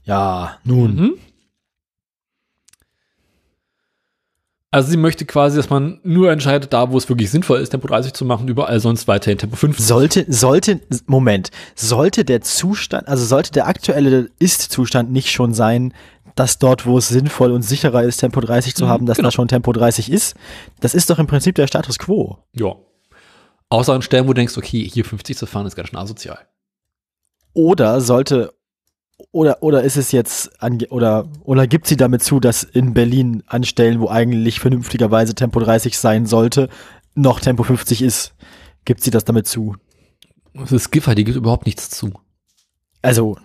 Speaker 1: ja, nun.
Speaker 2: Mhm. Also sie möchte quasi, dass man nur entscheidet, da wo es wirklich sinnvoll ist, Tempo 30 zu machen, überall sonst weiterhin Tempo 50.
Speaker 1: Sollte, sollte, Moment, sollte der Zustand, also sollte der aktuelle Ist-Zustand nicht schon sein, dass dort, wo es sinnvoll und sicherer ist, Tempo 30 zu
Speaker 2: Mhm,
Speaker 1: haben, dass
Speaker 2: genau.
Speaker 1: da schon Tempo 30 ist? Das ist doch im Prinzip der Status quo.
Speaker 2: Ja. Außer an Stellen, wo du denkst, okay, hier 50 zu fahren ist ganz schön asozial.
Speaker 1: Oder sollte, oder, oder ist es jetzt, ange oder, oder gibt sie damit zu, dass in Berlin an Stellen, wo eigentlich vernünftigerweise Tempo 30 sein sollte, noch Tempo 50 ist? Gibt sie das damit zu?
Speaker 2: Das ist Giffer, die gibt überhaupt nichts zu.
Speaker 1: Also,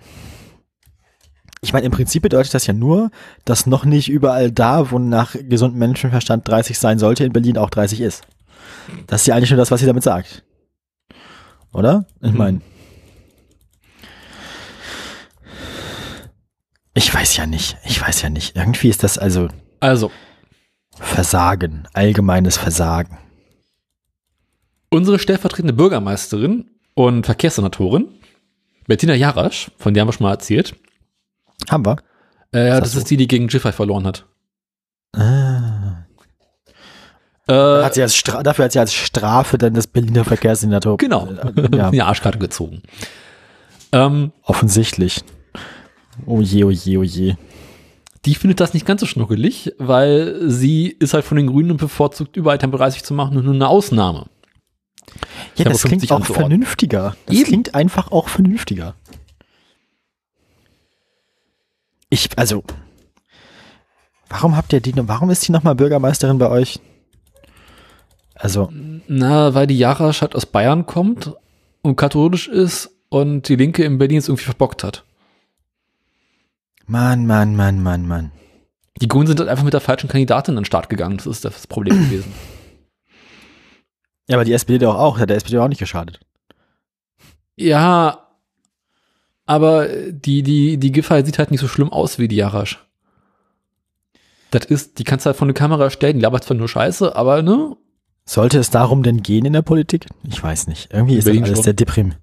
Speaker 1: ich meine, im Prinzip bedeutet das ja nur, dass noch nicht überall da, wo nach gesundem Menschenverstand 30 sein sollte, in Berlin auch 30 ist. Das ist ja eigentlich nur das, was sie damit sagt. Oder? Ich
Speaker 2: Mhm.
Speaker 1: meine. Ich weiß ja nicht. Ich weiß ja nicht. Irgendwie ist das also
Speaker 2: Also,
Speaker 1: Versagen. Allgemeines Versagen.
Speaker 2: unsere stellvertretende Bürgermeisterin und Verkehrssenatorin, Bettina Jarasch, von der haben wir schon mal erzählt,
Speaker 1: Haben wir.
Speaker 2: äh, das
Speaker 1: das
Speaker 2: ist die, die gegen Giffey verloren hat.
Speaker 1: Ah.
Speaker 2: Äh,
Speaker 1: Hat sie als Stra dafür hat sie als Strafe dann das Berliner Verkehrssenator.
Speaker 2: genau,
Speaker 1: Äh, ja.
Speaker 2: die Arschkarte gezogen. Ähm,
Speaker 1: Offensichtlich. Oh je, oh je, oh je.
Speaker 2: die findet das nicht ganz so schnuckelig, weil sie ist halt von den Grünen und bevorzugt, überall Tempo 30 zu machen und nur eine Ausnahme.
Speaker 1: Ja, das klingt
Speaker 2: 50
Speaker 1: auch
Speaker 2: anzuordnen.
Speaker 1: vernünftiger. Das
Speaker 2: Eben.
Speaker 1: klingt einfach auch vernünftiger. Ich, also, warum habt ihr die, warum ist die nochmal Bürgermeisterin bei euch? Also,
Speaker 2: Na, weil die Jarasch halt aus Bayern kommt und katholisch ist und die Linke in Berlin es irgendwie verbockt hat.
Speaker 1: Mann, Mann, Mann, Mann, Mann.
Speaker 2: Die Grünen sind halt einfach mit der falschen Kandidatin an den Start gegangen. Das ist das Problem gewesen.
Speaker 1: Ja, aber die SPD doch auch, hat der SPD auch nicht geschadet.
Speaker 2: Ja, aber die, die, die Giffey sieht halt nicht so schlimm aus wie die Jarasch. Das ist, die kannst du halt von der Kamera stellen, die labert zwar nur Scheiße, aber ne?
Speaker 1: Sollte es darum denn gehen in der Politik? Ich weiß nicht. Irgendwie ist das
Speaker 2: Berlin
Speaker 1: alles
Speaker 2: schon.
Speaker 1: sehr deprimierend.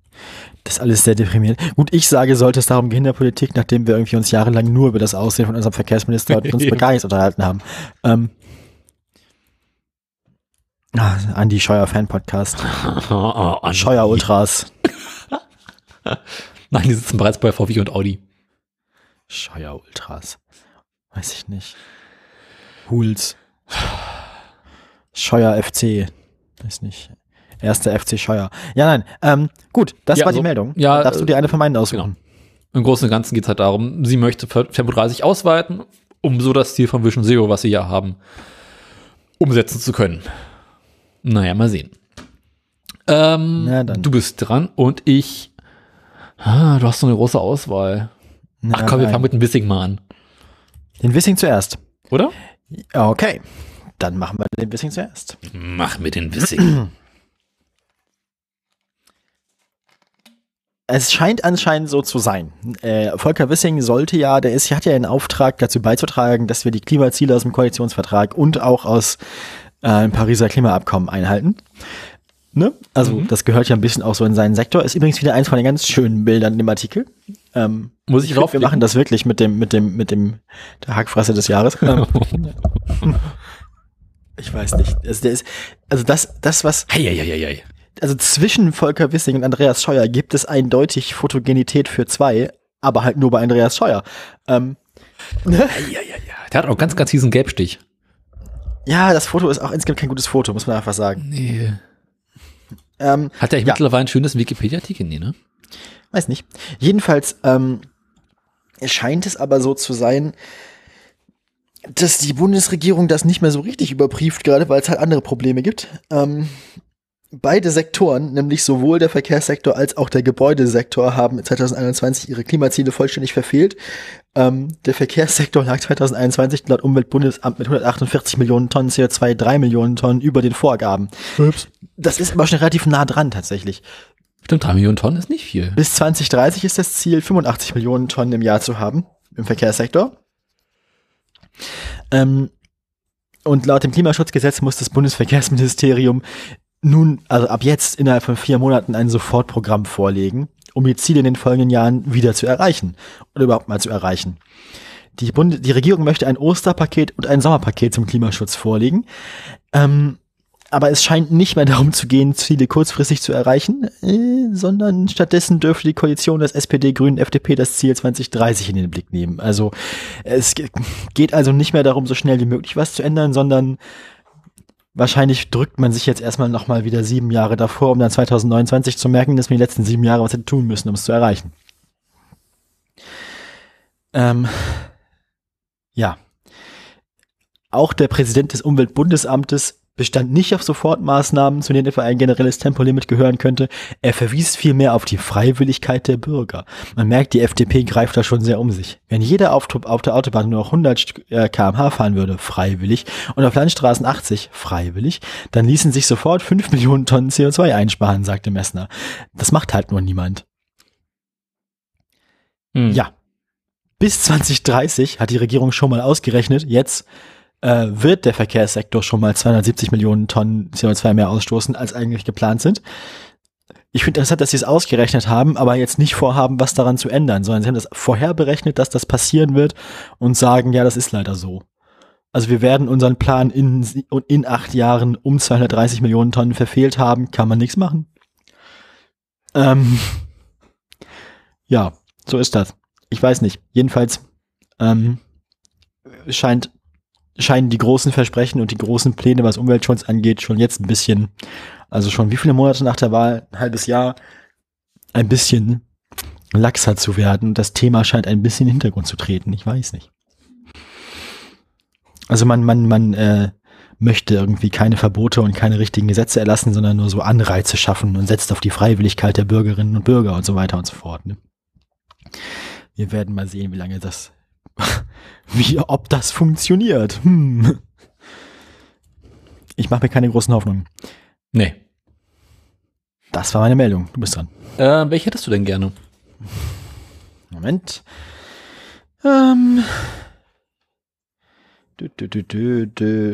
Speaker 1: Das ist alles sehr deprimierend. Gut, ich sage, sollte es darum gehen in der Politik, nachdem wir irgendwie uns jahrelang nur über das Aussehen von unserem Verkehrsminister und uns gar nichts unterhalten haben. Ähm, ah, Andi Scheuer Fan Podcast. Scheuer Ultras.
Speaker 2: Nein, die sitzen bereits bei VW und Audi.
Speaker 1: Scheuer Ultras. Weiß ich nicht. Huls. Scheuer FC. Weiß nicht. Erster FC Scheuer. Ja, nein. Ähm, gut, das
Speaker 2: Ja,
Speaker 1: war die
Speaker 2: also,
Speaker 1: Meldung.
Speaker 2: ja,
Speaker 1: Darfst du dir eine von meinen aussuchen?
Speaker 2: Im Großen und Ganzen geht es halt darum, sie möchte Tempo 30 ausweiten, um so das Ziel von Vision Zero, was sie ja haben, umsetzen zu können. Naja, mal sehen. Ähm,
Speaker 1: Na dann.
Speaker 2: Du bist dran und ich. Ah, du hast so eine große Auswahl.
Speaker 1: Na,
Speaker 2: Ach komm, wir
Speaker 1: nein.
Speaker 2: fangen mit dem Wissing mal an.
Speaker 1: Den Wissing zuerst.
Speaker 2: Oder?
Speaker 1: Okay. Dann machen wir den Wissing zuerst.
Speaker 2: Mach mit den Wissing.
Speaker 1: Es scheint anscheinend so zu sein. Äh, Volker Wissing sollte ja, der ist, hat ja den Auftrag dazu beizutragen, dass wir die Klimaziele aus dem Koalitionsvertrag und auch aus äh, dem Pariser Klimaabkommen einhalten. Ne? Also
Speaker 2: Mhm.
Speaker 1: das gehört ja ein bisschen auch so in seinen Sektor. Ist übrigens wieder eins von den ganz schönen Bildern in dem Artikel. Ähm,
Speaker 2: Muss ich
Speaker 1: glaub, wir machen das wirklich mit dem, mit dem, mit dem der Hackfresse des Jahres. Ähm, ich weiß nicht. Also, der ist, also das, das, was
Speaker 2: Heieieiei.
Speaker 1: Also zwischen Volker Wissing und Andreas Scheuer gibt es eindeutig Fotogenität für zwei, aber halt nur bei Andreas Scheuer. Ähm,
Speaker 2: Der hat auch ganz, ganz diesen Gelbstich.
Speaker 1: ja, das Foto ist auch insgesamt kein gutes Foto, muss man einfach sagen.
Speaker 2: Nee.
Speaker 1: Ähm,
Speaker 2: Hat er
Speaker 1: Ja.
Speaker 2: mittlerweile ein schönes Wikipedia-Artikel? Nee, ne?
Speaker 1: weiß nicht. Jedenfalls ähm, scheint es aber so zu sein, dass die Bundesregierung das nicht mehr so richtig überprüft, gerade weil es halt andere Probleme gibt. Ähm, beide Sektoren, nämlich sowohl der Verkehrssektor als auch der Gebäudesektor, haben 2021 ihre Klimaziele vollständig verfehlt. Ähm, der Verkehrssektor lag 2021 laut Umweltbundesamt mit 148 Millionen Tonnen CO2, 3 Millionen Tonnen über den Vorgaben. Das ist aber schon relativ nah dran tatsächlich.
Speaker 2: Stimmt, 3 Millionen Tonnen ist nicht viel.
Speaker 1: Bis 2030 ist das Ziel, 85 Millionen Tonnen im Jahr zu haben im Verkehrssektor. Ähm, und laut dem Klimaschutzgesetz muss das Bundesverkehrsministerium nun, also ab jetzt innerhalb von vier Monaten ein Sofortprogramm vorlegen, um die Ziele in den folgenden Jahren wieder zu erreichen oder überhaupt mal zu erreichen. Die, Bund die Regierung möchte ein Osterpaket und ein Sommerpaket zum Klimaschutz vorlegen. Ähm, aber es scheint nicht mehr darum zu gehen, Ziele kurzfristig zu erreichen, äh, sondern stattdessen dürfte die Koalition des SPD, Grünen, FDP das Ziel 2030 in den Blick nehmen. Also es ge- geht also nicht mehr darum, so schnell wie möglich was zu ändern, sondern wahrscheinlich drückt man sich jetzt erstmal nochmal wieder sieben Jahre davor, um dann 2029 zu merken, dass man die letzten sieben Jahre was hätte tun müssen, um es zu erreichen. Ähm, ja. Auch der Präsident des Umweltbundesamtes bestand nicht auf Sofortmaßnahmen, zu denen etwa ein generelles Tempolimit gehören könnte. Er verwies vielmehr auf die Freiwilligkeit der Bürger. Man merkt, die FDP greift da schon sehr um sich. Wenn jeder auf, auf der Autobahn nur noch 100 St- äh, kmh fahren würde, freiwillig, und auf Landstraßen 80, freiwillig, dann ließen sich sofort 5 Millionen Tonnen CO2 einsparen, sagte Messner. Das macht halt nur niemand.
Speaker 2: Hm.
Speaker 1: Ja. Bis 2030 hat die Regierung schon mal ausgerechnet, jetzt äh, wird der Verkehrssektor schon mal 270 Millionen Tonnen CO2 mehr ausstoßen, als eigentlich geplant sind. Ich finde interessant, dass sie es ausgerechnet haben, aber jetzt nicht vorhaben, was daran zu ändern, sondern sie haben das vorher berechnet, dass das passieren wird und sagen, ja, das ist leider so. Also wir werden unseren Plan in, in acht Jahren um 230 Millionen Tonnen verfehlt haben, kann man nichts machen. Ähm, ja, so ist das. Ich weiß nicht. Jedenfalls ähm, scheint, scheinen die großen Versprechen und die großen Pläne, was Umweltschutz angeht, schon jetzt ein bisschen, also schon wie viele Monate nach der Wahl, ein halbes Jahr, ein bisschen laxer zu werden. Das Thema scheint ein bisschen in den Hintergrund zu treten. Ich weiß nicht. Also man, man, man äh, möchte irgendwie keine Verbote und keine richtigen Gesetze erlassen, sondern nur so Anreize schaffen und setzt auf die Freiwilligkeit der Bürgerinnen und Bürger und so weiter und so fort. Ne? Wir werden mal sehen, wie lange das, wie, ob das funktioniert. Hm. Ich mache mir keine großen Hoffnungen.
Speaker 2: Nee.
Speaker 1: Das war meine Meldung. Du bist dran.
Speaker 2: Äh, welche hättest du denn gerne?
Speaker 1: Moment. Ähm. Dö, dö,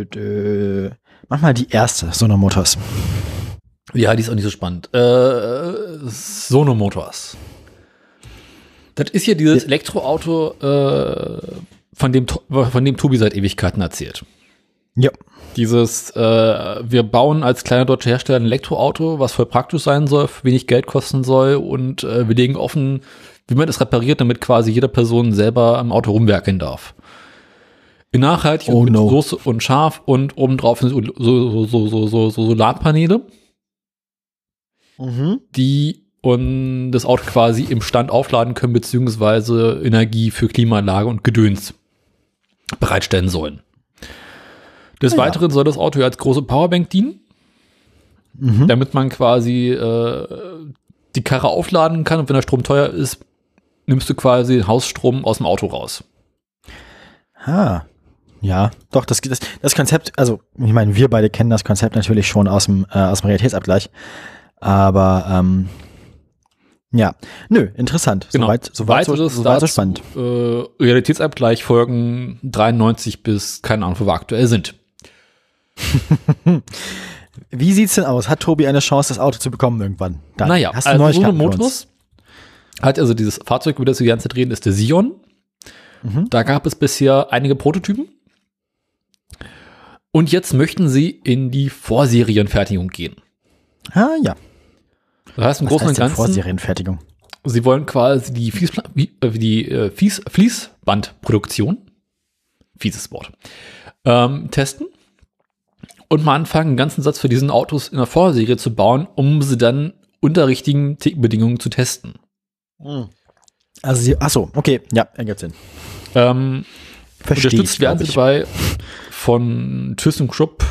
Speaker 1: dö. Mach mal die erste, Sono Motors.
Speaker 2: Ja, die ist auch nicht so spannend. Äh, Sono Motors. Das ist ja dieses Elektroauto, äh, von dem, von dem Tobi seit Ewigkeiten erzählt.
Speaker 1: Ja.
Speaker 2: Dieses, äh, wir bauen als kleiner deutscher Hersteller ein Elektroauto, was voll praktisch sein soll, wenig Geld kosten soll und äh, wir legen offen, wie man das repariert, damit quasi jede Person selber am Auto rumwerkeln darf. In nachhaltig
Speaker 1: Oh
Speaker 2: und
Speaker 1: no.
Speaker 2: Soße und scharf und obendrauf sind so, so, so, so, so, so Solarpaneele,
Speaker 1: Mhm.
Speaker 2: die und das Auto quasi im Stand aufladen können, beziehungsweise Energie für Klimaanlage und Gedöns bereitstellen sollen. Des
Speaker 1: Ah ja.
Speaker 2: Weiteren soll das Auto ja als große Powerbank dienen,
Speaker 1: Mhm.
Speaker 2: damit man quasi äh, die Karre aufladen kann und wenn der Strom teuer ist, nimmst du quasi den Hausstrom aus dem Auto raus.
Speaker 1: Ah. Ja, doch, das, das, das Konzept, also ich meine, wir beide kennen das Konzept natürlich schon aus dem, äh, aus dem Realitätsabgleich. Aber ähm, ja, nö, interessant.
Speaker 2: Genau.
Speaker 1: Soweit, soweit, so,
Speaker 2: Weiteres
Speaker 1: soweit so spannend.
Speaker 2: Äh, Realitätsabgleich Folgen 93 bis keine Ahnung, wo wir aktuell sind.
Speaker 1: Wie sieht's denn aus? Hat Tobi eine Chance, das Auto zu bekommen irgendwann? Dann
Speaker 2: Naja,
Speaker 1: hast du
Speaker 2: also so
Speaker 1: Neuigkeiten?
Speaker 2: Motors hat also dieses Fahrzeug, über das wir die ganze Zeit reden, ist der Sion.
Speaker 1: Mhm.
Speaker 2: Da gab es bisher einige Prototypen. Und jetzt möchten sie in die Vorserienfertigung gehen.
Speaker 1: Ah ja.
Speaker 2: Das heißt im
Speaker 1: Was
Speaker 2: Großen und Ganzen,
Speaker 1: Vorserienfertigung?
Speaker 2: sie wollen quasi die, Fließpla äh, die äh, Fließ Fließbandproduktion, fieses Wort, ähm, testen und mal anfangen, einen ganzen Satz für diesen Autos in der Vorserie zu bauen, um sie dann unter richtigen Bedingungen zu testen.
Speaker 1: Also sie, ach so, okay, ja, ergibt Sinn.
Speaker 2: Ähm,
Speaker 1: Verstehe
Speaker 2: unterstützt werden sie dabei von ThyssenKrupp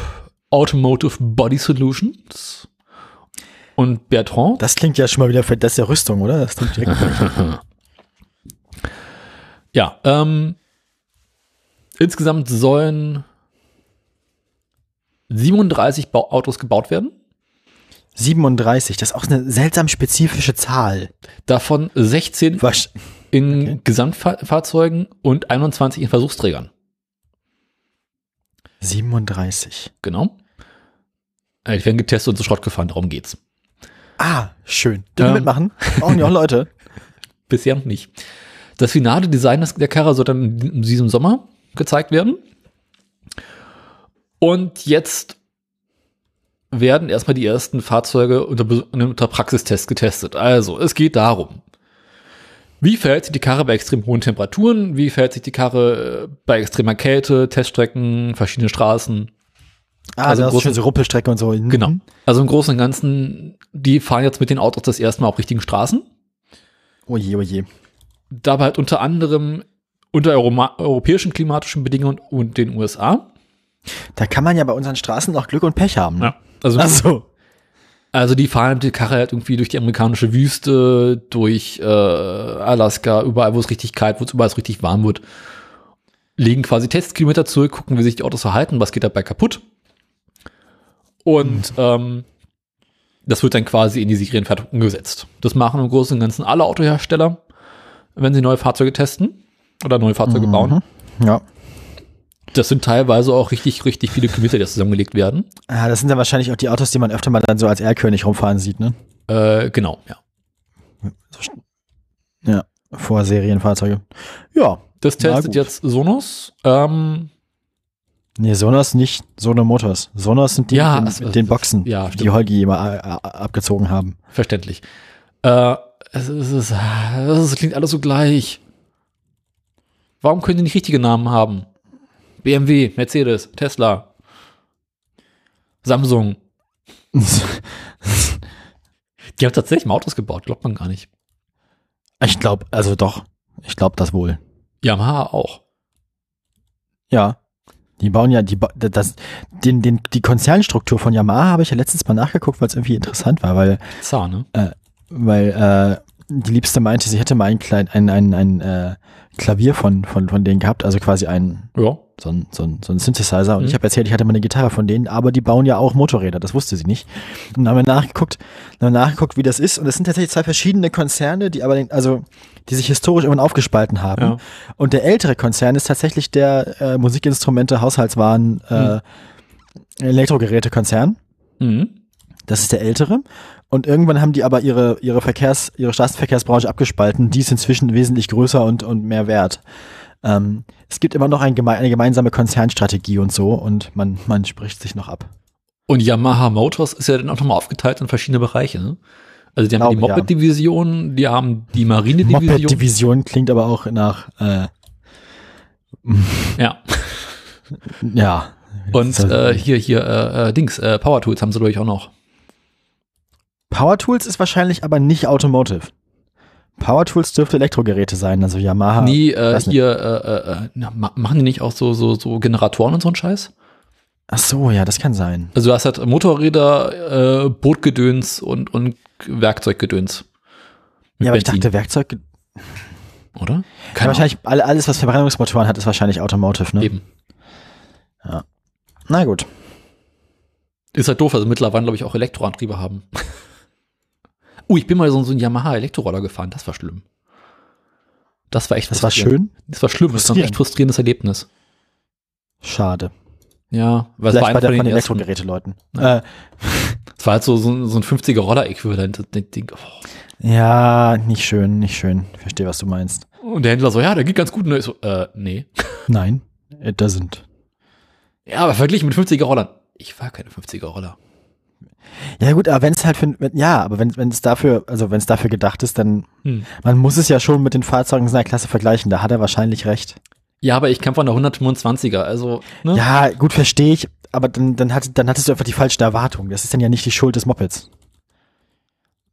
Speaker 2: Automotive Body Solutions und Bertrand.
Speaker 1: Das klingt ja schon mal wieder für das ist ja Rüstung, oder? Das klingt direkt.
Speaker 2: Ja, ähm, insgesamt sollen 37 Bau Autos gebaut werden.
Speaker 1: 37, das ist auch eine seltsam spezifische Zahl.
Speaker 2: Davon 16
Speaker 1: Was?
Speaker 2: in
Speaker 1: Okay.
Speaker 2: Gesamtfahrzeugen und 21 in Versuchsträgern.
Speaker 1: 37.
Speaker 2: Genau. Äh, Die werden getestet und zu Schrott gefahren, darum geht's.
Speaker 1: Ah, schön. Dürfen wir
Speaker 2: Ähm.
Speaker 1: mitmachen? Brauchen ja auch Leute.
Speaker 2: Bisher noch nicht. Das finale Design des- der Karre soll dann in diesem Sommer gezeigt werden. Und jetzt werden erstmal die ersten Fahrzeuge unter, unter Praxistest getestet. Also, es geht darum, wie verhält sich die Karre bei extrem hohen Temperaturen? Wie verhält sich die Karre äh, bei extremer Kälte, Teststrecken, verschiedene Straßen?
Speaker 1: Ah,
Speaker 2: Also
Speaker 1: das ist schön so Ruppelstrecke und so. Mhm.
Speaker 2: Genau. Also im Großen und Ganzen, die fahren jetzt mit den Autos das erste Mal auf richtigen Straßen.
Speaker 1: Oh je, oh
Speaker 2: dabei halt unter anderem unter Euroma europäischen klimatischen Bedingungen und den USA.
Speaker 1: Da kann man ja bei unseren Straßen noch Glück und Pech haben. Ne?
Speaker 2: Also,
Speaker 1: Ach so.
Speaker 2: also die fahren mit der Karre halt irgendwie durch die amerikanische Wüste, durch äh, Alaska, überall, wo es richtig kalt wird, überall, wo es richtig warm wird. Legen quasi Testkilometer zurück, gucken, wie sich die Autos verhalten, was geht dabei kaputt. Und ähm, das wird dann quasi in die Serienfertigung umgesetzt. Das machen im Großen und Ganzen alle Autohersteller, wenn sie neue Fahrzeuge testen oder neue Fahrzeuge bauen.
Speaker 1: Ja.
Speaker 2: Das sind teilweise auch richtig, richtig viele Kilometer, die zusammengelegt werden.
Speaker 1: Ah, das sind dann wahrscheinlich auch die Autos, die man öfter mal dann so als Erlkönig rumfahren sieht, ne?
Speaker 2: Äh, genau, ja.
Speaker 1: Ja. Vor Serienfahrzeuge. Ja.
Speaker 2: Das testet jetzt Sonos. Ähm,
Speaker 1: Nee, Sonos nicht, Sono Motors. Sonos sind die
Speaker 2: Ja,
Speaker 1: mit, den, mit den Boxen,
Speaker 2: ja,
Speaker 1: die. Holgi immer äh, äh, abgezogen haben.
Speaker 2: verständlich. Äh, es, es, ist- es klingt alles so gleich. Warum können die nicht richtige Namen haben? BMW, Mercedes, Tesla, Samsung. Die haben tatsächlich mal Autos gebaut, glaubt man gar nicht.
Speaker 1: ich glaube, also doch, ich glaube das wohl.
Speaker 2: Yamaha auch.
Speaker 1: Ja. Die bauen ja, die, das, den, den, die Konzernstruktur von Yamaha habe ich ja letztens mal nachgeguckt, weil es irgendwie interessant war, weil,
Speaker 2: Zahn, ne?
Speaker 1: weil äh, die Liebste meinte, sie hätte mal ein, klein, ein, ein, ein äh, Klavier von, von, von denen gehabt, also quasi ein,
Speaker 2: Ja.
Speaker 1: So ein, so ein, so ein Synthesizer. Und
Speaker 2: Mhm.
Speaker 1: ich habe erzählt, ich hatte mal eine Gitarre von denen, aber die bauen ja auch Motorräder, das wusste sie nicht. Und dann haben wir nachgeguckt, dann haben wir nachgeguckt, wie das ist. Und es sind tatsächlich zwei verschiedene Konzerne, die aber, den, also, die sich historisch irgendwann aufgespalten haben.
Speaker 2: Ja.
Speaker 1: Und der ältere Konzern ist tatsächlich der äh, Musikinstrumente, Haushaltswaren, äh, Elektrogerätekonzern.
Speaker 2: Mhm.
Speaker 1: Das ist der ältere. Und irgendwann haben die aber ihre, ihre Verkehrs, ihre Straßenverkehrsbranche abgespalten. Die ist inzwischen wesentlich größer und, und mehr wert. Ähm, es gibt immer noch ein geme eine gemeinsame Konzernstrategie und so und man, man spricht sich noch ab.
Speaker 2: Und Yamaha Motors ist ja dann auch nochmal aufgeteilt in verschiedene Bereiche. Ne? Also die haben die
Speaker 1: Glaube, ja.
Speaker 2: Moped-Division, die haben die Marine-Division.
Speaker 1: Moped-Division klingt aber auch nach, äh,
Speaker 2: Ja.
Speaker 1: ja.
Speaker 2: Und äh, hier, hier, äh, äh, Dings, äh, Power Tools haben sie, glaube ich, auch noch.
Speaker 1: Power Tools ist wahrscheinlich aber nicht Automotive. Power Tools dürfte Elektrogeräte sein, also Yamaha.
Speaker 2: Nee, äh, hier, äh, äh, äh, machen die nicht auch so, so, so Generatoren und so einen Scheiß?
Speaker 1: Ach so, ja, das kann sein.
Speaker 2: Also du hast halt Motorräder, äh, Bootgedöns und, und Werkzeuggedöns.
Speaker 1: Ja, aber ich
Speaker 2: Benzin,
Speaker 1: dachte, Werkzeug,
Speaker 2: oder?
Speaker 1: ja,
Speaker 2: Keine
Speaker 1: wahrscheinlich all- alles, was Verbrennungsmotoren hat, ist wahrscheinlich Automotive, ne?
Speaker 2: Eben.
Speaker 1: Na gut.
Speaker 2: Ist halt doof, also mittlerweile, glaube ich, auch Elektroantriebe haben. Uh, ich bin mal so, so ein Yamaha-Elektroroller gefahren, das war schlimm. Das war echt
Speaker 1: Das war schön.
Speaker 2: Das war schlimm, das war ein echt frustrierendes Erlebnis.
Speaker 1: Schade.
Speaker 2: Ja, weil es war
Speaker 1: bei, der,
Speaker 2: von den
Speaker 1: den. Elektrogeräteleuten. Äh,
Speaker 2: Es war halt so, so, so ein 50er Roller-Äquivalent. Oh.
Speaker 1: ja, nicht schön, nicht schön. Ich verstehe, was du meinst.
Speaker 2: Und der Händler so, ja, der geht ganz gut. Und ich so, äh, nee.
Speaker 1: Nein, it doesn't.
Speaker 2: Ja, aber verglichen mit 50er Rollern. Ich war keine 50er Roller.
Speaker 1: Ja gut, aber wenn es halt für, ja, aber wenn wenn es dafür, also wenn es dafür gedacht ist, dann
Speaker 2: Hm.
Speaker 1: man muss es ja schon mit den Fahrzeugen seiner Klasse vergleichen. Da hat er wahrscheinlich recht.
Speaker 2: Ja, aber ich kam von der 125er, also, ne?
Speaker 1: Ja, gut, verstehe ich. aber dann, dann, hat, dann hattest du einfach die falsche Erwartung. Das ist dann ja nicht die Schuld des Mopeds.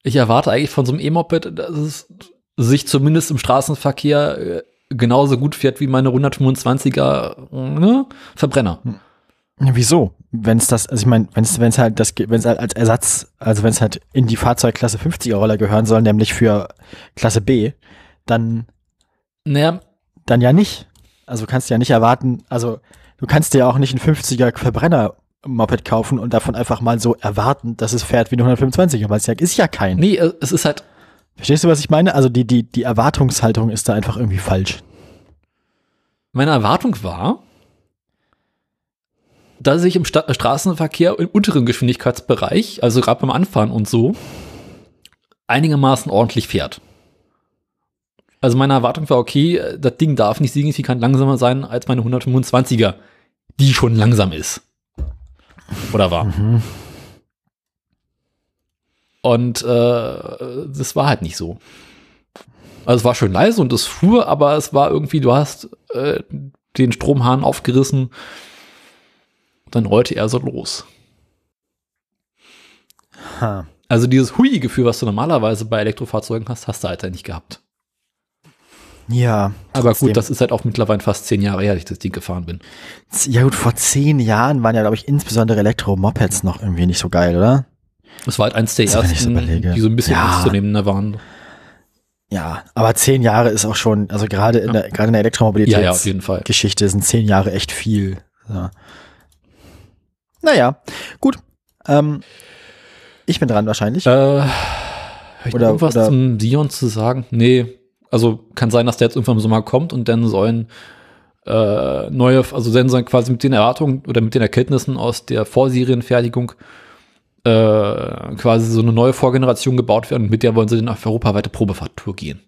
Speaker 2: Ich erwarte eigentlich von so einem E-Moped, dass es sich zumindest im Straßenverkehr äh, genauso gut fährt wie meine 125er ne? Verbrenner.
Speaker 1: Ja, Wieso? Wenn es das, also ich meine, wenn es wenn es halt das wenn es halt als Ersatz, also wenn es halt in die Fahrzeugklasse 50er Roller gehören soll, nämlich für Klasse B, dann
Speaker 2: Naja,
Speaker 1: dann ja nicht. Also kannst du ja nicht erwarten, also du kannst dir ja auch nicht einen 50er Verbrenner Moped kaufen und davon einfach mal so erwarten, dass es fährt wie eine 125er, weil es ja ist ja kein.
Speaker 2: nee, äh, es ist halt,
Speaker 1: Verstehst du, was ich meine? Also die die die Erwartungshaltung ist da einfach irgendwie falsch.
Speaker 2: meine Erwartung war, dass ich im Sta Straßenverkehr im unteren Geschwindigkeitsbereich, also gerade beim Anfahren und so, einigermaßen ordentlich fährt. Also meine Erwartung war, okay, äh, das Ding darf nicht signifikant langsamer sein als meine 125er, die schon langsam ist. Oder war. Und äh, das war halt nicht so. Also es war schön leise und es fuhr, aber es war irgendwie, du hast äh, den Stromhahn aufgerissen, dann rollte er so los.
Speaker 1: Ha.
Speaker 2: Also dieses Hui-Gefühl, was du normalerweise bei Elektrofahrzeugen hast, hast du halt nicht gehabt.
Speaker 1: Ja.
Speaker 2: Aber
Speaker 1: trotzdem.
Speaker 2: gut, das ist halt auch mittlerweile fast zehn Jahre her, dass ich das Ding gefahren bin.
Speaker 1: Ja gut, vor zehn Jahren waren ja, glaube ich, insbesondere Elektromopeds noch irgendwie nicht so geil, oder?
Speaker 2: Das war halt eins der
Speaker 1: Also, wenn ich so
Speaker 2: ersten, die so ein bisschen
Speaker 1: Ja.
Speaker 2: ernstzunehmender waren.
Speaker 1: Ja, aber zehn Jahre ist auch schon, also gerade in der, gerade in der Elektromobilität.
Speaker 2: Ja, ja,
Speaker 1: sind zehn Jahre echt viel. Ja. Naja, gut. Ähm, ich bin dran wahrscheinlich.
Speaker 2: Äh, hab ich
Speaker 1: Oder-
Speaker 2: noch irgendwas
Speaker 1: oder-
Speaker 2: zum Sion zu sagen? Nee. Also kann sein, dass der jetzt irgendwann im Sommer kommt und dann sollen äh, neue, also dann sollen quasi mit den Erwartungen oder mit den Erkenntnissen aus der Vorserienfertigung äh, quasi so eine neue Vorgeneration gebaut werden und mit der wollen sie dann auf europaweite Probefahrttour gehen.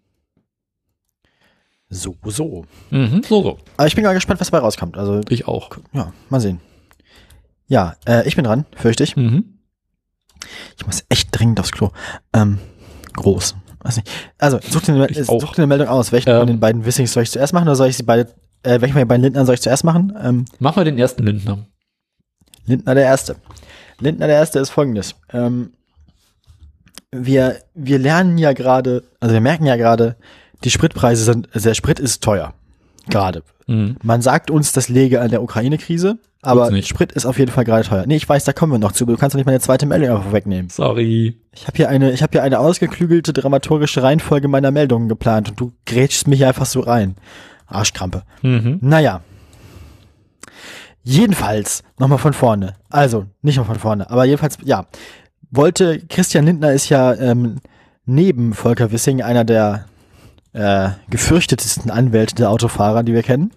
Speaker 1: So, so.
Speaker 2: Mhm, so, so.
Speaker 1: Aber ich bin mal gespannt, was dabei rauskommt. Also,
Speaker 2: Ich auch.
Speaker 1: ja, mal sehen. Ja, äh, ich bin dran, fürchte ich.
Speaker 2: Mhm.
Speaker 1: Ich muss echt dringend aufs Klo. Ähm, groß. Weiß nicht. Also, such dir eine, äh, such dir eine Meldung aus. Welchen
Speaker 2: Ähm.
Speaker 1: von den beiden Wissings soll ich zuerst machen oder soll ich sie beide, äh, welchen von den beiden Lindnern soll ich zuerst machen? Ähm,
Speaker 2: Mach mal den ersten Lindner.
Speaker 1: Lindner der Erste. Lindner der Erste ist folgendes. Ähm, wir, wir lernen ja gerade, also wir merken ja gerade, die Spritpreise sind, also der Sprit ist teuer. Gerade.
Speaker 2: Mhm.
Speaker 1: Man sagt uns, das läge an der Ukraine-Krise, aber. Sprit ist auf jeden Fall gerade teuer. Nee, ich weiß, da kommen wir noch zu, aber du kannst doch nicht meine zweite Meldung einfach wegnehmen.
Speaker 2: Sorry.
Speaker 1: Ich habe hier eine, ich habe hier eine ausgeklügelte dramaturgische Reihenfolge meiner Meldungen geplant und du grätschst mich einfach so rein. Arschkrampe.
Speaker 2: Mhm.
Speaker 1: Naja. Jedenfalls, nochmal von vorne. Also, nicht noch von vorne, aber jedenfalls, ja. Wollte, Christian Lindner ist ja ähm, neben Volker Wissing einer der äh, gefürchtetesten Anwälte der Autofahrer, die wir kennen.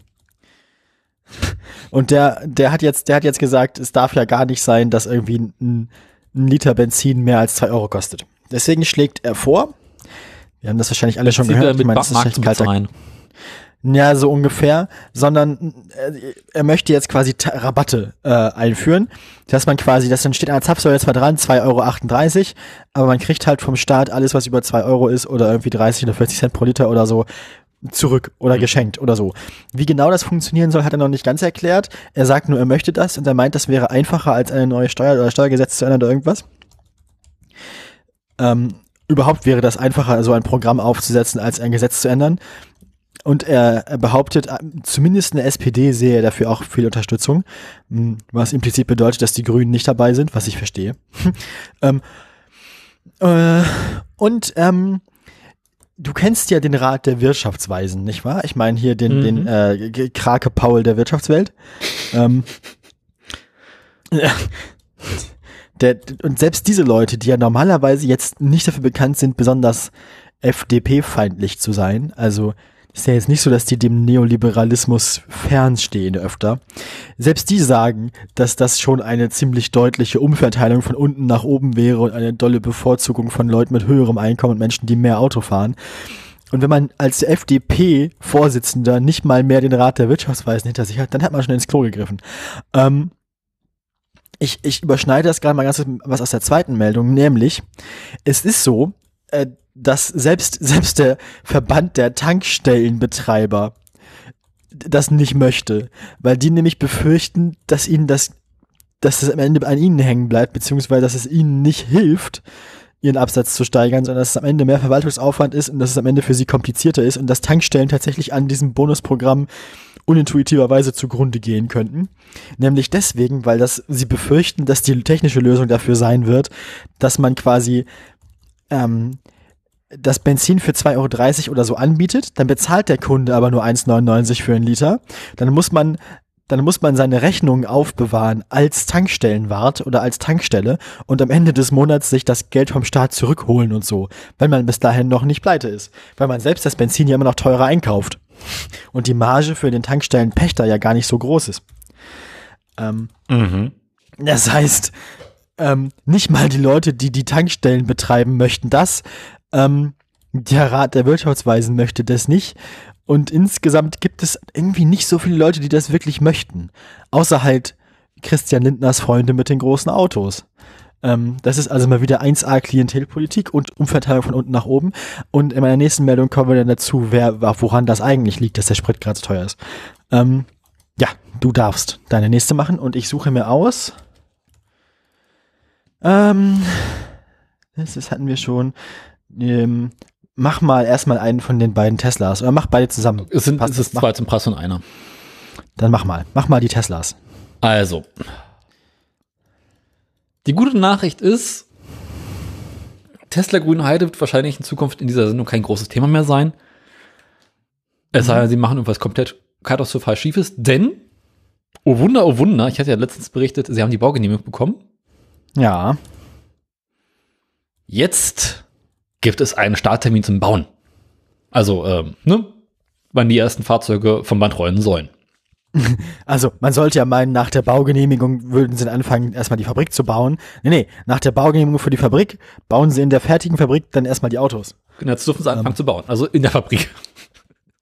Speaker 1: Und der, der hat jetzt, der hat jetzt gesagt, es darf ja gar nicht sein, dass irgendwie ein, ein Liter Benzin mehr als zwei Euro kostet. Deswegen schlägt er vor, wir haben das wahrscheinlich alle schon gehört, ich meine, das ist kalter. Ja, so ungefähr, sondern äh, er möchte jetzt quasi Ta- Rabatte äh, einführen, dass man quasi, das dann steht an der Zapfsäule zwar dran, 2,38 Euro, aber man kriegt halt vom Staat alles, was über 2 Euro ist oder irgendwie 30 oder 40 Cent pro Liter oder so, zurück oder geschenkt oder so. Wie genau das funktionieren soll, hat er noch nicht ganz erklärt. Er sagt nur, er möchte das und er meint, das wäre einfacher als eine neue Steuer oder Steuergesetz zu ändern oder irgendwas. Ähm, überhaupt wäre das einfacher, so ein Programm aufzusetzen, als ein Gesetz zu ändern. Und er, er behauptet, äh, zumindest eine SPD sehe dafür auch viel Unterstützung, m, was implizit bedeutet, dass die Grünen nicht dabei sind, was ich verstehe. ähm, äh, und ähm, du kennst ja den Rat der Wirtschaftsweisen, nicht wahr? Ich meine hier den,
Speaker 2: Mhm.
Speaker 1: den äh, Krake Paul der Wirtschaftswelt. ähm, der, und selbst diese Leute, die ja normalerweise jetzt nicht dafür bekannt sind, besonders FDP-feindlich zu sein, also ist ja jetzt nicht so, dass die dem Neoliberalismus fernstehen öfter. Selbst die sagen, dass das schon eine ziemlich deutliche Umverteilung von unten nach oben wäre und eine dolle Bevorzugung von Leuten mit höherem Einkommen und Menschen, die mehr Auto fahren. Und wenn man als FDP-Vorsitzender nicht mal mehr den Rat der Wirtschaftsweisen hinter sich hat, dann hat man schon ins Klo gegriffen. Ähm, ich, ich überschneide das gerade mal ganz was aus der zweiten Meldung, nämlich es ist so, äh, dass selbst, selbst der Verband der Tankstellenbetreiber das nicht möchte, weil die nämlich befürchten, dass ihnen das dass es am Ende an ihnen hängen bleibt, beziehungsweise dass es ihnen nicht hilft, ihren Absatz zu steigern, sondern dass es am Ende mehr Verwaltungsaufwand ist und dass es am Ende für sie komplizierter ist und dass Tankstellen tatsächlich an diesem Bonusprogramm unintuitiverweise zugrunde gehen könnten. Nämlich deswegen, weil das sie befürchten, dass die technische Lösung dafür sein wird, dass man quasi ähm, das Benzin für 2,30 Euro oder so anbietet, dann bezahlt der Kunde aber nur 1,99 für einen Liter. Dann muss man dann muss man seine Rechnungen aufbewahren als Tankstellenwart oder als Tankstelle und am Ende des Monats sich das Geld vom Staat zurückholen und so, weil man bis dahin noch nicht pleite ist, weil man selbst das Benzin ja immer noch teurer einkauft und die Marge für den Tankstellenpächter ja gar nicht so groß ist. Ähm,
Speaker 2: Mhm.
Speaker 1: das heißt, ähm, nicht mal die Leute, die die Tankstellen betreiben, möchten das. Ähm, der Rat der Wirtschaftsweisen möchte das nicht. Und insgesamt gibt es irgendwie nicht so viele Leute, die das wirklich möchten. Außer halt Christian Lindners Freunde mit den großen Autos. Ähm, das ist also mal wieder 1A Klientelpolitik und Umverteilung von unten nach oben. Und in meiner nächsten Meldung kommen wir dann dazu, wer, woran das eigentlich liegt, dass der Sprit gerade so teuer ist. Ähm, ja, du darfst deine nächste machen und ich suche mir aus. Ähm, das, das hatten wir schon. Ähm, mach mal erstmal einen von den beiden Teslas oder mach beide zusammen.
Speaker 2: Es sind
Speaker 1: Passt
Speaker 2: es ist
Speaker 1: Mach-
Speaker 2: zwei zum Preis von einer.
Speaker 1: Dann mach mal. Mach mal die Teslas.
Speaker 2: Also. Die gute Nachricht ist, Tesla Grünheide wird wahrscheinlich in Zukunft in dieser Sendung kein großes Thema mehr sein. Es sei denn, sie machen irgendwas komplett katastrophal Schiefes, denn, oh Wunder, oh Wunder, ich hatte ja letztens berichtet, sie haben die Baugenehmigung bekommen.
Speaker 1: Ja.
Speaker 2: Jetzt gibt es einen Starttermin zum Bauen. Also, ähm, ne, wann die ersten Fahrzeuge vom Band rollen sollen.
Speaker 1: Also, man sollte ja meinen, nach der Baugenehmigung würden sie dann anfangen, erstmal die Fabrik zu bauen. Nee, nee, nach der Baugenehmigung für die Fabrik bauen sie in der fertigen Fabrik dann erstmal die Autos.
Speaker 2: Und jetzt dürfen sie anfangen zu bauen. Also in der Fabrik.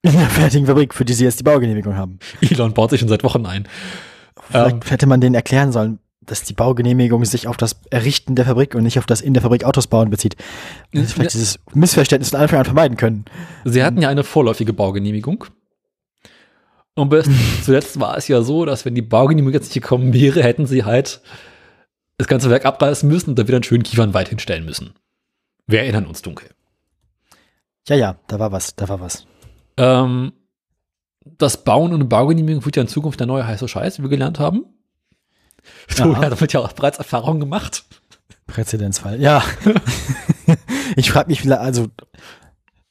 Speaker 1: In der fertigen Fabrik, für die sie jetzt die Baugenehmigung haben.
Speaker 2: Elon baut sich schon seit Wochen ein.
Speaker 1: Vielleicht
Speaker 2: Ähm.
Speaker 1: hätte man denen erklären sollen, dass die Baugenehmigung sich auf das Errichten der Fabrik und nicht auf das in der Fabrik Autos bauen bezieht. Dass sie Vielleicht dieses Missverständnis von Anfang an vermeiden können.
Speaker 2: Sie hatten ja eine vorläufige Baugenehmigung. Und bis zuletzt war es ja so, dass wenn die Baugenehmigung jetzt nicht gekommen wäre, hätten sie halt das ganze Werk abreißen müssen und dann wieder einen schönen Kiefernwald hinstellen müssen. Wir erinnern uns dunkel.
Speaker 1: Ja, ja, da war was, da war was.
Speaker 2: Ähm, das Bauen ohne Baugenehmigung wird ja in Zukunft der neue heiße Scheiß, wie wir gelernt haben. So,
Speaker 1: Ja.
Speaker 2: ja, damit ja auch bereits Erfahrungen gemacht.
Speaker 1: Präzedenzfall. Ja. ich frage mich, also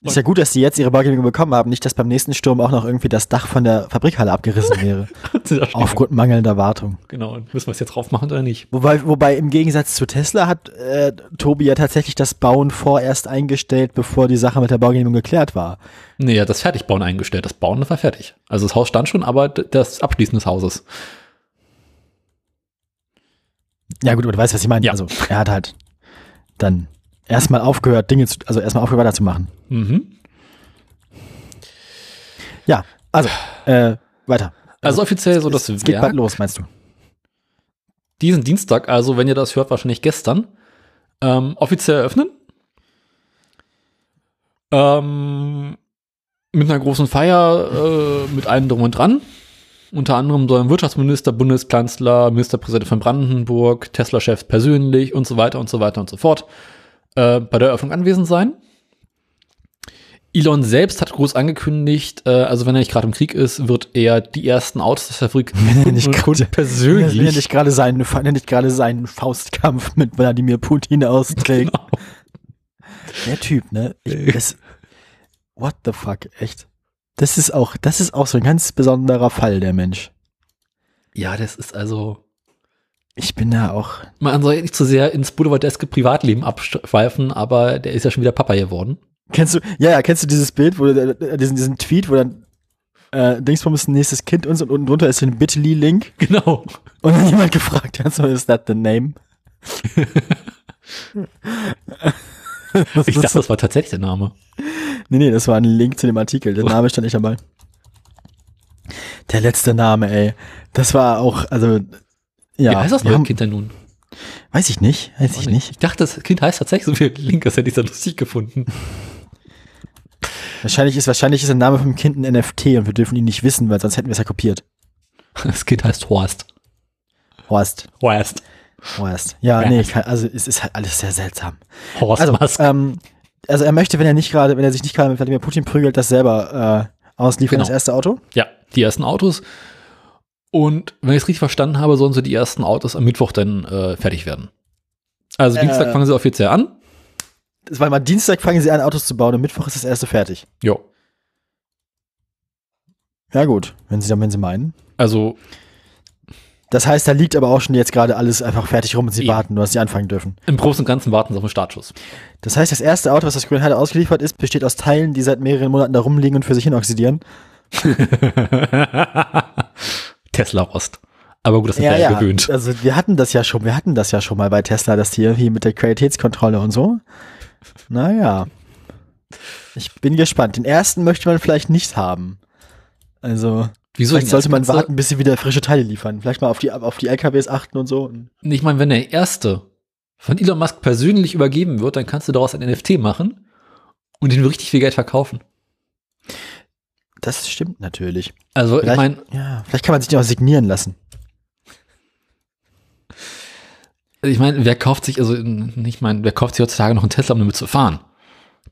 Speaker 1: ist ja gut, dass die jetzt ihre Baugenehmigung bekommen haben, nicht, dass beim nächsten Sturm auch noch irgendwie das Dach von der Fabrikhalle abgerissen wäre. aufgrund mangelnder Wartung.
Speaker 2: Genau, und müssen wir es jetzt drauf machen oder nicht?
Speaker 1: Wobei, wobei im Gegensatz zu Tesla hat äh, Tobi ja tatsächlich das Bauen vorerst eingestellt, bevor die Sache mit der Baugenehmigung geklärt war.
Speaker 2: Nee, er hat das Fertigbauen eingestellt. Das Bauen war fertig. Also das Haus stand schon, aber das Abschließen des Hauses.
Speaker 1: Ja gut, aber du weißt, was ich meine.
Speaker 2: Ja.
Speaker 1: Also er hat halt dann erstmal aufgehört, Dinge zu, also erstmal aufgehört weiterzumachen.
Speaker 2: Mhm.
Speaker 1: Ja, also, äh, weiter.
Speaker 2: Also offiziell so das
Speaker 1: es, es geht bald los, meinst du?
Speaker 2: diesen Dienstag, also wenn ihr das hört, wahrscheinlich gestern, ähm, offiziell eröffnen. Ähm, mit einer großen Feier, äh, mit allem drum und dran. Unter anderem sollen Wirtschaftsminister, Bundeskanzler, Ministerpräsident von Brandenburg, Tesla-Chef persönlich und so weiter und so weiter und so fort äh, bei der Eröffnung anwesend sein. Elon selbst hat groß angekündigt, äh, also wenn er nicht gerade im Krieg ist, wird er die ersten Autos der Fabrik
Speaker 1: nicht gerade-
Speaker 2: persönlich
Speaker 1: Wenn er nicht gerade seinen, wenn nicht gerade seinen Faustkampf mit Wladimir Putin austrägt.
Speaker 2: Genau.
Speaker 1: Der Typ, ne? Ich, das, what the fuck, echt? Das ist auch, das ist auch so ein ganz besonderer Fall, der Mensch.
Speaker 2: Ja, das ist also.
Speaker 1: Ich bin da auch,
Speaker 2: Man soll ja nicht zu sehr ins boulevardeske Privatleben abschweifen, aber der ist ja schon wieder Papa geworden.
Speaker 1: kennst du, ja, ja, kennst du dieses Bild, wo, äh, diesen, diesen Tweet, wo dann, äh, Dingsbums ein nächstes Kind uns und unten drunter ist ein Bitly-Link
Speaker 2: Genau.
Speaker 1: und dann jemand gefragt hat, so, is that the name?
Speaker 2: Ich dachte, das war tatsächlich der Name.
Speaker 1: Nee, nee, das war ein Link zu dem Artikel. Der Name stand nicht dabei. Der letzte Name, ey. Das war auch, also, ja.
Speaker 2: Wie heißt das neue Kind denn nun?
Speaker 1: Weiß ich nicht, weiß ich nicht.
Speaker 2: Ich dachte, das Kind heißt tatsächlich so wie Link, das hätte ich sehr lustig gefunden.
Speaker 1: Wahrscheinlich ist, wahrscheinlich ist der Name vom Kind ein NFT und wir dürfen ihn nicht wissen, weil sonst hätten wir es ja kopiert.
Speaker 2: Das Kind heißt Horst.
Speaker 1: Horst.
Speaker 2: Horst.
Speaker 1: Horst. Ja,
Speaker 2: Ja.
Speaker 1: nee, also es ist halt alles sehr seltsam.
Speaker 2: Horst
Speaker 1: Also, ähm, also er möchte, wenn er nicht gerade, wenn er sich nicht gerade mit Wladimir Putin prügelt, das selber äh, ausliefern,
Speaker 2: Genau.
Speaker 1: das erste Auto.
Speaker 2: Ja, die ersten Autos. Und wenn ich es richtig verstanden habe, sollen so die ersten Autos am Mittwoch dann äh, fertig werden. Also
Speaker 1: Äh.
Speaker 2: Dienstag fangen sie offiziell an.
Speaker 1: Das war mal Dienstag fangen sie an, Autos zu bauen und Mittwoch ist das erste fertig.
Speaker 2: Jo.
Speaker 1: Ja, gut, wenn sie dann, wenn sie meinen.
Speaker 2: Also
Speaker 1: Das heißt, da liegt aber auch schon jetzt gerade alles einfach fertig rum und sie
Speaker 2: Eben.
Speaker 1: warten, nur dass sie anfangen dürfen.
Speaker 2: im Großen und Ganzen warten sie auf den Startschuss.
Speaker 1: Das heißt, das erste Auto, was das Grünheide ausgeliefert ist, besteht aus Teilen, die seit mehreren Monaten da rumliegen und für sich hin oxidieren.
Speaker 2: Tesla Rost. Aber gut, das sind wir ja, gewöhnt.
Speaker 1: Also wir hatten das ja schon, wir hatten das ja schon mal bei Tesla, das hier irgendwie mit der Qualitätskontrolle und so. Naja. Ich bin gespannt. Den ersten möchte man vielleicht nicht haben. Also,
Speaker 2: Wieso
Speaker 1: vielleicht sollte man warten, bis sie wieder frische Teile liefern. Vielleicht mal auf die, auf die LKWs achten und so.
Speaker 2: Ich meine, wenn der erste von Elon Musk persönlich übergeben wird, dann kannst du daraus ein NFT machen und den richtig viel Geld verkaufen.
Speaker 1: Das stimmt natürlich.
Speaker 2: Also, ich
Speaker 1: Vielleicht,
Speaker 2: meine,
Speaker 1: ja, vielleicht kann man sich den auch signieren lassen.
Speaker 2: ich meine, wer kauft sich, also ich meine, wer kauft sich heutzutage noch einen Tesla, um damit zu fahren?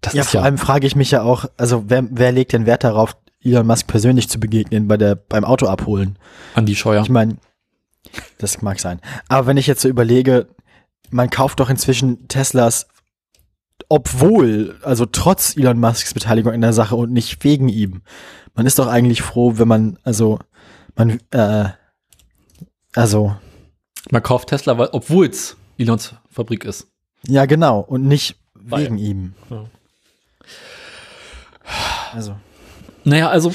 Speaker 2: Das
Speaker 1: Ja,
Speaker 2: ist
Speaker 1: vor
Speaker 2: ja
Speaker 1: allem frage ich mich ja auch, also wer, wer legt denn Wert darauf, Elon Musk persönlich zu begegnen bei der, beim Auto abholen?
Speaker 2: an die Scheuer.
Speaker 1: Ich meine, das mag sein. Aber wenn ich jetzt so überlege, man kauft doch inzwischen Teslas, obwohl, also trotz Elon Musks Beteiligung in der Sache und nicht wegen ihm. Man ist doch eigentlich froh, wenn man, also, man, äh, also,
Speaker 2: Man kauft Tesla, obwohl es Elons Fabrik ist.
Speaker 1: ja genau, und nicht
Speaker 2: Weil-
Speaker 1: wegen ihm.
Speaker 2: Ja.
Speaker 1: Also,
Speaker 2: Naja, also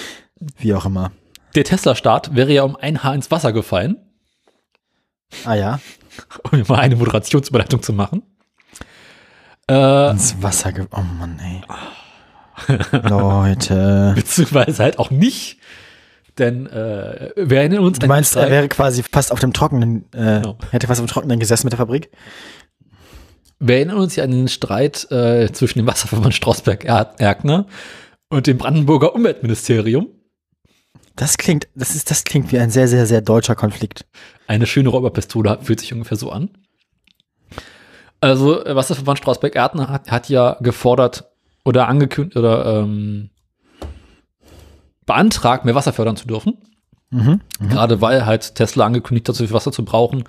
Speaker 1: wie auch immer.
Speaker 2: der Tesla-Start wäre ja um ein Haar ins Wasser gefallen,
Speaker 1: Ah ja,
Speaker 2: um mal eine Moderationsüberleitung zu machen. Äh,
Speaker 1: ins Wasser ge... Oh Mann, ey. Leute.
Speaker 2: beziehungsweise halt auch nicht, denn äh, wir erinnern uns
Speaker 1: Du meinst, er wäre quasi fast auf dem Trockenen, äh,
Speaker 2: Genau.
Speaker 1: hätte fast auf dem Trockenen gesessen mit der Fabrik?
Speaker 2: Wir erinnern uns ja an den Streit äh, zwischen dem Wasserverband Strausberg-Erkner und dem Brandenburger Umweltministerium.
Speaker 1: Das klingt, das ist, das klingt wie ein sehr, sehr, sehr deutscher Konflikt.
Speaker 2: Eine schöne Räuberpistole fühlt sich ungefähr so an. Also, äh, Wasserverband Strausberg-Erkner hat, hat ja gefordert oder angekündigt oder ähm, beantragt, mehr Wasser fördern zu dürfen.
Speaker 1: Mhm.
Speaker 2: Gerade weil halt Tesla angekündigt hat, so viel Wasser zu brauchen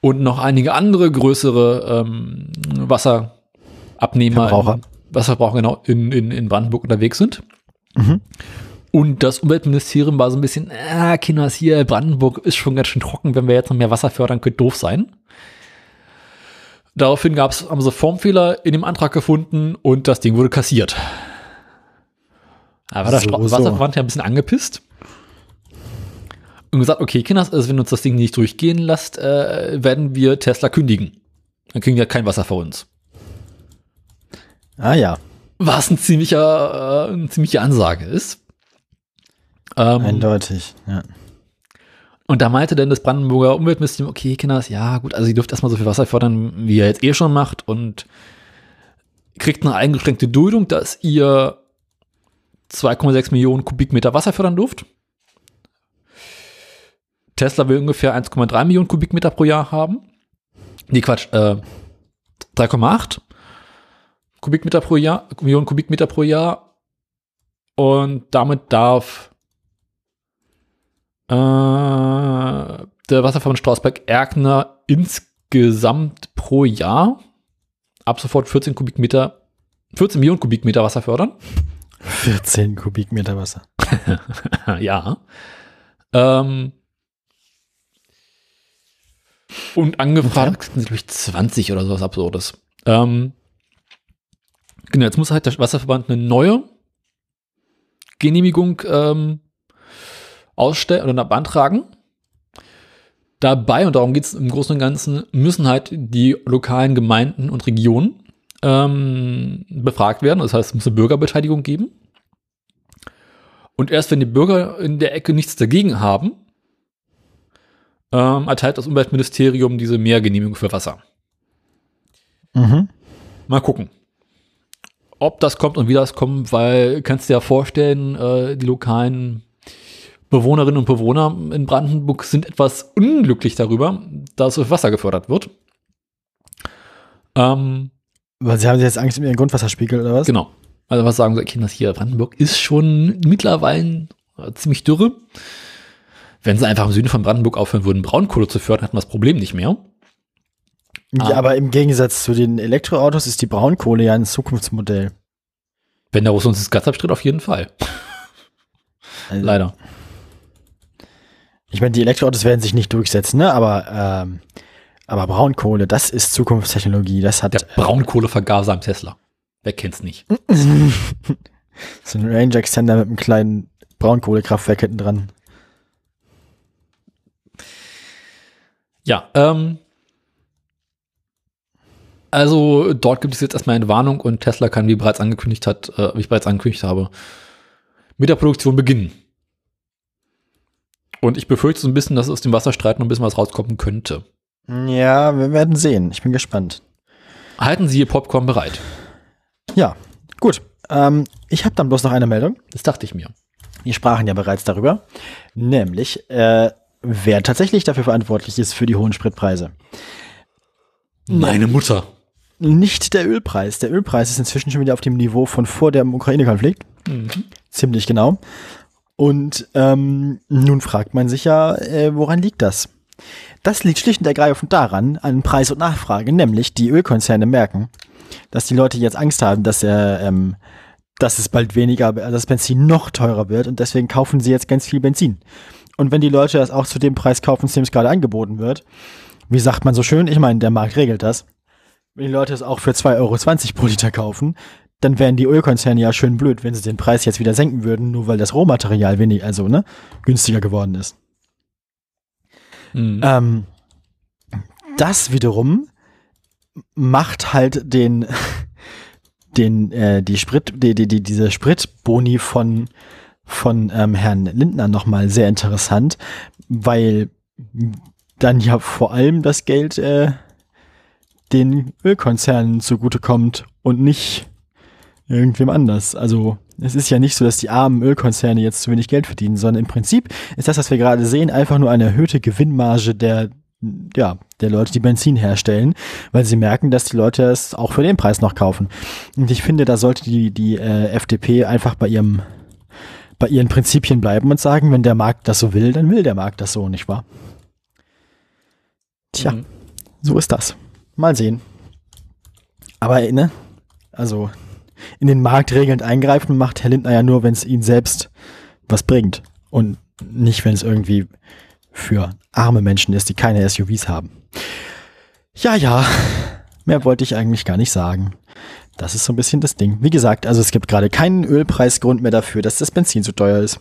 Speaker 2: und noch einige andere größere ähm, Wasserabnehmer,
Speaker 1: Verbraucher.
Speaker 2: Wasserverbraucher genau in, in, in Brandenburg unterwegs sind.
Speaker 1: Mhm.
Speaker 2: Und das Umweltministerium war so ein bisschen, ah, Kinders hier, Brandenburg ist schon ganz schön trocken, wenn wir jetzt noch mehr Wasser fördern, könnte doof sein. Daraufhin gab's, haben sie Formfehler in dem Antrag gefunden und das Ding wurde kassiert. Da war der
Speaker 1: So.
Speaker 2: Wasserverband ja ein bisschen angepisst und gesagt, okay, Kinders, also wenn ihr uns das Ding nicht durchgehen lasst, äh, werden wir Tesla kündigen. Dann kriegen wir kein Wasser für uns.
Speaker 1: Ah ja,
Speaker 2: Was ein ziemlicher, äh, eine ziemliche Ansage ist. Ähm,
Speaker 1: eindeutig. Ja.
Speaker 2: und da meinte dann das Brandenburger Umweltministerium, okay, Kinders, ja gut, also ihr dürft erstmal so viel Wasser fördern, wie ihr jetzt eh schon macht und kriegt eine eingeschränkte Duldung, dass ihr 2,6 Millionen Kubikmeter Wasser fördern dürft. Tesla will ungefähr 1,3 Millionen Kubikmeter pro Jahr haben. Nee, Quatsch, äh, 3,8 Kubikmeter pro Jahr, Millionen Kubikmeter pro Jahr. Und damit darf äh, der Wasserverband Strausberg-Erkner insgesamt pro Jahr ab sofort 14 Kubikmeter, 14 Millionen Kubikmeter Wasser fördern.
Speaker 1: 14 Kubikmeter Wasser.
Speaker 2: ja. Ähm, und angefragt sind, glaube ich, 20 oder sowas Absurdes. Ähm, genau, jetzt muss halt der Wasserverband eine neue Genehmigung ähm, ausstellen oder beantragen. Dabei, und darum geht es im Großen und Ganzen, müssen halt die lokalen Gemeinden und Regionen ähm, befragt werden. Das heißt, es muss eine Bürgerbeteiligung geben. Und erst wenn die Bürger in der Ecke nichts dagegen haben, ähm, erteilt das Umweltministerium diese Mehrgenehmigung für Wasser.
Speaker 1: Mhm.
Speaker 2: Mal gucken, ob das kommt und wie das kommt, weil kannst dir ja vorstellen, äh, die lokalen Bewohnerinnen und Bewohner in Brandenburg sind etwas unglücklich darüber, dass Wasser gefördert wird.
Speaker 1: Ähm, Weil sie haben jetzt Angst um ihren Grundwasserspiegel oder was?
Speaker 2: Genau. Also was sagen sie, Kinder hier, Brandenburg ist schon mittlerweile ziemlich dürre. Wenn sie einfach im Süden von Brandenburg aufhören würden, Braunkohle zu fördern, hätten wir das Problem nicht mehr.
Speaker 1: Ja, ah. aber im Gegensatz zu den Elektroautos ist die Braunkohle ja ein Zukunftsmodell.
Speaker 2: Wenn der Russe uns das Gas abstritt, auf jeden Fall. Also, Leider.
Speaker 1: Ich meine, die Elektroautos werden sich nicht durchsetzen, ne? Aber, ähm, aber Braunkohle, das ist Zukunftstechnologie. Das hat.
Speaker 2: Der Braunkohlevergaser am Tesla. Wer kennt's nicht?
Speaker 1: so ein Range Extender mit einem kleinen Braunkohlekraftwerk hinten dran.
Speaker 2: Ja, ähm, also dort gibt es jetzt erstmal eine Warnung und Tesla kann, wie bereits angekündigt hat, äh, wie ich bereits angekündigt habe, mit der Produktion beginnen. Und ich befürchte so ein bisschen, dass aus dem Wasserstreit noch ein bisschen was rauskommen könnte.
Speaker 1: Ja, wir werden sehen. Ich bin gespannt.
Speaker 2: Halten Sie Ihr Popcorn bereit.
Speaker 1: Ja, gut. Ähm, ich habe dann bloß noch eine Meldung.
Speaker 2: Das dachte ich mir.
Speaker 1: Wir sprachen ja bereits darüber. Nämlich, äh, wer tatsächlich dafür verantwortlich ist für die hohen Spritpreise.
Speaker 2: Meine Mutter.
Speaker 1: Nicht der Ölpreis. Der Ölpreis ist inzwischen schon wieder auf dem Niveau von vor dem Ukraine-Konflikt. Mhm. Ziemlich genau. Und ähm, nun fragt man sich ja, äh, woran liegt das? Das liegt schlicht und ergreifend daran, an Preis und Nachfrage, nämlich die Ölkonzerne merken, dass die Leute jetzt Angst haben, dass er, ähm, dass es bald weniger, dass das Benzin noch teurer wird und deswegen kaufen sie jetzt ganz viel Benzin. Und wenn die Leute das auch zu dem Preis kaufen, zu dem es gerade angeboten wird, wie sagt man so schön? Ich meine, der Markt regelt das. Wenn die Leute es auch für 2,20 Euro pro Liter kaufen, dann wären die Ölkonzerne ja schön blöd, wenn sie den Preis jetzt wieder senken würden, nur weil das Rohmaterial wenig, also ne, günstiger geworden ist. Mhm. Ähm, das wiederum macht halt den, den, äh, die Sprit, die, die, die, diese Spritboni von, von ähm, Herrn Lindner nochmal sehr interessant, weil dann ja vor allem das Geld äh, den Ölkonzernen zugutekommt und nicht irgendwem anders. Also es ist ja nicht so, dass die armen Ölkonzerne jetzt zu wenig Geld verdienen, sondern im Prinzip ist das, was wir gerade sehen, einfach nur eine erhöhte Gewinnmarge der ja, der Leute, die Benzin herstellen, weil sie merken, dass die Leute es auch für den Preis noch kaufen. Und ich finde, da sollte die, die äh, FDP einfach bei ihrem, bei ihren Prinzipien bleiben und sagen, wenn der Markt das so will, dann will der Markt das so, nicht wahr? Tja, mhm. so ist das. Mal sehen. Aber, ne, also in den Markt regelnd eingreifen macht Herr Lindner ja nur, wenn es ihn selbst was bringt. Und nicht, wenn es irgendwie für arme Menschen ist, die keine SUVs haben. Ja, ja, mehr wollte ich eigentlich gar nicht sagen. Das ist so ein bisschen das Ding. Wie gesagt, also es gibt gerade keinen Ölpreisgrund mehr dafür, dass das Benzin zu teuer ist.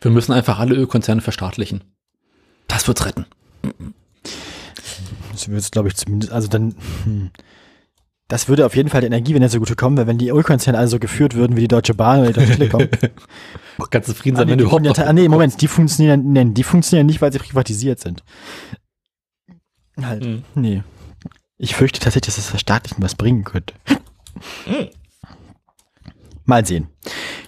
Speaker 2: Wir müssen einfach alle Ölkonzerne verstaatlichen. Das wird's retten.
Speaker 1: Das wird es, glaube ich, zumindest, also dann, hm. das würde auf jeden Fall der Energiewende zugute kommen, weil wenn die Ölkonzerne also geführt würden wie die Deutsche Bahn oder die Deutsche Telekom.
Speaker 2: Ganz zufrieden sein,
Speaker 1: ah, nee, wenn du überhaupt ja, ah, Nee, Moment, die funktionieren, nee, die funktionieren nicht, weil sie privatisiert sind. Halt, mhm. nee. Ich fürchte tatsächlich, dass das Verstaatlichen was bringen könnte. Mhm. Mal sehen.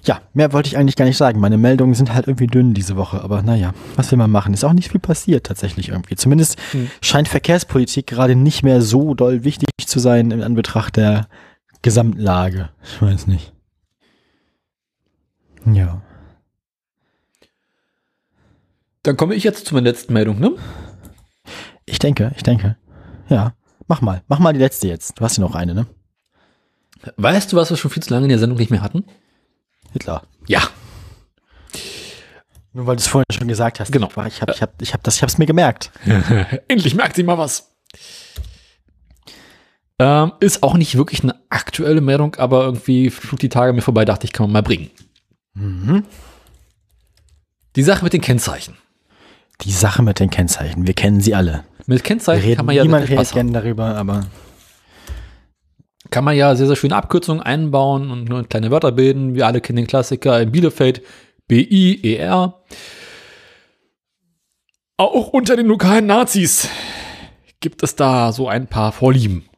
Speaker 1: Ja, mehr wollte ich eigentlich gar nicht sagen. Meine Meldungen sind halt irgendwie dünn diese Woche, aber naja, was will man machen? Ist auch nicht viel passiert tatsächlich irgendwie. Zumindest hm. scheint Verkehrspolitik gerade nicht mehr so doll wichtig zu sein in Anbetracht der Gesamtlage. Ich weiß nicht. Ja.
Speaker 2: Dann komme ich jetzt zu meiner letzten Meldung, ne?
Speaker 1: Ich denke, ich denke. Ja. Mach mal. Mach mal die letzte jetzt. Du hast ja noch eine, ne?
Speaker 2: Weißt du, was wir schon viel zu lange in der Sendung nicht mehr hatten?
Speaker 1: Hitler.
Speaker 2: Ja.
Speaker 1: Nur weil du es vorhin schon gesagt hast.
Speaker 2: Genau.
Speaker 1: Ich habe ich hab, ich hab das, ich hab's mir gemerkt.
Speaker 2: Endlich merkt sie mal was. Ähm, ist auch nicht wirklich eine aktuelle Meldung, aber irgendwie flog die Tage mir vorbei, dachte ich, kann man mal bringen. Mhm. Die Sache mit den Kennzeichen.
Speaker 1: Die Sache mit den Kennzeichen. Wir kennen sie alle.
Speaker 2: Mit Kennzeichen
Speaker 1: reden,
Speaker 2: kann man ja
Speaker 1: niemand redet gerne darüber, aber
Speaker 2: kann man ja sehr, sehr schöne Abkürzungen einbauen und nur kleine Wörter bilden. Wir alle kennen den Klassiker in Bielefeld, B-I-E-R. Auch unter den lokalen Nazis gibt es da so ein paar Vorlieben.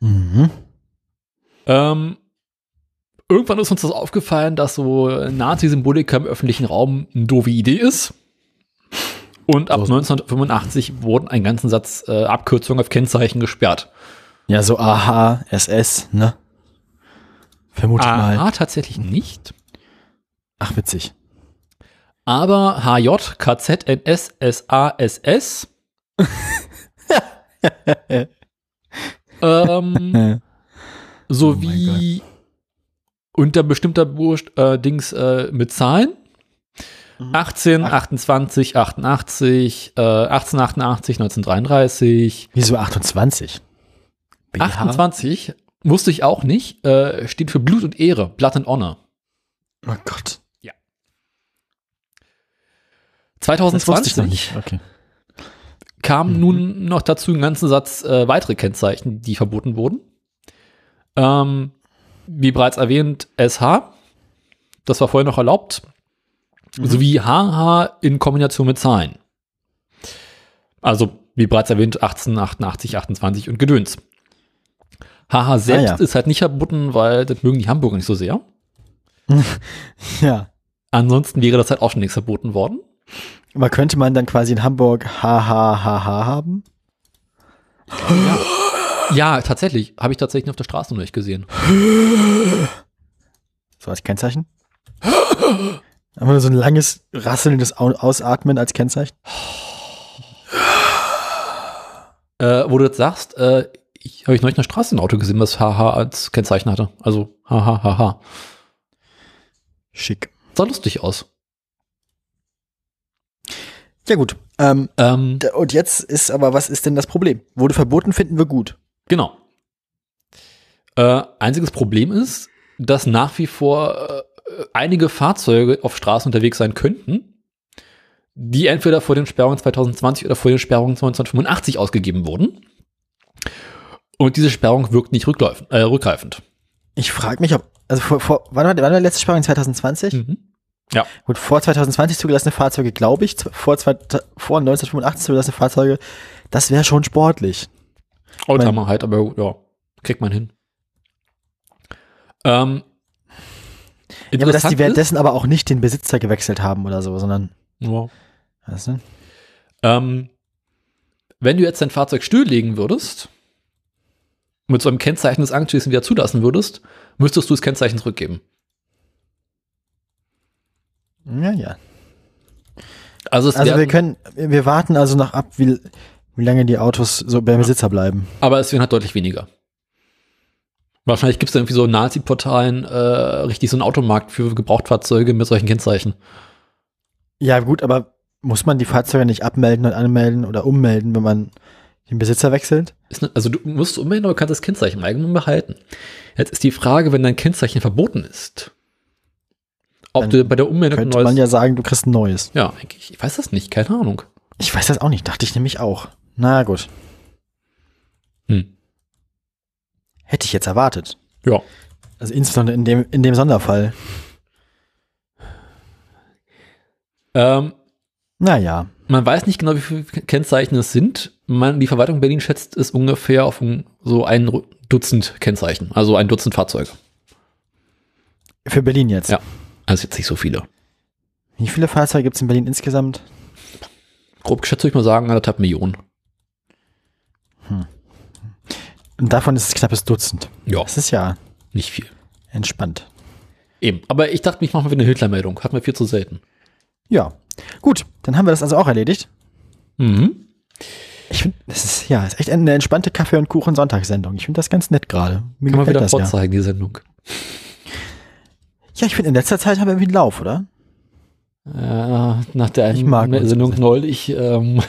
Speaker 2: Mhm. Ähm, irgendwann ist uns das aufgefallen, dass so Nazi-Symbolika im öffentlichen Raum eine doofe Idee ist. Und ab
Speaker 1: So.
Speaker 2: 1985 wurden einen ganzen Satz äh, Abkürzungen auf Kennzeichen gesperrt.
Speaker 1: Ja, so AH, SS, ne? Vermute ich mal.
Speaker 2: Aha, tatsächlich nicht.
Speaker 1: Ach, witzig.
Speaker 2: Aber HJ, KZ, NS, SA, SS. ähm,
Speaker 1: Äh,
Speaker 2: sowie unter bestimmter Burst, äh, Dings äh, mit Zahlen. 18, 28, 88, äh, 1888, 1933.
Speaker 1: Wieso 28? BH?
Speaker 2: 28 wusste ich auch nicht, äh, steht für Blut und Ehre, Blood and Honor.
Speaker 1: Oh Gott.
Speaker 2: 2020
Speaker 1: nicht. Okay.
Speaker 2: kam
Speaker 1: Mhm.
Speaker 2: nun noch dazu einen ganzen Satz äh, weitere Kennzeichen, die verboten wurden. Ähm, wie bereits erwähnt, SH, das war vorher noch erlaubt,
Speaker 1: Mhm.
Speaker 2: sowie HH in Kombination mit Zahlen. Also, wie bereits erwähnt, 18, 88, 28 und Gedöns. HH selbst
Speaker 1: Ah, ja.
Speaker 2: ist halt nicht verboten, weil das mögen die Hamburger nicht so sehr.
Speaker 1: Ja.
Speaker 2: Ansonsten wäre das halt auch schon nichts verboten worden.
Speaker 1: Aber könnte man dann quasi in Hamburg HHHH haben?
Speaker 2: Ja, tatsächlich. Habe ich tatsächlich auf der Straße noch nicht gesehen.
Speaker 1: So als Kennzeichen? Einfach nur so ein langes, rasselndes Au- Ausatmen als Kennzeichen?
Speaker 2: Äh, wo du jetzt sagst, äh, ich habe ich neulich Straße ein Auto gesehen, das HH als Kennzeichen hatte. Also HHHH.
Speaker 1: Schick.
Speaker 2: Sah lustig aus.
Speaker 1: Ja gut. Ähm,
Speaker 2: Ähm,
Speaker 1: und jetzt ist aber, was ist denn das Problem? Wurde verboten, finden wir gut.
Speaker 2: genau. Äh, einziges Problem ist, dass nach wie vor äh, einige Fahrzeuge auf Straßen unterwegs sein könnten, die entweder vor den Sperrungen 2020 oder vor den Sperrungen 1985 ausgegeben wurden. Und diese Sperrung wirkt nicht äh, rückgreifend.
Speaker 1: Ich frage mich, ob, also vor, vor wann war, wann war die letzte Sperrung? 2020?
Speaker 2: Mhm.
Speaker 1: Gut, vor 2020 zugelassene Fahrzeuge, glaube ich, vor, zwei, vor 1985 zugelassene Fahrzeuge, das wäre schon sportlich.
Speaker 2: Oldtimer halt, aber ja, kriegt man hin. Ähm,
Speaker 1: Ja, aber dass die währenddessen aber auch nicht den Besitzer gewechselt haben oder so, sondern,
Speaker 2: ist, ja,
Speaker 1: weißt du?
Speaker 2: ähm, wenn du jetzt dein Fahrzeug stilllegen würdest, mit so einem Kennzeichen des anschließend wieder zulassen würdest, müsstest du das Kennzeichen zurückgeben.
Speaker 1: Ja, ja.
Speaker 2: Also,
Speaker 1: Also wir können, wir warten also noch ab, wie, wie lange die Autos so beim Besitzer bleiben.
Speaker 2: aber es werden halt deutlich weniger. Wahrscheinlich gibt es irgendwie so Nazi-Portalen, äh, richtig so einen Automarkt für Gebrauchtfahrzeuge mit solchen Kennzeichen.
Speaker 1: Ja, gut, aber muss man die Fahrzeuge nicht abmelden und anmelden oder ummelden, wenn man den Besitzer
Speaker 2: ne, also du musst aber kannst das Kennzeichen im Eigenen behalten. Jetzt ist die Frage, wenn dein Kennzeichen verboten ist, ob
Speaker 1: Dann
Speaker 2: du bei der Ummeldung
Speaker 1: Könnte
Speaker 2: neues.
Speaker 1: man ja sagen, du kriegst ein neues.
Speaker 2: ja, eigentlich, ich weiß das nicht, keine Ahnung.
Speaker 1: Ich weiß das auch nicht, dachte ich nämlich auch. Na gut,
Speaker 2: Hm.
Speaker 1: hätte ich jetzt erwartet.
Speaker 2: Ja.
Speaker 1: Also insbesondere in dem, in dem Sonderfall.
Speaker 2: Ähm,
Speaker 1: Naja,
Speaker 2: man weiß nicht genau, wie viele Kennzeichen es sind. Man, die Verwaltung Berlin schätzt es ungefähr auf so ein Dutzend Kennzeichen, also ein Dutzend Fahrzeuge.
Speaker 1: für Berlin jetzt.
Speaker 2: Ja. Also jetzt nicht so viele.
Speaker 1: Wie viele Fahrzeuge gibt es in Berlin insgesamt?
Speaker 2: Grob geschätzt würde ich mal sagen, anderthalb Millionen.
Speaker 1: Und davon ist es knappes Dutzend.
Speaker 2: Ja,
Speaker 1: Das ist ja
Speaker 2: nicht viel.
Speaker 1: entspannt.
Speaker 2: Eben. Aber ich dachte, ich mache mal wieder eine Hitler-Meldung. Hatten wir viel zu selten.
Speaker 1: Ja, gut, dann haben wir das also auch erledigt.
Speaker 2: Mhm.
Speaker 1: Ich finde, das ist ja ist echt eine entspannte Kaffee- und Kuchen-Sonntagssendung. Ich finde das ganz nett gerade. Mir
Speaker 2: Kann man wieder
Speaker 1: das ja.
Speaker 2: vorzeigen, die Sendung.
Speaker 1: Ja, ich finde, in letzter Zeit haben wir irgendwie einen Lauf, oder?
Speaker 2: Äh, nach der
Speaker 1: Ich mag.
Speaker 2: Sendung neulich, ähm,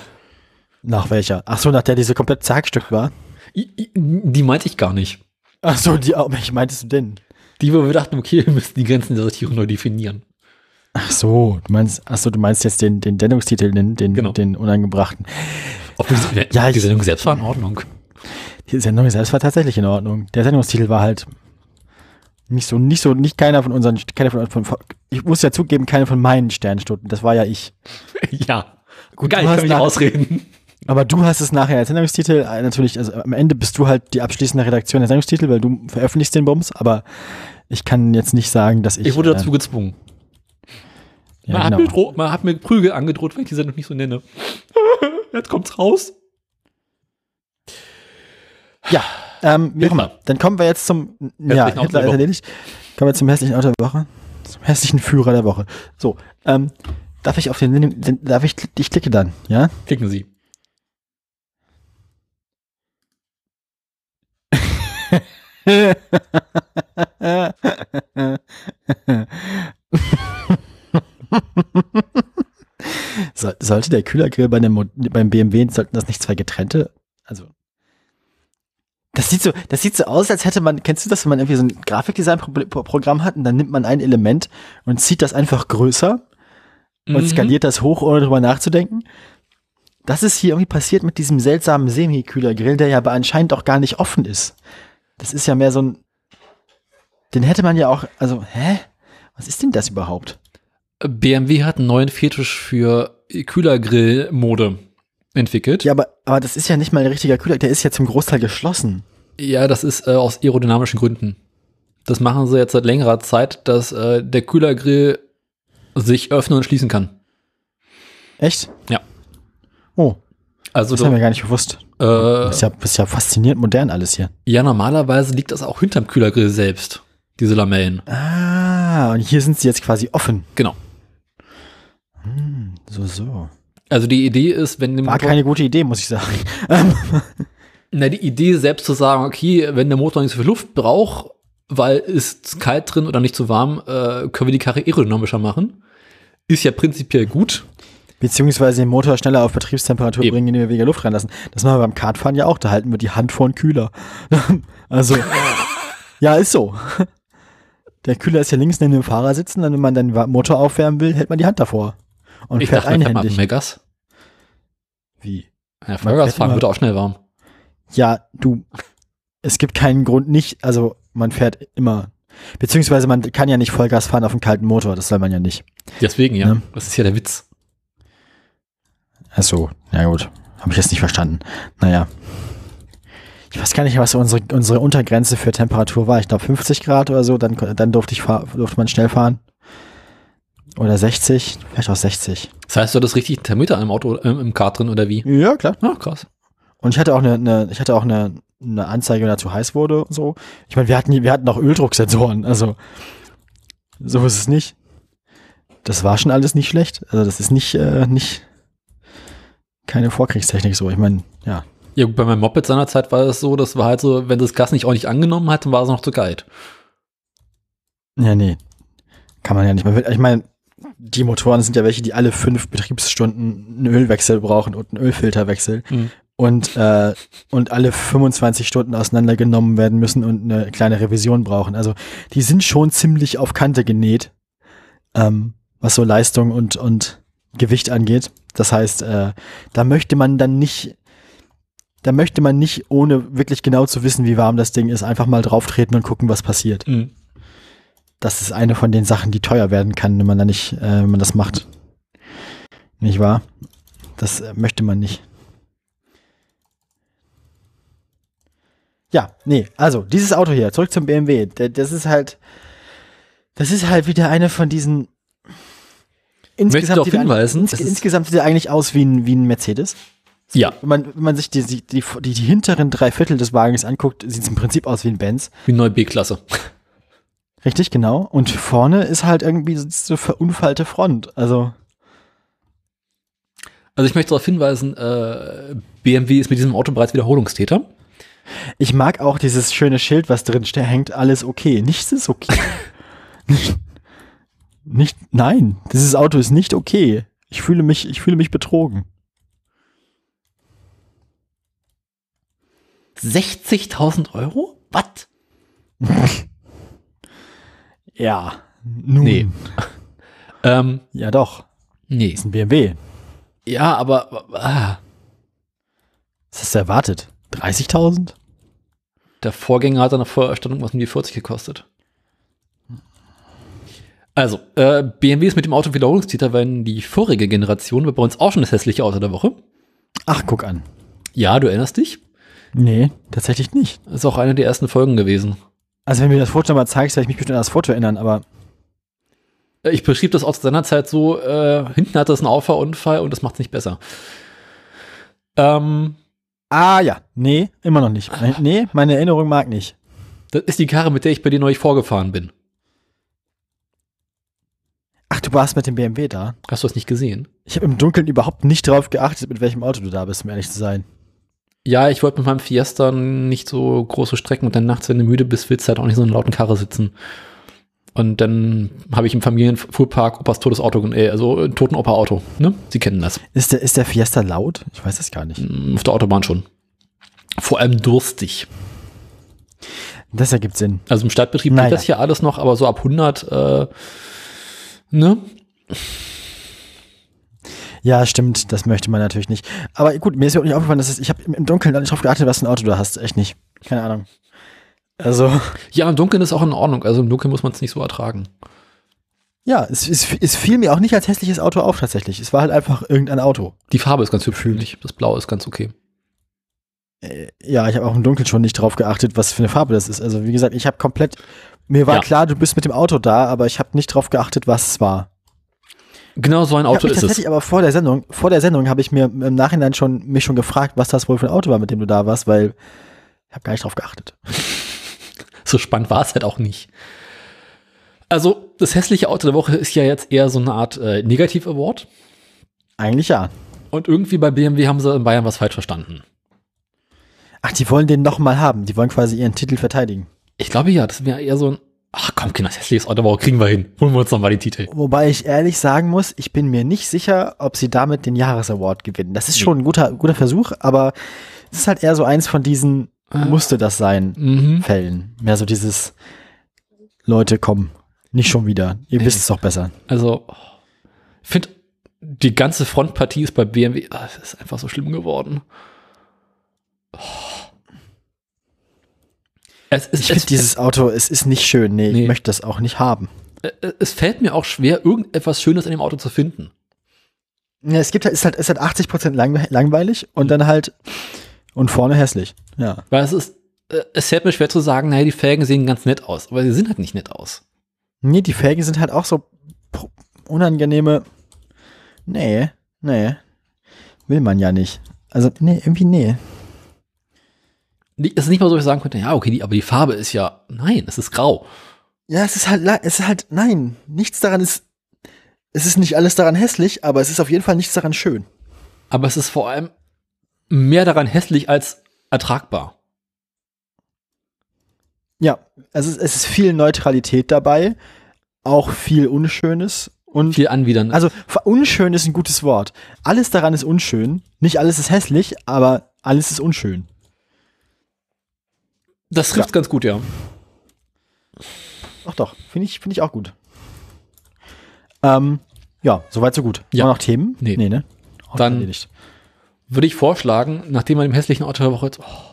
Speaker 1: Nach welcher? Ach so, nach der diese komplett zerhackstückt war.
Speaker 2: die meinte ich gar nicht.
Speaker 1: Ach so, die, welche meintest du denn?
Speaker 2: Die, wo wir dachten, okay, wir müssen die Grenzen der Sortierung neu definieren.
Speaker 1: Ach so, du meinst, ach so, du meinst jetzt den, den Sendungstitel, den, den,
Speaker 2: Genau.
Speaker 1: den unangebrachten.
Speaker 2: Ob die,
Speaker 1: Ja,
Speaker 2: die Sendung selbst war in Ordnung.
Speaker 1: Die Sendung selbst war tatsächlich in Ordnung. Der Sendungstitel war halt nicht so, nicht so, nicht keiner von unseren, keiner von, von ich muss ja zugeben, keiner von meinen Sternstunden. Das war ja ich.
Speaker 2: ja.
Speaker 1: Gut,
Speaker 2: Geil, ich kann mich ausreden.
Speaker 1: Aber du hast es nachher als Sendungstitel, äh, natürlich, also am Ende bist du halt die abschließende Redaktion der Sendungstitel, weil du veröffentlichst den Bums, aber ich kann jetzt nicht sagen, dass ich.
Speaker 2: Ich wurde
Speaker 1: äh,
Speaker 2: dazu gezwungen.
Speaker 1: ja,
Speaker 2: man, hat
Speaker 1: genau.
Speaker 2: mir dro- man hat mir Prügel angedroht, wenn ich die Sendung nicht so nenne. Jetzt kommt's raus.
Speaker 1: Ja, ähm, wie auch immer. Dann kommen wir jetzt zum, ja, Hitler
Speaker 2: der
Speaker 1: ist
Speaker 2: Woche.
Speaker 1: erledigt. Kommen wir zum hässlichen Auto der Woche. Zum hässlichen Führer der Woche. So, ähm, darf ich auf den, den darf ich, ich klicke dann, ja?
Speaker 2: Klicken Sie.
Speaker 1: So, sollte der Kühlergrill bei dem, beim BMW, sollten das nicht zwei getrennte, also, das sieht so, das sieht so aus, als hätte man, kennst du das, wenn man irgendwie so ein Grafikdesign-Programm hat und dann nimmt man ein Element und zieht das einfach größer und
Speaker 2: Mhm.
Speaker 1: skaliert das hoch, ohne drüber nachzudenken? Das ist hier irgendwie passiert mit diesem seltsamen Semi-Kühlergrill, der ja aber anscheinend auch gar nicht offen ist. Das ist ja mehr so ein, den hätte man ja auch, also, hä? Was ist denn das überhaupt?
Speaker 2: BMW hat einen neuen Fetisch für Kühlergrill-Mode entwickelt.
Speaker 1: Ja, aber, aber das ist ja nicht mal ein richtiger Kühler, der ist ja zum Großteil geschlossen.
Speaker 2: Ja, das ist äh, aus aerodynamischen Gründen. Das machen sie jetzt seit längerer Zeit, dass äh, der Kühlergrill sich öffnen und schließen kann.
Speaker 1: Echt?
Speaker 2: Ja.
Speaker 1: Oh,
Speaker 2: Also
Speaker 1: das haben wir gar nicht gewusst.
Speaker 2: äh,
Speaker 1: Das ist ja, das ist ja faszinierend modern alles hier.
Speaker 2: ja, normalerweise liegt das auch hinterm Kühlergrill selbst, diese Lamellen.
Speaker 1: Ah, und hier sind sie jetzt quasi offen.
Speaker 2: Genau.
Speaker 1: So, so.
Speaker 2: Also die Idee ist, wenn dem
Speaker 1: War
Speaker 2: Motor,
Speaker 1: keine gute Idee, muss ich sagen.
Speaker 2: na, die Idee selbst zu sagen, okay, wenn der Motor nicht so viel Luft braucht, weil ist kalt drin oder nicht zu warm, äh, können wir die Karre aerodynamischer machen. Ist ja prinzipiell gut.
Speaker 1: Beziehungsweise den Motor schneller auf Betriebstemperatur
Speaker 2: Eben.
Speaker 1: bringen, indem wir weniger Luft reinlassen. Das machen wir beim Kartfahren ja auch. Da halten wir die Hand vor den Kühler. also, ja, ist so. Der Kühler ist ja links neben dem Fahrer sitzen. Dann, wenn man den Motor aufwärmen will, hält man die Hand davor. Und
Speaker 2: Ich
Speaker 1: fährt
Speaker 2: dachte,
Speaker 1: einhändig.
Speaker 2: mehr Gas.
Speaker 1: Wie?
Speaker 2: Ja, Vollgas
Speaker 1: fährt
Speaker 2: fahren wird auch schnell warm.
Speaker 1: Ja, du, es gibt keinen Grund nicht, also man fährt immer, beziehungsweise man kann ja nicht Vollgas fahren auf einem kalten Motor, das soll man ja nicht.
Speaker 2: Deswegen, ja.
Speaker 1: Ne?
Speaker 2: Das ist ja der Witz.
Speaker 1: Ach so, ja gut, habe ich jetzt nicht verstanden. Naja. Ich weiß gar nicht, was unsere, unsere Untergrenze für Temperatur war. Ich glaube 50 Grad oder so, dann, dann durfte, ich fahr, durfte man schnell fahren. Oder 60, vielleicht auch 60.
Speaker 2: Das heißt, du hattest richtig einen Thermometer im Auto, ähm, im Kart drin oder wie?
Speaker 1: Ja, klar.
Speaker 2: Ah, krass.
Speaker 1: Und ich hatte auch eine, eine ich hatte auch eine, eine Anzeige, wenn er zu heiß wurde und so. Ich meine, wir hatten, wir hatten auch Öldrucksensoren, also so ist es nicht. Das war schon alles nicht schlecht. Also das ist nicht, äh, nicht keine Vorkriegstechnik so. Ich meine, ja.
Speaker 2: Ja, gut, bei meinem Moped seinerzeit war es so, das war halt so, wenn das Gas nicht ordentlich angenommen hat, dann war es noch zu kalt.
Speaker 1: Ja, nee. Kann man ja nicht mehr. Ich meine, die Motoren sind ja welche, die alle fünf Betriebsstunden einen Ölwechsel brauchen und einen Ölfilterwechsel.
Speaker 2: Mhm.
Speaker 1: Und, äh, und alle 25 Stunden auseinandergenommen werden müssen und eine kleine Revision brauchen. Also die sind schon ziemlich auf Kante genäht, ähm, was so Leistung und, und Gewicht angeht. Das heißt, äh, da möchte man dann nicht, da möchte man nicht, ohne wirklich genau zu wissen, wie warm das Ding ist, einfach mal drauf treten und gucken, was passiert
Speaker 2: Mhm.
Speaker 1: Das ist eine von den Sachen, die teuer werden kann, wenn man da nicht, äh, wenn man das macht. Nicht wahr? Das äh, möchte man nicht. Ja, nee, also dieses Auto hier, zurück zum BMW. Das ist halt, das ist halt wieder eine von diesen. Insgesamt sieht er
Speaker 2: hinweisen,
Speaker 1: ins, insgesamt sieht er eigentlich aus wie ein, wie ein Mercedes.
Speaker 2: Ja,
Speaker 1: Wenn man, wenn man sich die, die, die, die, hinteren drei Viertel des Wagens anguckt, sieht es im Prinzip aus wie ein Benz.
Speaker 2: wie neue B-Klasse.
Speaker 1: Richtig, genau. Und vorne ist halt irgendwie so verunfallte Front. Also,
Speaker 2: Also ich möchte darauf hinweisen, äh, BMW ist mit diesem Auto bereits Wiederholungstäter.
Speaker 1: ich mag auch dieses schöne Schild, was drin hängt, alles okay. Nichts ist okay. nicht, nicht, nein, dieses Auto ist nicht okay. Ich fühle mich, ich fühle mich betrogen.
Speaker 2: 60.000 Euro? Was?
Speaker 1: Ja. Nun.
Speaker 2: Nee. Ähm,
Speaker 1: Ja, doch.
Speaker 2: nee.
Speaker 1: Ist ein BMW.
Speaker 2: Ja, aber ah,
Speaker 1: Was hast du erwartet? 30.000?
Speaker 2: der Vorgänger hat eine Vorerstattung was um die 40 gekostet. Also, äh, BMW ist mit dem Auto Wiederholungstäter, weil die vorige Generation war bei uns auch schon das hässliche Auto der Woche.
Speaker 1: Ach, guck an.
Speaker 2: Ja, du erinnerst dich?
Speaker 1: Nee, tatsächlich nicht.
Speaker 2: Das ist auch eine der ersten Folgen gewesen.
Speaker 1: Also wenn du mir das Foto mal zeigst, werde ich mich bestimmt an das Foto erinnern, aber
Speaker 2: Äh, Ich beschrieb das aus seiner Zeit so, äh, hinten hat das einen Auffahrunfall und das macht es nicht besser. Ähm,
Speaker 1: ah ja, nee, immer noch nicht. Nee, meine Erinnerung mag nicht.
Speaker 2: das ist die Karre, mit der ich bei dir neulich vorgefahren bin.
Speaker 1: Ach, du warst mit dem BMW da.
Speaker 2: Hast du das nicht gesehen?
Speaker 1: Ich habe im Dunkeln überhaupt nicht drauf geachtet, mit welchem Auto du da bist, um ehrlich zu sein.
Speaker 2: Ja, ich wollte mit meinem Fiesta nicht so große Strecken und dann nachts, wenn du müde bist, willst du halt auch nicht so in einer lauten Karre sitzen. Und dann habe ich im Familienfuhrpark Opas totes Auto, äh, also ein toten Opa-Auto. Ne? Sie kennen das.
Speaker 1: Ist der, ist der Fiesta laut? Ich weiß das gar nicht.
Speaker 2: Mm, Auf der Autobahn schon. Vor allem durstig.
Speaker 1: Das ergibt Sinn.
Speaker 2: Also im Stadtbetrieb
Speaker 1: Naja.
Speaker 2: geht das hier alles noch, aber so ab 100, äh, ne?
Speaker 1: Ja, stimmt, das möchte man natürlich nicht. Aber gut, mir ist ja auch nicht aufgefallen, dass es, ich habe im Dunkeln da nicht drauf geachtet, was für ein Auto du hast. Echt nicht. Keine Ahnung. Also,
Speaker 2: Ja, im Dunkeln ist auch in Ordnung. Also im Dunkeln muss man es nicht so ertragen.
Speaker 1: ja, es, es, es fiel mir auch nicht als hässliches Auto auf tatsächlich. Es war halt einfach irgendein Auto.
Speaker 2: Die Farbe ist ganz hübsch, finde ich. Das Blau ist ganz okay.
Speaker 1: Äh, Ja, ich habe auch im Dunkeln schon nicht drauf geachtet, was für eine Farbe das ist. Also wie gesagt, ich habe komplett, mir war
Speaker 2: Ja.
Speaker 1: klar, du bist mit dem Auto da, aber ich habe nicht drauf geachtet, was es war.
Speaker 2: Genau so ein
Speaker 1: Ich
Speaker 2: Auto ist es.
Speaker 1: tatsächlich aber vor der Sendung, vor der Sendung habe ich mir im Nachhinein schon mich schon gefragt, was das wohl für ein Auto war, mit dem du da warst, weil ich habe gar nicht drauf geachtet.
Speaker 2: So spannend war es halt auch nicht. Also, das hässliche Auto der Woche ist ja jetzt eher so eine Art äh, Negativ-Award.
Speaker 1: Eigentlich ja.
Speaker 2: Und irgendwie bei BMW haben sie in Bayern was falsch verstanden.
Speaker 1: Ach, die wollen den noch mal haben. Die wollen quasi ihren Titel verteidigen.
Speaker 2: Ich glaube ja, das wäre eher so ein, ach komm, Kinder, das hässliches Auto der Woche kriegen wir hin. Holen wir uns nochmal den Titel.
Speaker 1: Wobei ich ehrlich sagen muss, ich bin mir nicht sicher, ob sie damit den Jahresaward gewinnen. Das ist schon ein guter, guter Versuch, aber es ist halt eher so eins von diesen musste das sein
Speaker 2: Mhm.
Speaker 1: Fällen. Mehr so dieses Leute, komm, nicht schon wieder. Ihr wisst es doch besser.
Speaker 2: Also, ich finde, die ganze Frontpartie ist bei BMW, ah, es ist einfach so schlimm geworden. Es, ist,
Speaker 1: Ich finde
Speaker 2: es,
Speaker 1: dieses Auto, es ist nicht schön. Nee,
Speaker 2: Nee.
Speaker 1: ich möchte das auch nicht haben.
Speaker 2: es, es fällt mir auch schwer, irgendetwas Schönes in dem Auto zu finden.
Speaker 1: Ja, es gibt halt, ist halt, ist halt 80% lang, langweilig und dann halt und vorne hässlich. Ja.
Speaker 2: Weil es ist, äh, es fällt mir schwer zu sagen, naja, die Felgen sehen ganz nett aus, aber sie sehen halt nicht nett aus.
Speaker 1: Nee, die Felgen sind halt auch so unangenehme. Nee, nee. Will man ja nicht. Also, nee, irgendwie nee.
Speaker 2: Es ist nicht mal so, dass ich sagen könnte, ja, okay, die, aber die Farbe ist ja, nein, es ist grau.
Speaker 1: Ja, es ist halt, es ist halt, nein, nichts daran ist, es ist nicht alles daran hässlich, aber es ist auf jeden Fall nichts daran schön.
Speaker 2: Aber es ist vor allem mehr daran hässlich als ertragbar.
Speaker 1: Ja, also es, es ist viel Neutralität dabei, auch viel Unschönes und
Speaker 2: Viel anwidern.
Speaker 1: also unschön ist ein gutes Wort. Alles daran ist unschön. Nicht alles ist hässlich, aber alles ist unschön.
Speaker 2: Das trifft ganz gut, ja.
Speaker 1: Ach doch, finde ich, finde ich auch gut. Ähm, ja, soweit so gut.
Speaker 2: Ja.
Speaker 1: Noch Themen?
Speaker 2: Nee.
Speaker 1: Nee, ne? Auch
Speaker 2: Dann-. Würde ich vorschlagen, nachdem man dem hässlichen Auto der Woche jetzt, oh,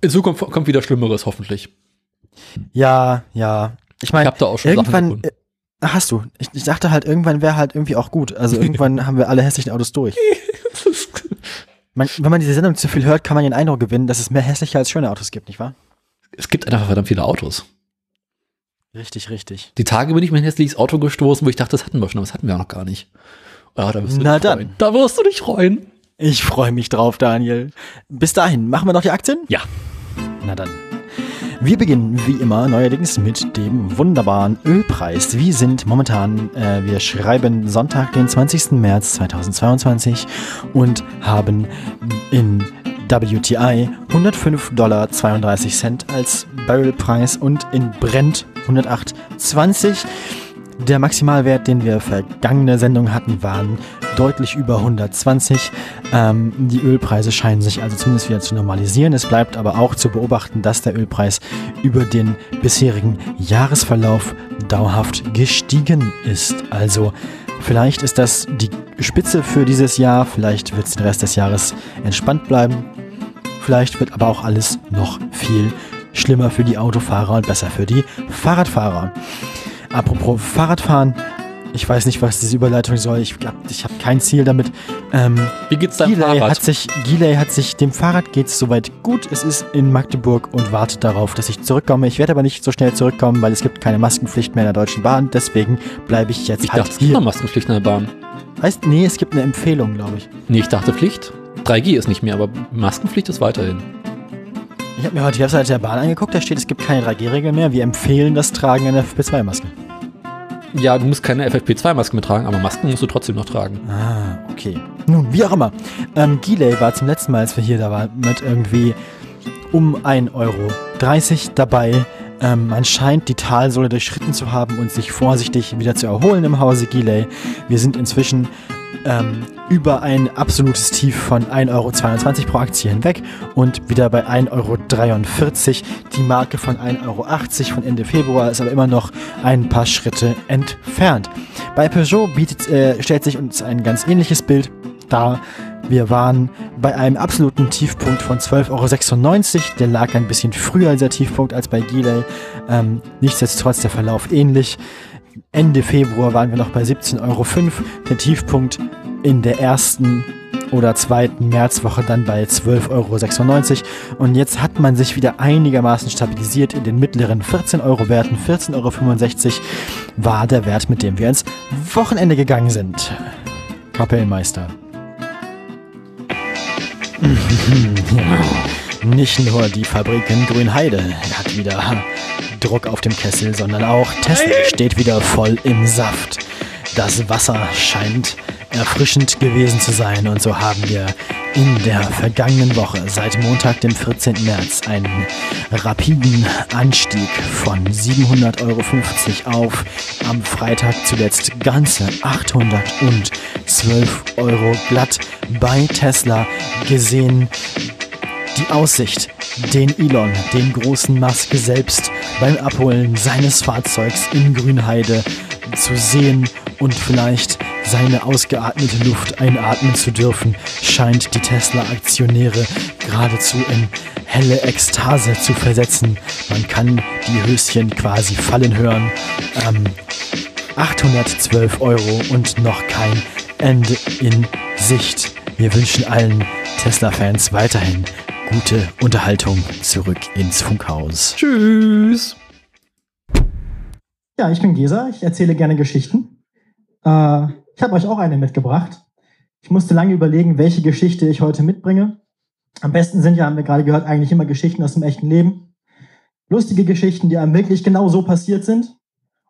Speaker 2: in Zukunft kommt wieder Schlimmeres, hoffentlich.
Speaker 1: Ja, ja. Ich meine,
Speaker 2: habe da auch schon Sachen
Speaker 1: irgendwann, äh, hast du. Ich, ich dachte halt, irgendwann wäre halt irgendwie auch gut. Also irgendwann haben wir alle hässlichen Autos durch. Man, wenn man diese Sendung zu viel hört, kann man den Eindruck gewinnen, dass es mehr hässliche als schöne Autos gibt, nicht wahr?
Speaker 2: es gibt einfach verdammt viele Autos.
Speaker 1: Richtig, richtig.
Speaker 2: Die Tage bin ich mir ein hässliches Auto gestoßen, wo ich dachte, das hatten wir schon, aber das hatten wir auch noch gar nicht. Ah, da wirst du
Speaker 1: Na
Speaker 2: dich
Speaker 1: dann.
Speaker 2: freuen. Da wirst du dich freuen.
Speaker 1: Ich freue mich drauf, Daniel. Bis dahin, machen wir noch die Aktien?
Speaker 2: Ja.
Speaker 1: Na dann. Wir beginnen wie immer neuerdings mit dem wunderbaren Ölpreis. Wir sind momentan, äh, wir schreiben Sonntag, den 20. März 2022 und haben in WTI 105,32 Dollar als Barrelpreis und in Brent 108,20. Der Maximalwert, den wir vergangene Sendung hatten, waren deutlich über 120. Ähm, die Ölpreise scheinen sich also zumindest wieder zu normalisieren. Es bleibt aber auch zu beobachten, dass der Ölpreis über den bisherigen Jahresverlauf dauerhaft gestiegen ist. Also vielleicht ist das die Spitze für dieses Jahr, vielleicht wird es den Rest des Jahres entspannt bleiben. Vielleicht wird aber auch alles noch viel schlimmer für die Autofahrer und besser für die Fahrradfahrer. Apropos Fahrradfahren, Ich weiß nicht, was diese Überleitung soll. Ich glaube, ich habe kein Ziel damit. Ähm,
Speaker 2: Wie geht's deinem
Speaker 1: Gilay
Speaker 2: Fahrrad?
Speaker 1: hat sich, Gilay hat sich, dem Fahrrad geht's soweit gut. Es ist in Magdeburg und wartet darauf, dass ich zurückkomme. Ich werde aber nicht so schnell zurückkommen, weil es gibt keine Maskenpflicht mehr in der Deutschen Bahn. Deswegen bleibe ich jetzt
Speaker 2: ich
Speaker 1: halt
Speaker 2: dachte, es gibt
Speaker 1: hier.
Speaker 2: noch Maskenpflicht in der Bahn.
Speaker 1: Heißt, nee, es gibt eine Empfehlung, glaube ich.
Speaker 2: Nee, ich dachte Pflicht. 3G ist nicht mehr, aber Maskenpflicht ist weiterhin.
Speaker 1: Ich habe mir heute die Webseite der Bahn angeguckt, da steht, es gibt keine 3G-Regel mehr. Wir empfehlen das Tragen einer FP2-Maske.
Speaker 2: Ja, du musst keine FFP2-Maske mehr tragen, aber Masken musst du trotzdem noch tragen.
Speaker 1: Ah, okay. Nun, wie auch immer. Ähm, Gilay war zum letzten Mal, als wir hier da waren, mit irgendwie um 1,30 Euro dabei. Ähm, man scheint die Talsohle durchschritten zu haben und sich vorsichtig wieder zu erholen im Hause Gilay. Wir sind inzwischen ähm, über ein absolutes Tief von 1,22 Euro pro Aktie hinweg und wieder bei 1,43 Euro. Die Marke von 1,80 Euro von Ende Februar ist aber immer noch ein paar Schritte entfernt. Bei Peugeot bietet, äh, stellt sich uns ein ganz ähnliches Bild dar. Wir waren bei einem absoluten Tiefpunkt von 12,96 Euro. Der lag ein bisschen früher als der Tiefpunkt als bei Giley. Ähm, nichtsdestotrotz der Verlauf ähnlich. Ende Februar waren wir noch bei 17,05 Euro. Der Tiefpunkt in der ersten oder zweiten Märzwoche dann bei 12,96 Euro. Und jetzt hat man sich wieder einigermaßen stabilisiert in den mittleren 14 Euro Werten. 14,65 Euro war der Wert, mit dem wir ins Wochenende gegangen sind. Kapellmeister. Nicht nur die Fabrik in Grünheide hat wieder Druck auf dem Kessel, sondern auch Tesla steht wieder voll im Saft. Das Wasser scheint erfrischend gewesen zu sein und so haben wir in der vergangenen Woche seit Montag, dem 14. März, einen rapiden Anstieg von 700,50 Euro auf am Freitag zuletzt ganze 812 Euro glatt bei Tesla gesehen. Die Aussicht, den Elon, den großen Musk selbst beim Abholen seines Fahrzeugs in Grünheide zu sehen und vielleicht seine ausgeatmete Luft einatmen zu dürfen, scheint die Tesla-Aktionäre geradezu in helle Ekstase zu versetzen. Man kann die Höschen quasi fallen hören. Ähm, 812 Euro und noch kein Ende in Sicht. Wir wünschen allen Tesla-Fans weiterhin gute Unterhaltung zurück ins Funkhaus.
Speaker 2: Tschüss.
Speaker 3: Ja, ich bin Gesa, ich erzähle gerne Geschichten. Äh, ich habe euch auch eine mitgebracht. Ich musste lange überlegen, welche Geschichte ich heute mitbringe. Am besten sind ja, haben wir gerade gehört, eigentlich immer Geschichten aus dem echten Leben. Lustige Geschichten, die einem wirklich genau so passiert sind.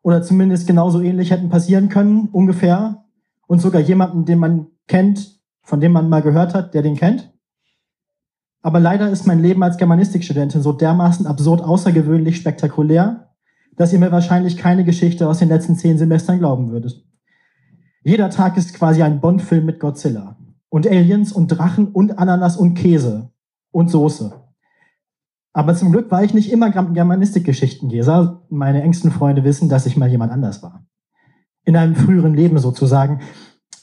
Speaker 3: Oder zumindest genauso ähnlich hätten passieren können, ungefähr. Und sogar jemanden, den man kennt, von dem man mal gehört hat, der den kennt. Aber leider ist mein Leben als Germanistikstudentin so dermaßen absurd außergewöhnlich spektakulär, dass ihr mir wahrscheinlich keine Geschichte aus den letzten zehn Semestern glauben würdet. Jeder Tag ist quasi ein Bond-Film mit Godzilla. Und Aliens und Drachen und Ananas und Käse. Und Soße. Aber zum Glück war ich nicht immer Germanistikgeschichtenleser. Meine engsten Freunde wissen, dass ich mal jemand anders war. In einem früheren Leben sozusagen.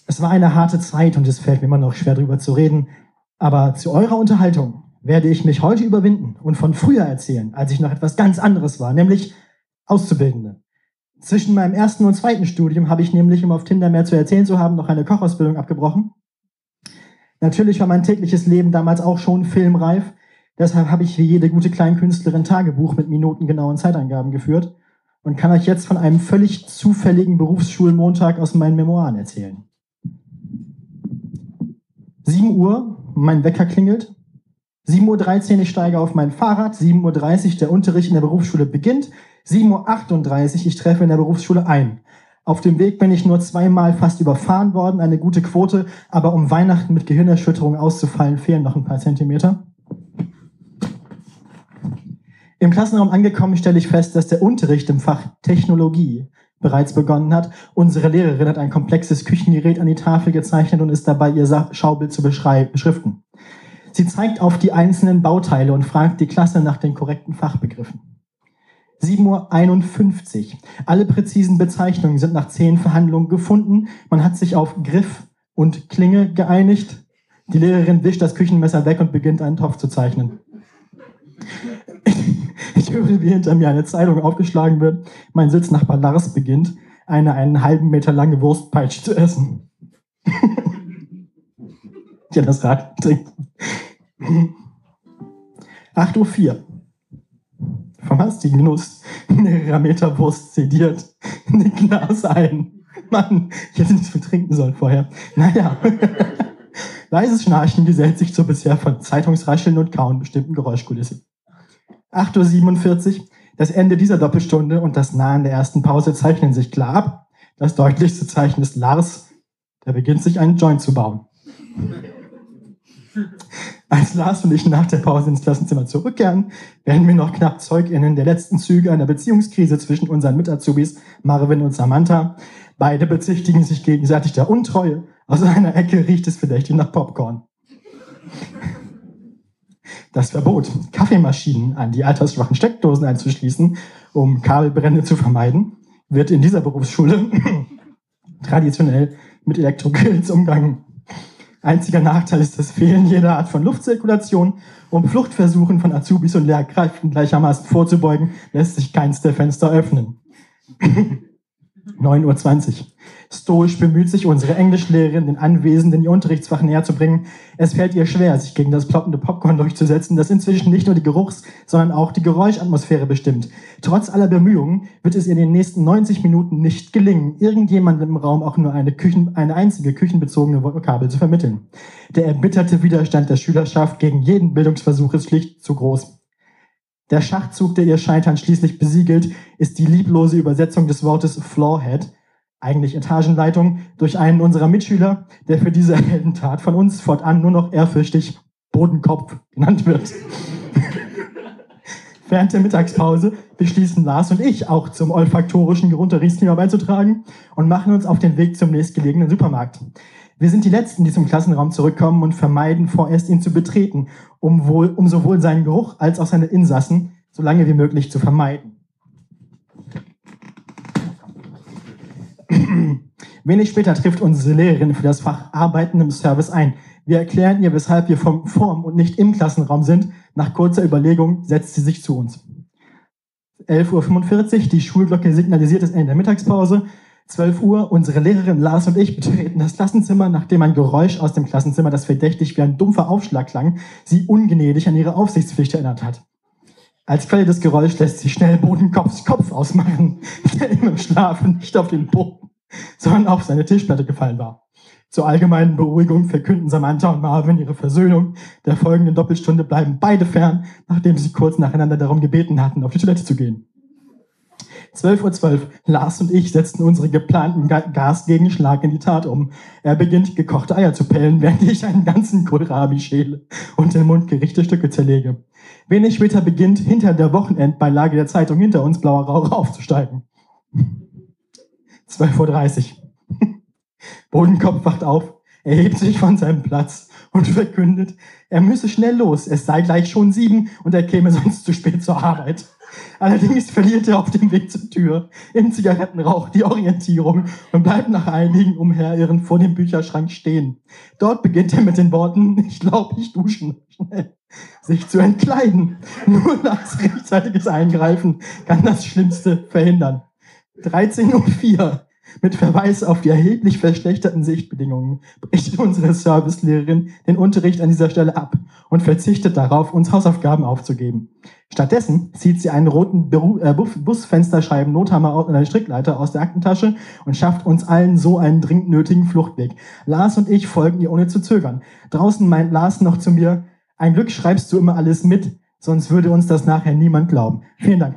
Speaker 3: Es war eine harte Zeit und es fällt mir immer noch schwer drüber zu reden. Aber zu eurer Unterhaltung werde ich mich heute überwinden und von früher erzählen, als ich noch etwas ganz anderes war, nämlich Auszubildende. Zwischen meinem ersten und zweiten Studium habe ich nämlich, um auf Tinder mehr zu erzählen zu haben, noch eine Kochausbildung abgebrochen. Natürlich war mein tägliches Leben damals auch schon filmreif. Deshalb habe ich wie jede gute Kleinkünstlerin Tagebuch mit minutengenauen Zeitangaben geführt und kann euch jetzt von einem völlig zufälligen Berufsschulmontag aus meinen Memoiren erzählen. 7 Uhr, mein Wecker klingelt. 7.13 Uhr, ich steige auf mein Fahrrad. 7.30 Uhr, der Unterricht in der Berufsschule beginnt. 7.38 Uhr, ich treffe in der Berufsschule ein. Auf dem Weg bin ich nur zweimal fast überfahren worden, eine gute Quote, aber um Weihnachten mit Gehirnerschütterung auszufallen, fehlen noch ein paar Zentimeter. Im Klassenraum angekommen stelle ich fest, dass der Unterricht im Fach Technologie bereits begonnen hat. Unsere Lehrerin hat ein komplexes Küchengerät an die Tafel gezeichnet und ist dabei, ihr Schaubild zu beschriften. Sie zeigt auf die einzelnen Bauteile und fragt die Klasse nach den korrekten Fachbegriffen. 7.51 Uhr. Alle präzisen Bezeichnungen sind nach zehn Verhandlungen gefunden. Man hat sich auf Griff und Klinge geeinigt. Die Lehrerin wischt das Küchenmesser weg und beginnt einen Topf zu zeichnen. Ich höre, wie hinter mir eine Zeitung aufgeschlagen wird. Mein Sitznachbar Lars beginnt.
Speaker 1: eine einen halben Meter lange Wurstpeitsche zu essen. ja, das Rad trinkt. 8.04 Uhr. Vom hastigen Genuss mehrerer Meter Wurst sediert. Ein Glas ein. Mann, ich hätte nichts mehr trinken sollen vorher. Naja. Leises Schnarchen gesellt sich zur bisher von Zeitungsrascheln und Kauen bestimmten Geräuschkulisse. 8.47 Uhr. Das Ende dieser Doppelstunde und das Nahen der ersten Pause zeichnen sich klar ab. Das deutlichste Zeichen ist Lars, der beginnt sich einen Joint zu bauen. Als Lars und ich nach der Pause ins Klassenzimmer zurückkehren, werden wir noch knapp ZeugInnen der letzten Züge einer Beziehungskrise zwischen unseren Mitazubis Marvin und Samantha. Beide bezichtigen sich gegenseitig der Untreue. Aus einer Ecke riecht es verdächtig nach Popcorn. Das Verbot, Kaffeemaschinen an die altersschwachen Steckdosen einzuschließen, um Kabelbrände zu vermeiden, wird in dieser Berufsschule traditionell mit Elektrogrills umgangen. Einziger Nachteil ist das Fehlen jeder Art von Luftzirkulation. Um Fluchtversuchen von Azubis und Lehrkräften gleichermaßen vorzubeugen, lässt sich keins der Fenster öffnen. 9.20 Uhr. Stoisch bemüht sich unsere Englischlehrerin, den Anwesenden ihr Unterrichtsfach näher zu bringen. Es fällt ihr schwer, sich gegen das ploppende Popcorn durchzusetzen, das inzwischen nicht nur die Geruchs-, sondern auch die Geräuschatmosphäre bestimmt. Trotz aller Bemühungen wird es ihr in den nächsten 90 Minuten nicht gelingen, irgendjemandem im Raum auch nur eine, Küchen, eine einzige küchenbezogene Vokabel zu vermitteln. Der erbitterte Widerstand der Schülerschaft gegen jeden Bildungsversuch ist schlicht zu groß. Der Schachzug, der ihr Scheitern schließlich besiegelt, ist die lieblose Übersetzung des Wortes Floorhead, eigentlich Etagenleitung, durch einen unserer Mitschüler, der für diese Heldentat von uns fortan nur noch ehrfürchtig Bodenkopf genannt wird. Während der Mittagspause beschließen Lars und ich auch zum olfaktorischen Unterrichtsthema beizutragen und machen uns auf den Weg zum nächstgelegenen Supermarkt. Wir sind die Letzten, die zum Klassenraum zurückkommen und vermeiden vorerst ihn zu betreten, um, wohl, um sowohl seinen Geruch als auch seine Insassen so lange wie möglich zu vermeiden. Wenig später trifft unsere Lehrerin für das Fach Arbeiten im Service ein. Wir erklären ihr, weshalb wir vom vorm und nicht im Klassenraum sind. Nach kurzer Überlegung setzt sie sich zu uns. 11.45 Uhr, die Schulglocke signalisiert das Ende der Mittagspause. 12 Uhr, unsere Lehrerin Lars und ich betreten das Klassenzimmer, nachdem ein Geräusch aus dem Klassenzimmer, das verdächtig wie ein dumpfer Aufschlag klang, sie ungnädig an ihre Aufsichtspflicht erinnert hat. Als Quelle des Geräuschs lässt sie schnell Bodenkopfs Kopf ausmachen, der im Schlafen nicht auf den Boden, sondern auf seine Tischplatte gefallen war. Zur allgemeinen Beruhigung verkünden Samantha und Marvin ihre Versöhnung. Der folgenden Doppelstunde bleiben beide fern, nachdem sie kurz nacheinander darum gebeten hatten, auf die Toilette zu gehen. 12.12 Uhr, Lars und ich setzten unsere geplanten Ga Gasgegenschlag in die Tat um. Er beginnt, gekochte Eier zu pellen, während ich einen ganzen Kohlrabi schäle und in mundgerichte Stücke zerlege. Wenig später beginnt, hinter der Wochenendbeilage der Zeitung hinter uns blauer Rauch aufzusteigen. 12.30 Uhr. Bodenkopf wacht auf, erhebt sich von seinem Platz und verkündet, er müsse schnell los, es sei gleich schon sieben und er käme sonst zu spät zur Arbeit. Allerdings verliert er auf dem Weg zur Tür im Zigarettenrauch die Orientierung und bleibt nach einigen Umherirren vor dem Bücherschrank stehen. Dort beginnt er mit den Worten, ich glaube, ich dusche schnell, sich zu entkleiden. Nur das rechtzeitiges Eingreifen kann das Schlimmste verhindern. 13.04 Uhr. Mit Verweis auf die erheblich verschlechterten Sichtbedingungen bricht unsere Servicelehrerin den Unterricht an dieser Stelle ab und verzichtet darauf, uns Hausaufgaben aufzugeben. Stattdessen zieht sie einen roten äh, Busfensterscheiben Nothammer und eine Strickleiter aus der Aktentasche und schafft uns allen so einen dringend nötigen Fluchtweg. Lars und ich folgen ihr ohne zu zögern. Draußen meint Lars noch zu mir, ein Glück schreibst du immer alles mit, sonst würde uns das nachher niemand glauben. Vielen Dank.